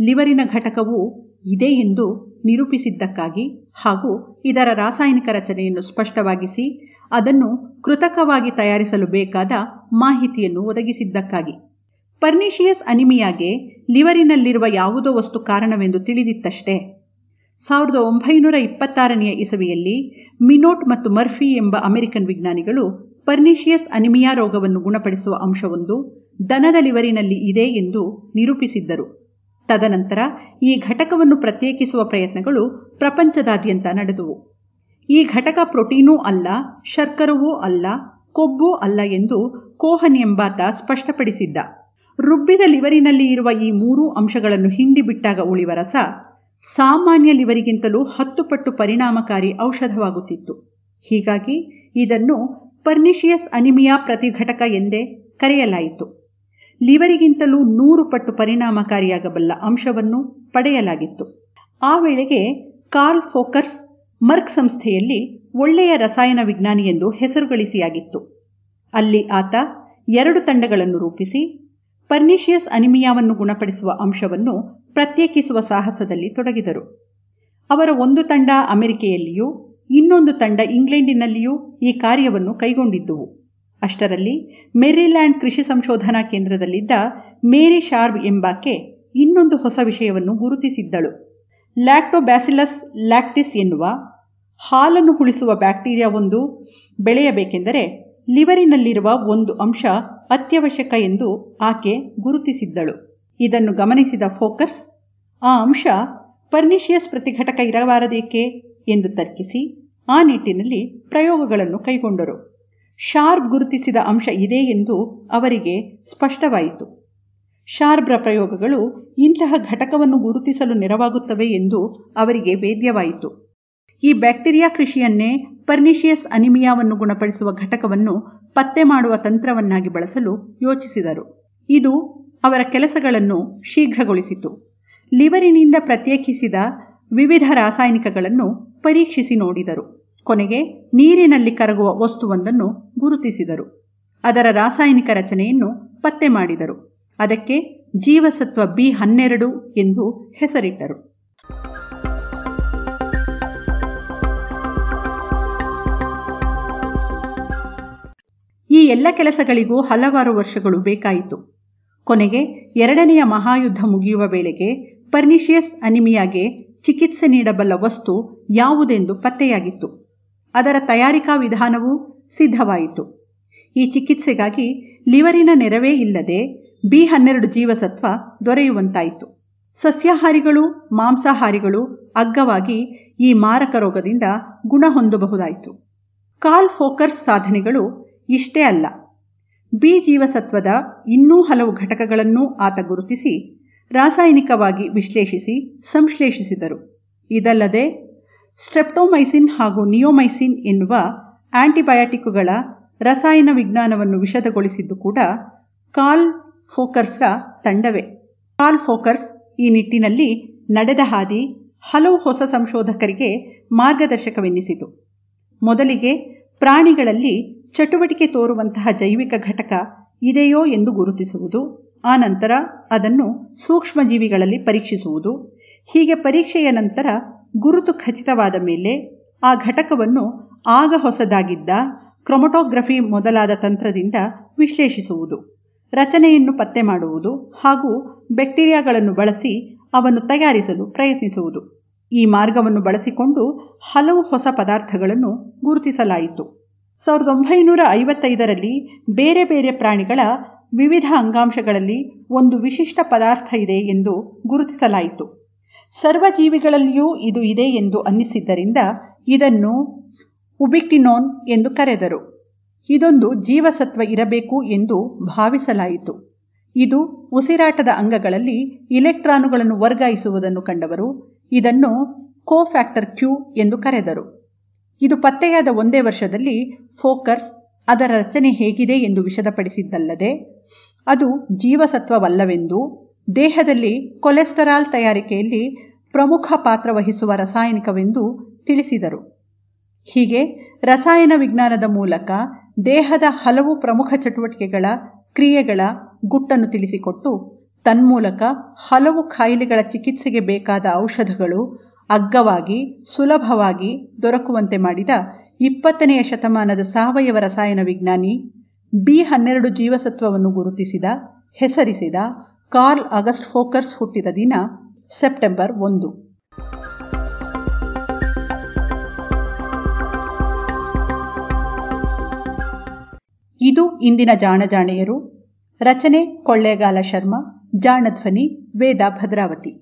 ಲಿವರಿನ ಘಟಕವು ಇದೆ ಎಂದು ನಿರೂಪಿಸಿದ್ದಕ್ಕಾಗಿ ಹಾಗೂ ಇದರ ರಾಸಾಯನಿಕ ರಚನೆಯನ್ನು ಸ್ಪಷ್ಟವಾಗಿಸಿ, ಅದನ್ನು ಕೃತಕವಾಗಿ ತಯಾರಿಸಲು ಬೇಕಾದ ಮಾಹಿತಿಯನ್ನು ಒದಗಿಸಿದ್ದಕ್ಕಾಗಿ. ಪರ್ನಿಷಿಯಸ್ ಅನಿಮಿಯಾಗೆ ಲಿವರಿನಲ್ಲಿರುವ ಯಾವುದೋ ವಸ್ತು ಕಾರಣವೆಂದು ತಿಳಿದಿತ್ತಷ್ಟೇ. ಸಾವಿರದ ಒಂಬೈನೂರ ಇಪ್ಪತ್ತಾರನೆಯ ಇಸವಿಯಲ್ಲಿ ಮಿನೋಟ್ ಮತ್ತು ಮರ್ಫಿ ಎಂಬ ಅಮೆರಿಕನ್ ವಿಜ್ಞಾನಿಗಳು ಪರ್ನಿಷಿಯಸ್ ಅನಿಮಿಯಾ ರೋಗವನ್ನು ಗುಣಪಡಿಸುವ ಅಂಶವೊಂದು ದನದ ಲಿವರಿನಲ್ಲಿ ಇದೆ ಎಂದು ನಿರೂಪಿಸಿದ್ದರು. ತದನಂತರ ಈ ಘಟಕವನ್ನು ಪ್ರತ್ಯೇಕಿಸುವ ಪ್ರಯತ್ನಗಳು ಪ್ರಪಂಚದಾದ್ಯಂತ ನಡೆದುವು. ಈ ಘಟಕ ಪ್ರೋಟೀನೂ ಅಲ್ಲ, ಶರ್ಕರವೂ ಅಲ್ಲ, ಕೊಬ್ಬೂ ಅಲ್ಲ ಎಂದು ಕೋಹನ್ ಎಂಬಾತ ಸ್ಪಷ್ಟಪಡಿಸಿದ್ದ. ರುಬ್ಬಿದ ಲಿವರಿನಲ್ಲಿ ಇರುವ ಈ ಮೂರೂ ಅಂಶಗಳನ್ನು ಹಿಂಡಿ ಬಿಟ್ಟಾಗ ಉಳಿವ ರಸ ಸಾಮಾನ್ಯ ಲಿವರಿಗಿಂತಲೂ ಹತ್ತು ಪಟ್ಟು ಪರಿಣಾಮಕಾರಿ ಔಷಧವಾಗುತ್ತಿತ್ತು. ಹೀಗಾಗಿ ಇದನ್ನು ಪರ್ನಿಷಿಯಸ್ ಅನಿಮಿಯಾ ಪ್ರತಿಘಟಕ ಎಂದೇ ಕರೆಯಲಾಯಿತು. ಲಿವರಿಗಿಂತಲೂ ನೂರು ಪಟ್ಟು ಪರಿಣಾಮಕಾರಿಯಾಗಬಲ್ಲ ಅಂಶವನ್ನು ಪಡೆಯಲಾಗಿತ್ತು. ಆ ವೇಳೆಗೆ ಕಾರ್ಲ್ ಫೋಕರ್ಸ್ ಮರ್ಕ್ ಸಂಸ್ಥೆಯಲ್ಲಿ ಒಳ್ಳೆಯ ರಸಾಯನ ವಿಜ್ಞಾನಿ ಎಂದು ಹೆಸರುಗಳಿಸಿಯಾಗಿತ್ತು. ಅಲ್ಲಿ ಆತ ಎರಡು ತಂಡಗಳನ್ನು ರೂಪಿಸಿ ಪರ್ನಿಷಿಯಸ್ ಅನಿಮಿಯಾವನ್ನು ಗುಣಪಡಿಸುವ ಅಂಶವನ್ನು ಪ್ರತ್ಯೇಕಿಸುವ ಸಾಹಸದಲ್ಲಿ ತೊಡಗಿದರು. ಅವರ ಒಂದು ತಂಡ ಅಮೆರಿಕೆಯಲ್ಲಿಯೂ, ಇನ್ನೊಂದು ತಂಡ ಇಂಗ್ಲೆಂಡಿನಲ್ಲಿಯೂ ಈ ಕಾರ್ಯವನ್ನು ಕೈಗೊಂಡಿದ್ದುವು. ಅಷ್ಟರಲ್ಲಿ, ಮೆರಿಲ್ಯಾಂಡ್ ಕೃಷಿ ಸಂಶೋಧನಾ ಕೇಂದ್ರದಲ್ಲಿದ್ದ ಮೇರಿ ಶಾರ್ಬ್ ಎಂಬಾಕೆ ಇನ್ನೊಂದು ಹೊಸ ವಿಷಯವನ್ನು ಗುರುತಿಸಿದ್ದಳು. ಲ್ಯಾಕ್ಟೋಬ್ಯಾಸಿಲಸ್ ಲ್ಯಾಕ್ಟಿಸ್ ಎನ್ನುವ ಹಾಲನ್ನು ಹುಳಿಸುವ ಬ್ಯಾಕ್ಟೀರಿಯಾವೊಂದು ಬೆಳೆಯಬೇಕೆಂದರೆ ಲಿವರಿನಲ್ಲಿರುವ ಒಂದು ಅಂಶ ಅತ್ಯವಶ್ಯಕ ಎಂದು ಆಕೆ ಗುರುತಿಸಿದ್ದಳು. ಇದನ್ನು ಗಮನಿಸಿದ ಫೋಕಸ್, ಆ ಅಂಶ ಪರ್ನಿಷಿಯಸ್ ಪ್ರತಿಘಟಕ ಇರಬಾರದೇಕೆ ಎಂದು ತರ್ಕಿಸಿ ಆ ನಿಟ್ಟಿನಲ್ಲಿ ಪ್ರಯೋಗಗಳನ್ನು ಕೈಗೊಂಡರು. ಶಾರ್ಪ್ ಗುರುತಿಸಿದ ಅಂಶ ಇದೆ ಎಂದು ಅವರಿಗೆ ಸ್ಪಷ್ಟವಾಯಿತು. ಶಾರ್ಬ್ರ ಪ್ರಯೋಗಗಳು ಇಂತಹ ಘಟಕವನ್ನು ಗುರುತಿಸಲು ನೆರವಾಗುತ್ತವೆ ಎಂದು ಅವರಿಗೆ ವೇದ್ಯವಾಯಿತು ಈ ಬ್ಯಾಕ್ಟೀರಿಯಾ ಕೃಷಿಯನ್ನೇ ಪರ್ನಿಷಿಯಸ್ ಅನಿಮಿಯಾವನ್ನು ಗುಣಪಡಿಸುವ ಘಟಕವನ್ನು ಪತ್ತೆ ಮಾಡುವ ತಂತ್ರವನ್ನಾಗಿ ಬಳಸಲು ಯೋಚಿಸಿದರು. ಇದು ಅವರ ಕೆಲಸಗಳನ್ನು ಶೀಘ್ರಗೊಳಿಸಿತು. ಲಿವರಿನಿಂದ ಪ್ರತ್ಯೇಕಿಸಿದ ವಿವಿಧ ರಾಸಾಯನಿಕಗಳನ್ನು ಪರೀಕ್ಷಿಸಿ ನೋಡಿದರು. ಕೊನೆಗೆ ನೀರಿನಲ್ಲಿ ಕರಗುವ ವಸ್ತುವೊಂದನ್ನು ಗುರುತಿಸಿದರು. ಅದರ ರಾಸಾಯನಿಕ ರಚನೆಯನ್ನು ಪತ್ತೆ ಮಾಡಿದರು. ಅದಕ್ಕೆ ಜೀವಸತ್ವ ಬಿ ಹನ್ನೆರಡು ಎಂದು ಹೆಸರಿಟ್ಟರು. ಈ ಎಲ್ಲ ಕೆಲಸಗಳಿಗೂ ಹಲವಾರು ವರ್ಷಗಳು ಬೇಕಾಯಿತು. ಕೊನೆಗೆ ಎರಡನೆಯ ಮಹಾಯುದ್ಧ ಮುಗಿಯುವ ವೇಳೆಗೆ ಪರ್ನಿಷಿಯಸ್ ಅನಿಮಿಯಾಗೆ ಚಿಕಿತ್ಸೆ ನೀಡಬಲ್ಲ ವಸ್ತು ಯಾವುದೆಂದು ಪತ್ತೆಯಾಗಿತ್ತು. ಅದರ ತಯಾರಿಕಾ ವಿಧಾನವೂ ಸಿದ್ಧವಾಯಿತು. ಈ ಚಿಕಿತ್ಸೆಗಾಗಿ ಲಿವರಿನ ನೆರವೇ ಇಲ್ಲದೆ ಬಿ ಹನ್ನೆರಡು ಜೀವಸತ್ವ ದೊರೆಯುವಂತಾಯಿತು. ಸಸ್ಯಾಹಾರಿಗಳು, ಮಾಂಸಾಹಾರಿಗಳು ಅಗ್ಗವಾಗಿ ಈ ಮಾರಕ ರೋಗದಿಂದ ಗುಣ ಹೊಂದಬಹುದಾಯಿತು. ಕಾಲ್ ಫೋಕರ್ಸ್ ಸಾಧನೆಗಳು ಇಷ್ಟೇ ಅಲ್ಲ. ಬಿ ಜೀವಸತ್ವದ ಇನ್ನೂ ಹಲವು ಘಟಕಗಳನ್ನೂ ಆತ ಗುರುತಿಸಿ, ರಾಸಾಯನಿಕವಾಗಿ ವಿಶ್ಲೇಷಿಸಿ, ಸಂಶ್ಲೇಷಿಸಿದರು. ಇದಲ್ಲದೆ, ಸ್ಟ್ರೆಪ್ಟೋಮೈಸಿನ್ ಹಾಗೂ ನಿಯೋಮೈಸಿನ್ ಎನ್ನುವ ಆಂಟಿಬಯಾಟಿಕ್ಗಳ ರಸಾಯನ ವಿಜ್ಞಾನವನ್ನು ವಿಷದಗೊಳಿಸಿದ್ದು ಕೂಡ ಕಾಲ್ ಫೋಕರ್ಸ್ರ ತಂಡವೇ. ಕಾಲ್ ಫೋಕರ್ಸ್ ಈ ನಿಟ್ಟಿನಲ್ಲಿ ನಡೆದ ಹಾದಿ ಹಲವು ಹೊಸ ಸಂಶೋಧಕರಿಗೆ ಮಾರ್ಗದರ್ಶಕವೆನ್ನಿಸಿತು. ಮೊದಲಿಗೆ ಪ್ರಾಣಿಗಳಲ್ಲಿ ಚಟುವಟಿಕೆ ತೋರುವಂತಹ ಜೈವಿಕ ಘಟಕ ಇದೆಯೋ ಎಂದು ಗುರುತಿಸುವುದು ಆನಂತರ ಅದನ್ನು ಸೂಕ್ಷ್ಮಜೀವಿಗಳಲ್ಲಿ ಪರೀಕ್ಷಿಸುವುದು, ಹೀಗೆ ಪರೀಕ್ಷೆಯ ನಂತರ ಗುರುತು ಖಚಿತವಾದ ಮೇಲೆ ಆ ಘಟಕವನ್ನು ಆಗ ಹೊಸದಾಗಿದ್ದ ಕ್ರೊಮೊಟೋಗ್ರಫಿ ಮೊದಲಾದ ತಂತ್ರದಿಂದ ವಿಶ್ಲೇಷಿಸುವುದು, ರಚನೆಯನ್ನು ಪತ್ತೆ ಮಾಡುವುದು ಹಾಗೂ ಬ್ಯಾಕ್ಟೀರಿಯಾಗಳನ್ನು ಬಳಸಿ ಅವನ್ನು ತಯಾರಿಸಲು ಪ್ರಯತ್ನಿಸುವುದು. ಈ ಮಾರ್ಗವನ್ನು ಬಳಸಿಕೊಂಡು ಹಲವು ಹೊಸ ಪದಾರ್ಥಗಳನ್ನು ಗುರುತಿಸಲಾಯಿತು. ಸಾವಿರದ ಒಂಬೈನೂರ ಐವತ್ತೈದರಲ್ಲಿ ಬೇರೆ ಬೇರೆ ಪ್ರಾಣಿಗಳ ವಿವಿಧ ಅಂಗಾಂಶಗಳಲ್ಲಿ ಒಂದು ವಿಶಿಷ್ಟ ಪದಾರ್ಥ ಇದೆ ಎಂದು ಗುರುತಿಸಲಾಯಿತು. ಸರ್ವಜೀವಿಗಳಲ್ಲಿಯೂ ಇದು ಇದೆ ಎಂದು ಅನ್ನಿಸಿದ್ದರಿಂದ ಇದನ್ನು ಉಬಿಕ್ಟಿನೋನ್ ಎಂದು ಕರೆದರು. ಇದೊಂದು ಜೀವಸತ್ವ ಇರಬೇಕು ಎಂದು ಭಾವಿಸಲಾಯಿತು. ಇದು ಉಸಿರಾಟದ ಅಂಗಗಳಲ್ಲಿ ಇಲೆಕ್ಟ್ರಾನುಗಳನ್ನು ವರ್ಗಾಯಿಸುವುದನ್ನು ಕಂಡವರು ಇದನ್ನು ಕೋಫ್ಯಾಕ್ಟರ್ ಕ್ಯೂ ಎಂದು ಕರೆದರು. ಇದು ಪತ್ತೆಯಾದ ಒಂದೇ ವರ್ಷದಲ್ಲಿ ಫೋಕರ್ಸ್ ಅದರ ರಚನೆ ಹೇಗಿದೆ ಎಂದು ವಿಷದಪಡಿಸಿದ್ದಲ್ಲದೆ, ಅದು ಜೀವಸತ್ವವಲ್ಲವೆಂದು ದೇಹದಲ್ಲಿ ಕೊಲೆಸ್ಟರಾಲ್ ತಯಾರಿಕೆಯಲ್ಲಿ ಪ್ರಮುಖ ಪಾತ್ರ ವಹಿಸುವ ರಾಸಾಯನಿಕವೆಂದು ತಿಳಿಸಿದರು. ಹೀಗೆ ರಸಾಯನ ವಿಜ್ಞಾನದ ಮೂಲಕ ದೇಹದ ಹಲವು ಪ್ರಮುಖ ಚಟುವಟಿಕೆಗಳ ಕ್ರಿಯೆಗಳ ಗುಟ್ಟನ್ನು ತಿಳಿಸಿಕೊಟ್ಟು, ತನ್ಮೂಲಕ ಹಲವು ಕಾಯಿಲೆಗಳ ಚಿಕಿತ್ಸೆಗೆ ಬೇಕಾದ ಔಷಧಗಳು ಅಗ್ಗವಾಗಿ, ಸುಲಭವಾಗಿ ದೊರಕುವಂತೆ ಮಾಡಿದ ಇಪ್ಪತ್ತನೆಯ ಶತಮಾನದ ಸಾವಯವ ರಸಾಯನ ವಿಜ್ಞಾನಿ ಬಿ ಹನ್ನೆರಡು ಜೀವಸತ್ವವನ್ನು ಗುರುತಿಸಿದ, ಹೆಸರಿಸಿದ ಕಾರ್ಲ್ ಆಗಸ್ಟ್ ಫೋಕರ್ಸ್ ಹುಟ್ಟಿದ ದಿನ ಸೆಪ್ಟೆಂಬರ್ ಒಂದು. ಇದು ಇಂದಿನ ಜಾಣಜಾಣೆಯರು. ರಚನೆ ಕೊಳ್ಳೇಗಾಲ ಶರ್ಮಾ, ಜಾಣಧ್ವನಿ ವೇದ ಭದ್ರಾವತಿ.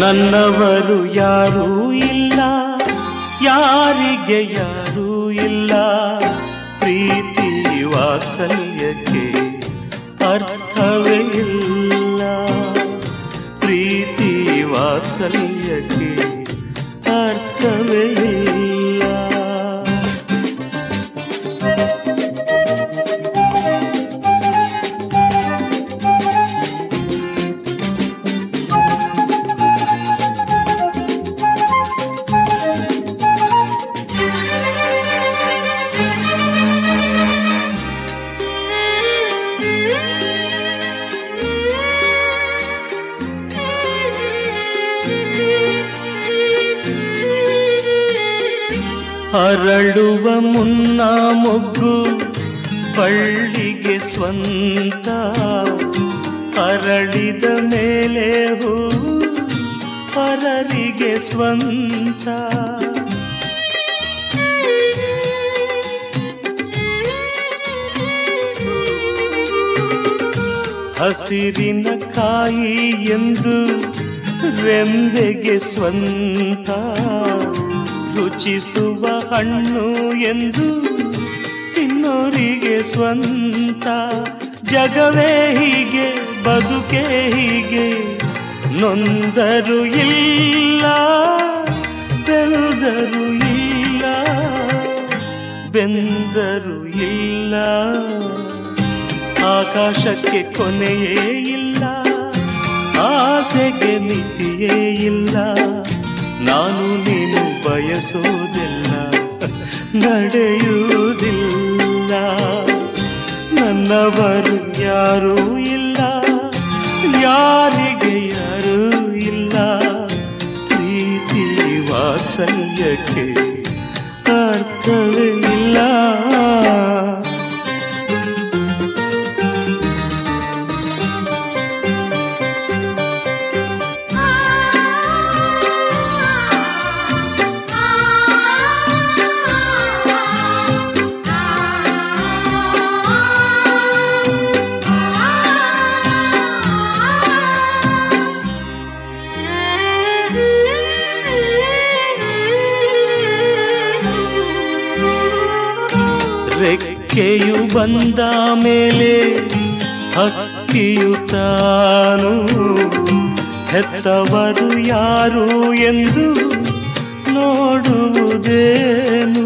ನನ್ನವರು ಯಾರೂ ಇಲ್ಲ ಯಾರಿಗೆ ಯಾರೂ ಇಲ್ಲ. ಪ್ರೀತಿ ವಾತ್ಸಲ್ಯಕ್ಕೆ ಅರ್ಥವೇ ಇಲ್ಲ. ಪ್ರೀತಿ ವಾತ್ಸಲ್ಯಕ್ಕೆ ಮುನ್ನ ಮೊಗ್ಗು ಬಳ್ಳಿಗೆ ಸ್ವಂತ ಅರಳಿದ ಮೇಲೆ ಹೂ ಪರರಿಗೆ ಸ್ವಂತ. ಹಸಿರಿನ ಕಾಯಿ ಎಂದು ರೆಂಬೆಗೆ ಸ್ವಂತ. ರುಚಿಸುವ ಹಣ್ಣು ಎಂದು ತಿನ್ನೋರಿಗೆ ಸ್ವಂತ, ಜಗವೇ ಹೀಗೆ, ಬದುಕೆ ಹೀಗೆ. ನೊಂದರು ಇಲ್ಲ ಬೆಂದರು ಇಲ್ಲ ಬೆಂದರು ಇಲ್ಲ. ಆಕಾಶಕ್ಕೆ ಕೊನೆಯೇ ಇಲ್ಲ, ಆಸೆಗೆ ಮಿತಿಯೇ ಇಲ್ಲ. ನೀನು ಬಯಸೋದಿಲ್ಲ ನಡೆಯುವುದಿಲ್ಲ. ನನ್ನವರು ಯಾರೂ ಇಲ್ಲ ಯಾರಿಗೆ ಯಾರೂ ಇಲ್ಲ. ಪ್ರೀತಿ ವಾತ್ಸಲ್ಯಕ್ಕೆ ಅರ್ಥವೇ ಬಂದ ಮೇಲೆ ಹಕ್ಕಿಯು ಹೆತ್ತವರು ಯಾರು ಎಂದು ನೋಡುವುದೇನು?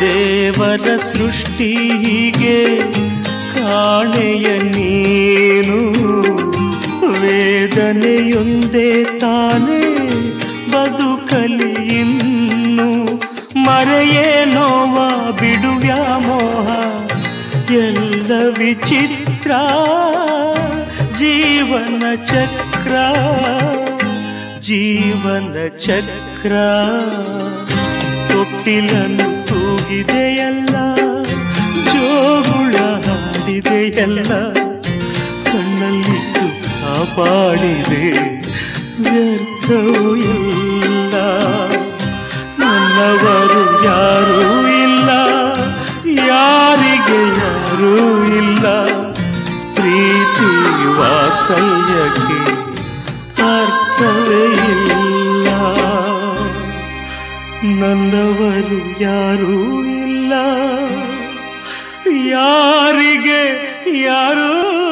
ದೇವರ ಸೃಷ್ಟಿ ಹೀಗೆ ಕಾಣೆಯನ್ನು ವೇದನೆಯೊಂದೇ ತಾನೇ ಬದುಕಲಿ ಇನ್ನು. ಮರೆಯೇ ನೋವ ಬಿಡುವ್ಯಾ ಮೋಹ. ಎಲ್ಲ ವಿಚಿತ್ರ ಜೀವನ ಚಕ್ರ. ಜೀವನ ಚಕ್ರ. ತೊಟ್ಟಿಲನ್ನು ತೂಗಿದೆಯಲ್ಲ, ಜೋಗುಳ ಹಾಡಿದೆಯಲ್ಲ. ಕಾಪಾಡಿದೆ. ವ್ಯರ್ಥವೂ ಇಲ್ಲ. ನನ್ನವರು ಯಾರೂ ಇಲ್ಲ. ಯಾರಿಗೆ ಯಾರೂ ಇಲ್ಲ. ಪ್ರೀತಿ ವಾತ್ಸಲ್ಯಕ್ಕೆ ಅರ್ಥವೇ ಇಲ್ಲ. ನನ್ನವರು ಯಾರೂ ಇಲ್ಲ. ಯಾರಿಗೆ ಯಾರೂ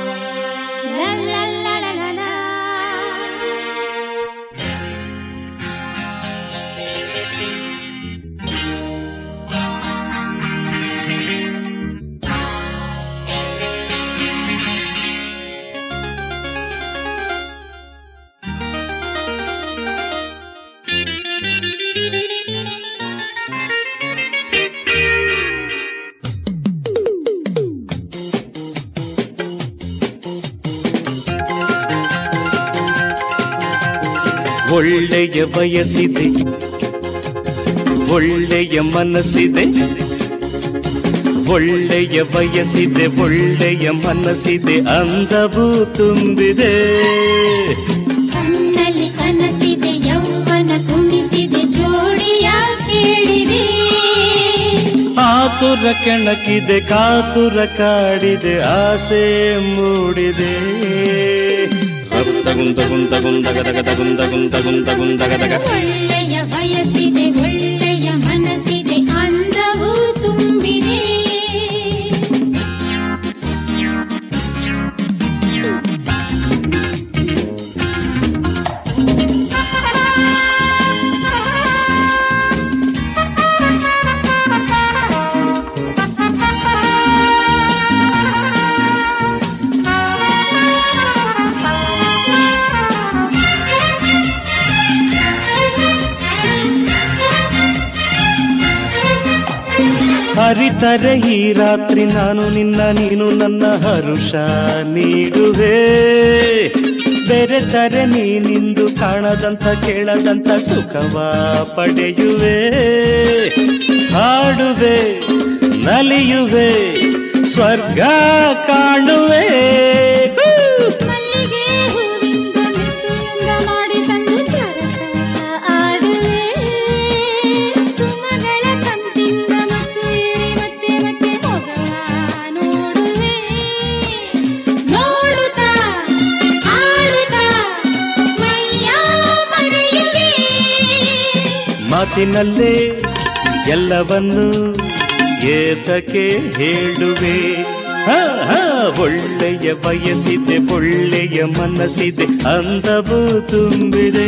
ಒಳ್ಳೆಯ ಬಯಸಿದೆ ಒಳ್ಳೆಯ ಮನಸ್ಸಿದೆ. ಒಳ್ಳೆಯ ಬಯಸಿದೆ ಒಳ್ಳೆಯ ಮನಸ್ಸಿದೆ ಅಂದವೂ ತುಂಬಿದೆ. ಕಣ್ಣಲ್ಲಿ ಕನಸಿದೆ ಯೌವನ ಕುಣಿಸಿದೆ ಜೋಡಿಯ ಕೇಳಿದೆ ಆತುರ ಕೆಣಕಿದೆ ಕಾತುರ ಕಾಡಿದೆ ಆಸೆ ಮೂಡಿದೆ. ಗುಂತ ಗುಂತ ಗುಂತ ಗದಗ ತಗುಂತ ಗುಂತ ಗುಂತ ಗುಂತ ಗದಗ ಒಳ್ಳೆಯ ಬಯಸಿದೆ ಒಳ್ಳೆಯ ಮನಸ್ಸಿದೆ ಅಂದವೂ ತುಂಬಿದೆ ಹರಿತರೆ ಈ ರಾತ್ರಿ ನಾನು ನಿನ್ನ, ನೀನು ನನ್ನ ಹರುಷ ನೀಡುವೆ. ಬೆರೆತರೆ ನೀನಿಂದು ಕಾಣದಂತ ಕೇಳದಂತ ಸುಖವ ಪಡೆಯುವೆ. ಹಾಡುವೆ, ನಲಿಯುವೆ, ಸ್ವರ್ಗ ಕಾಣುವೆ. ಮಾತಿನಲ್ಲೇ ಎಲ್ಲವನ್ನು ಏತಕ್ಕೆ ಹೇಳುವೆ ಒಳ್ಳೆಯ ಬಯಸಿದೆ ಒಳ್ಳೆಯ ಮನಸ್ಸಿದೆ ಅಂದವು ತುಂಬಿದೆ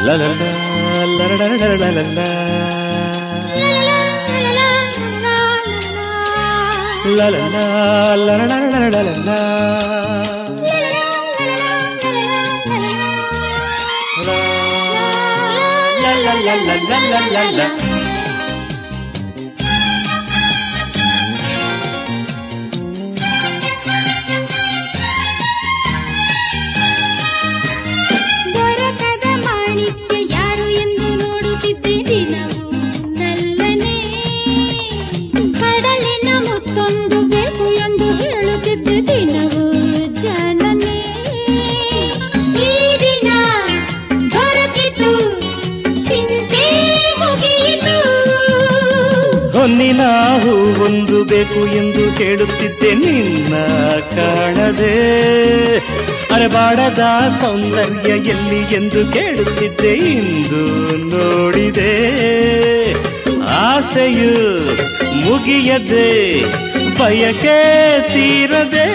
ಲಲ್ಲ ಲಲಲ, ಲಲ್ಲ ಲಲಲ, La la la la la. la ಬೇಕು ಎಂದು ಕೇಳುತ್ತಿದ್ದೆ ನಿನ್ನ ಕಾಣದೆ. ಅರಬಾಡದ ಸೌಂದರ್ಯ ಎಲ್ಲಿ ಎಂದು ಕೇಳುತ್ತಿದ್ದೆ ಇಂದು ನೋಡಿದೆ. ಆಸೆಯು ಮುಗಿಯದೆ, ಬಯಕೆ ತೀರದೆ.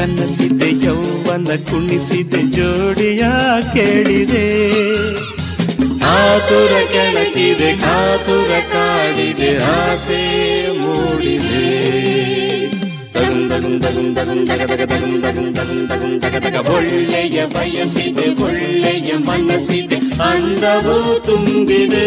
ಕಣ್ಣಲ್ಲಿ ಕನಸಿದೆ ಯೌವನ ಕುಣಿಸಿದೆ ಜೋಡಿಯ ಕೇಳಿದೆ ಕಾತುರ ಕೆಣಕಿದೆ ಕಾತುರ ಕಾಡಿದೆ ಆಸೆ ಮೂಡಿದೆ ಒಳ್ಳೆಯ ಬಯಸಿದೆ ಒಳ್ಳೆಯ ಮನಸ್ಸಿದೆ ಅಂದವೂ ತುಂಬಿದೆ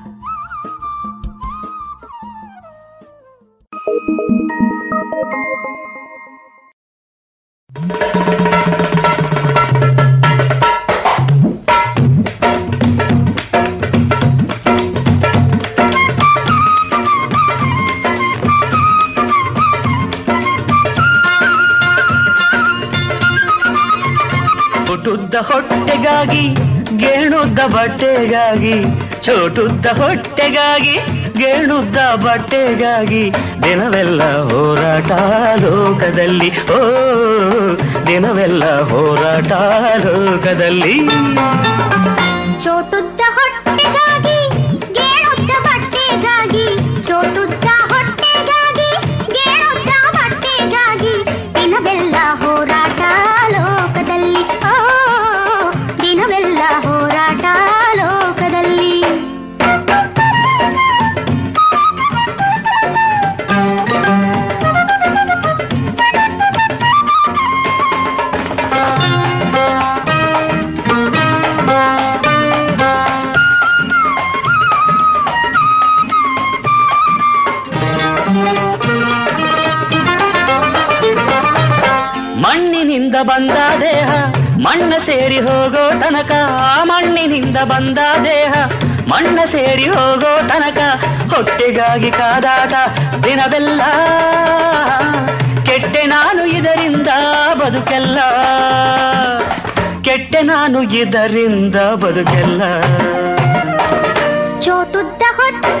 ಚೋಟುದ್ದ ಹೊಟ್ಟೆಗಾಗಿ, ಗೇಣುದ್ದ ಬಟ್ಟೆಗಾಗಿ, ಚೋಟುದ್ದ ಹೊಟ್ಟೆಗಾಗಿ, ಗೇಣುದ್ದ ಬಟ್ಟೆಗಾಗಿ, ದಿನವೆಲ್ಲ ಹೋರಾಟ ಲೋಕದಲ್ಲಿ. ಓ, ದಿನವೆಲ್ಲ ಹೋರಾಟ ಲೋಕದಲ್ಲಿ. ಚೋಟುದ್ದ ಹೊಟ್ಟೆಗಾಗಿ, ಗೇಣುದ್ದ ಬಟ್ಟೆಗಾಗಿ, ಚೋಟುದ್ದ ಸೇರಿ ಹೋಗೋ ತನಕ ಮಣ್ಣಿನಿಂದ ಬಂದ ದೇಹ. ಮಣ್ಣ ಸೇರಿ ಹೋಗೋ ತನಕ ಹೊಟ್ಟೆಗಾಗಿ ಕಾದಾಟ ದಿನವೆಲ್ಲ. ಕೆಟ್ಟೆ ನಾನು ಇದರಿಂದ ಬದುಕೆಲ್ಲ. ಕೆಟ್ಟೆ ನಾನು ಇದರಿಂದ ಬದುಕೆಲ್ಲ. ಚೋಟುದ್ದ ಹೊಟ್ಟೆಗಾಗಿ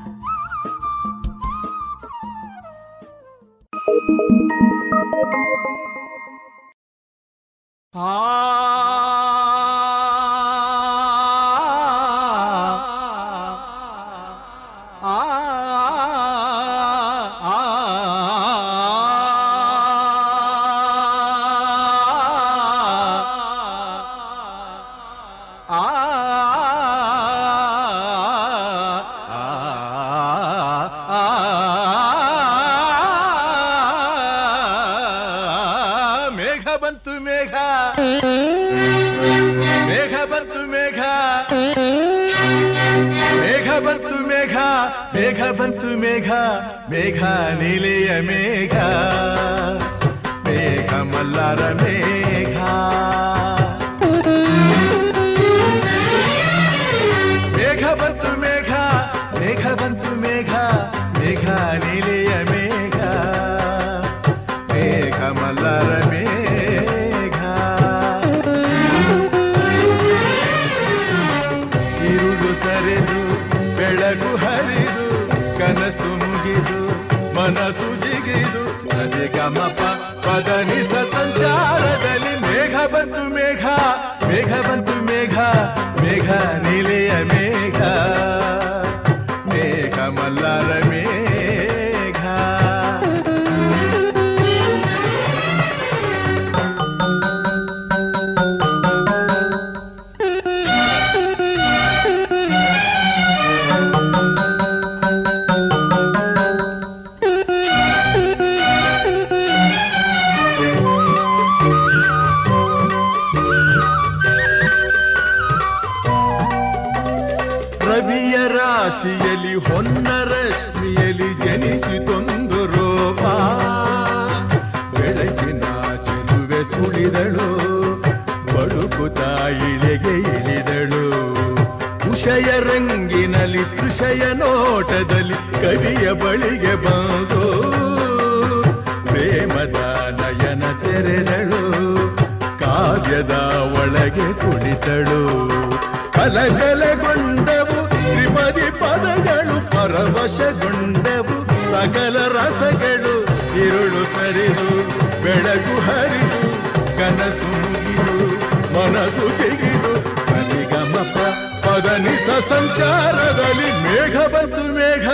ಪದನಿಸ ಸಂಚಾರದಲ್ಲಿ ಮೇಘ ಬಂತು ಮೇಘ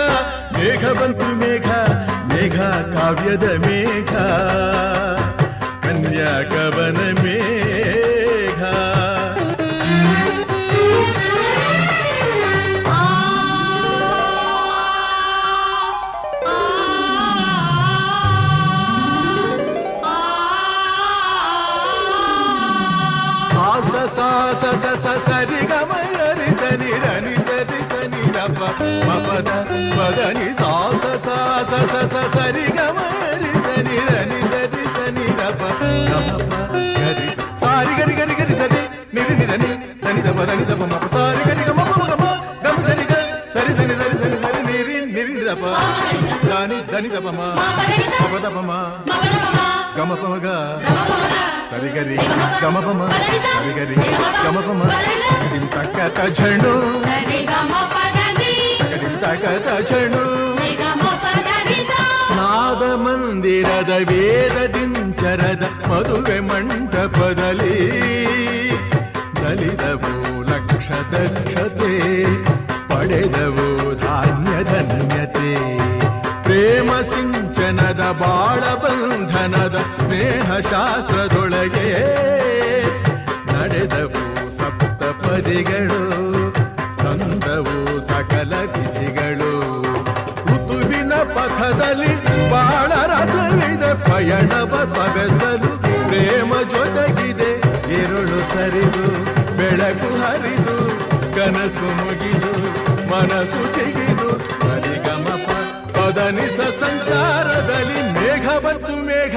ಮೇಘ ಬಂತು ಮೇಘ ಮೇಘ ಕಾವ್ಯದ ಮೇಘ ಕನ್ಯಾ ಕವನ ಮೇಘ. మపద పదని సాస సాస సస సరి గమరి సని రని సరి సని రప గమప గరి. సారి గరి గరి గరి సరి నిరి నిరని తని దప రని దప మప. సారి గరి గమ మమ గమ గమ సరి గ సరి సని సరి సని సరి నిరి నిరి దప. దాని దని దప మా మప దప మా గమ పమ గ సరి గరి ಡಿಂ ಚಣು ನಾದ ಮಂದಿರದ ವೇದ ದಿಂಚರದ ಮದುವೆ ಮಂಟಪದಲ್ಲಿ ನಲಿದವು ಲಕ್ಷ ದಕ್ಷತೆ ಪಡೆದವು ಧಾನ್ಯ ಧನ್ಯತೆ. ಪ್ರೇಮ ಸಿಂಚನದ ಬಾಳ ಬಂಧನದ ಸ್ನೇಹ ಶಾಸ್ತ್ರದೊಳಗೆ ನಡೆದವು ಸಪ್ತ ಪಥದಲ್ಲಿ ಬಾಳ ರಥವಿದೆ ಪಯಣವ ಸವೆಸಲು ಪ್ರೇಮ ಜೊತೆಗಿದೆ ഇരുಳು ಸರಿದು, ಬೆಳಕು ಹರಿದು, ಕನಸು ಮುಗಿದು, ಮನಸ್ಸು ಚಿಗಿದು ಹರಿಗಮ ಪದನಿಸ ಸಂಚಾರದಲ್ಲಿ ಮೇಘ ಬಂತು ಮೇಘ.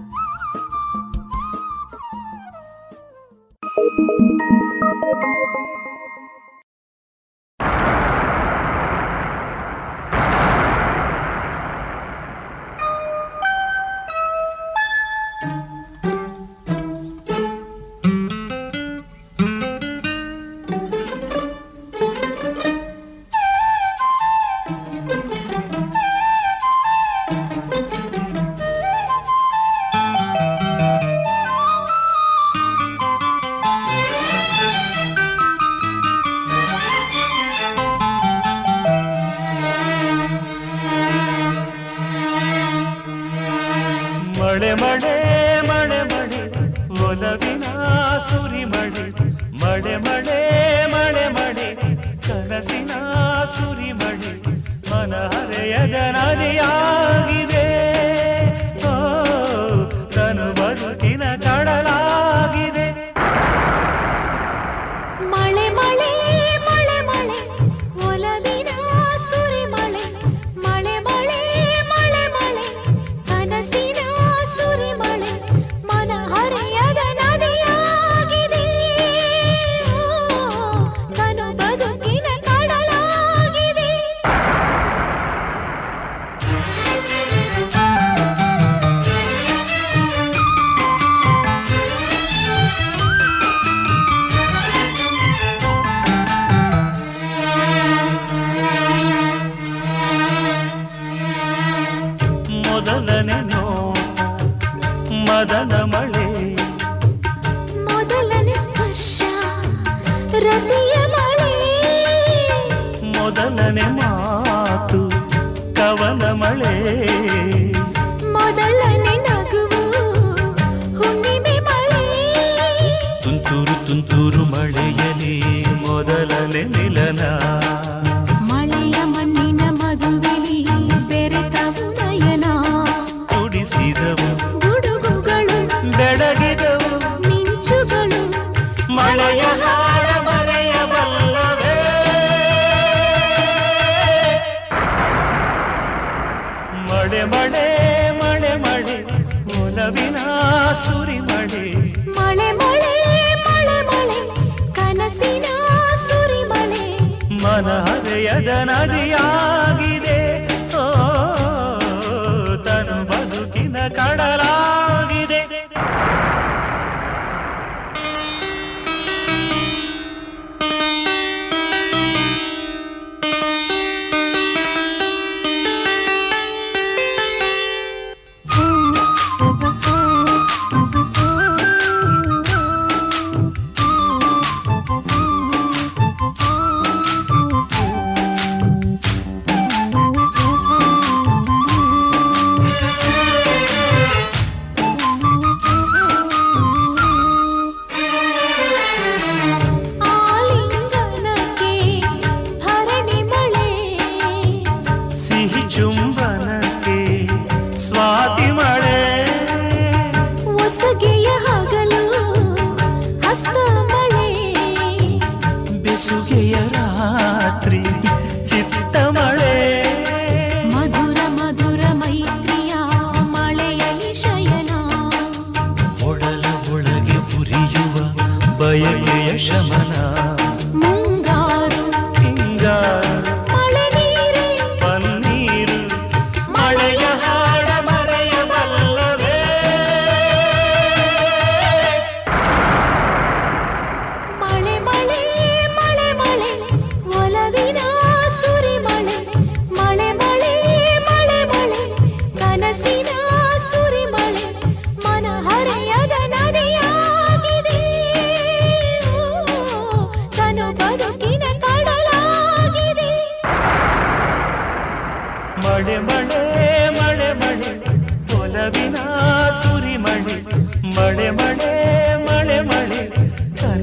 ಮಳೆ ಮಳೆ ಮಳೆ ಒಲವಿನ ಸುರಿ ಮಳೆ ಮಡೆ ಮಡೆ ಮಳೆ ಮಳೆ ಕನಸಿನ ಸುರಿ ಮಳೆ ಮನ ಹರೆಯದ ನದಿಯಾಗಿದೆ.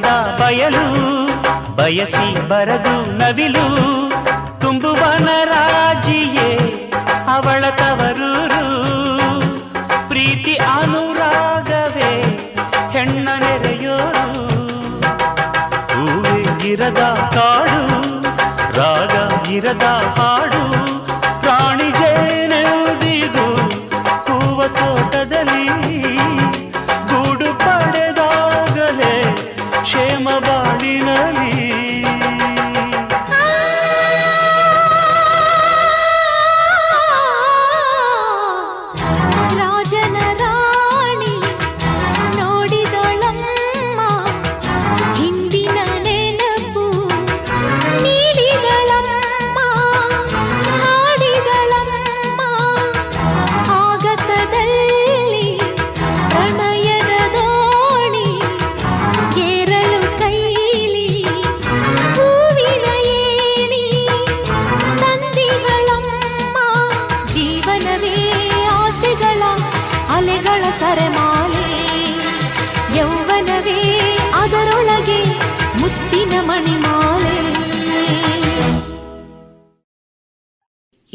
ಇರದ ಬಯಲು, ಬಯಸಿ ಬರದು ನವಿಲು. ತುಂಬುವನ ರಾಜಿಯೇ ಅವಳ ತವರೂರು. ಪ್ರೀತಿ ಅನುರಾಗವೇ ಹೆಣ್ಣ ನೆರೆಯೋರು. ಹೂವೇ ಇರದ ಕಾಡು, ರಾಗ ಇರದ ಹಾಡು.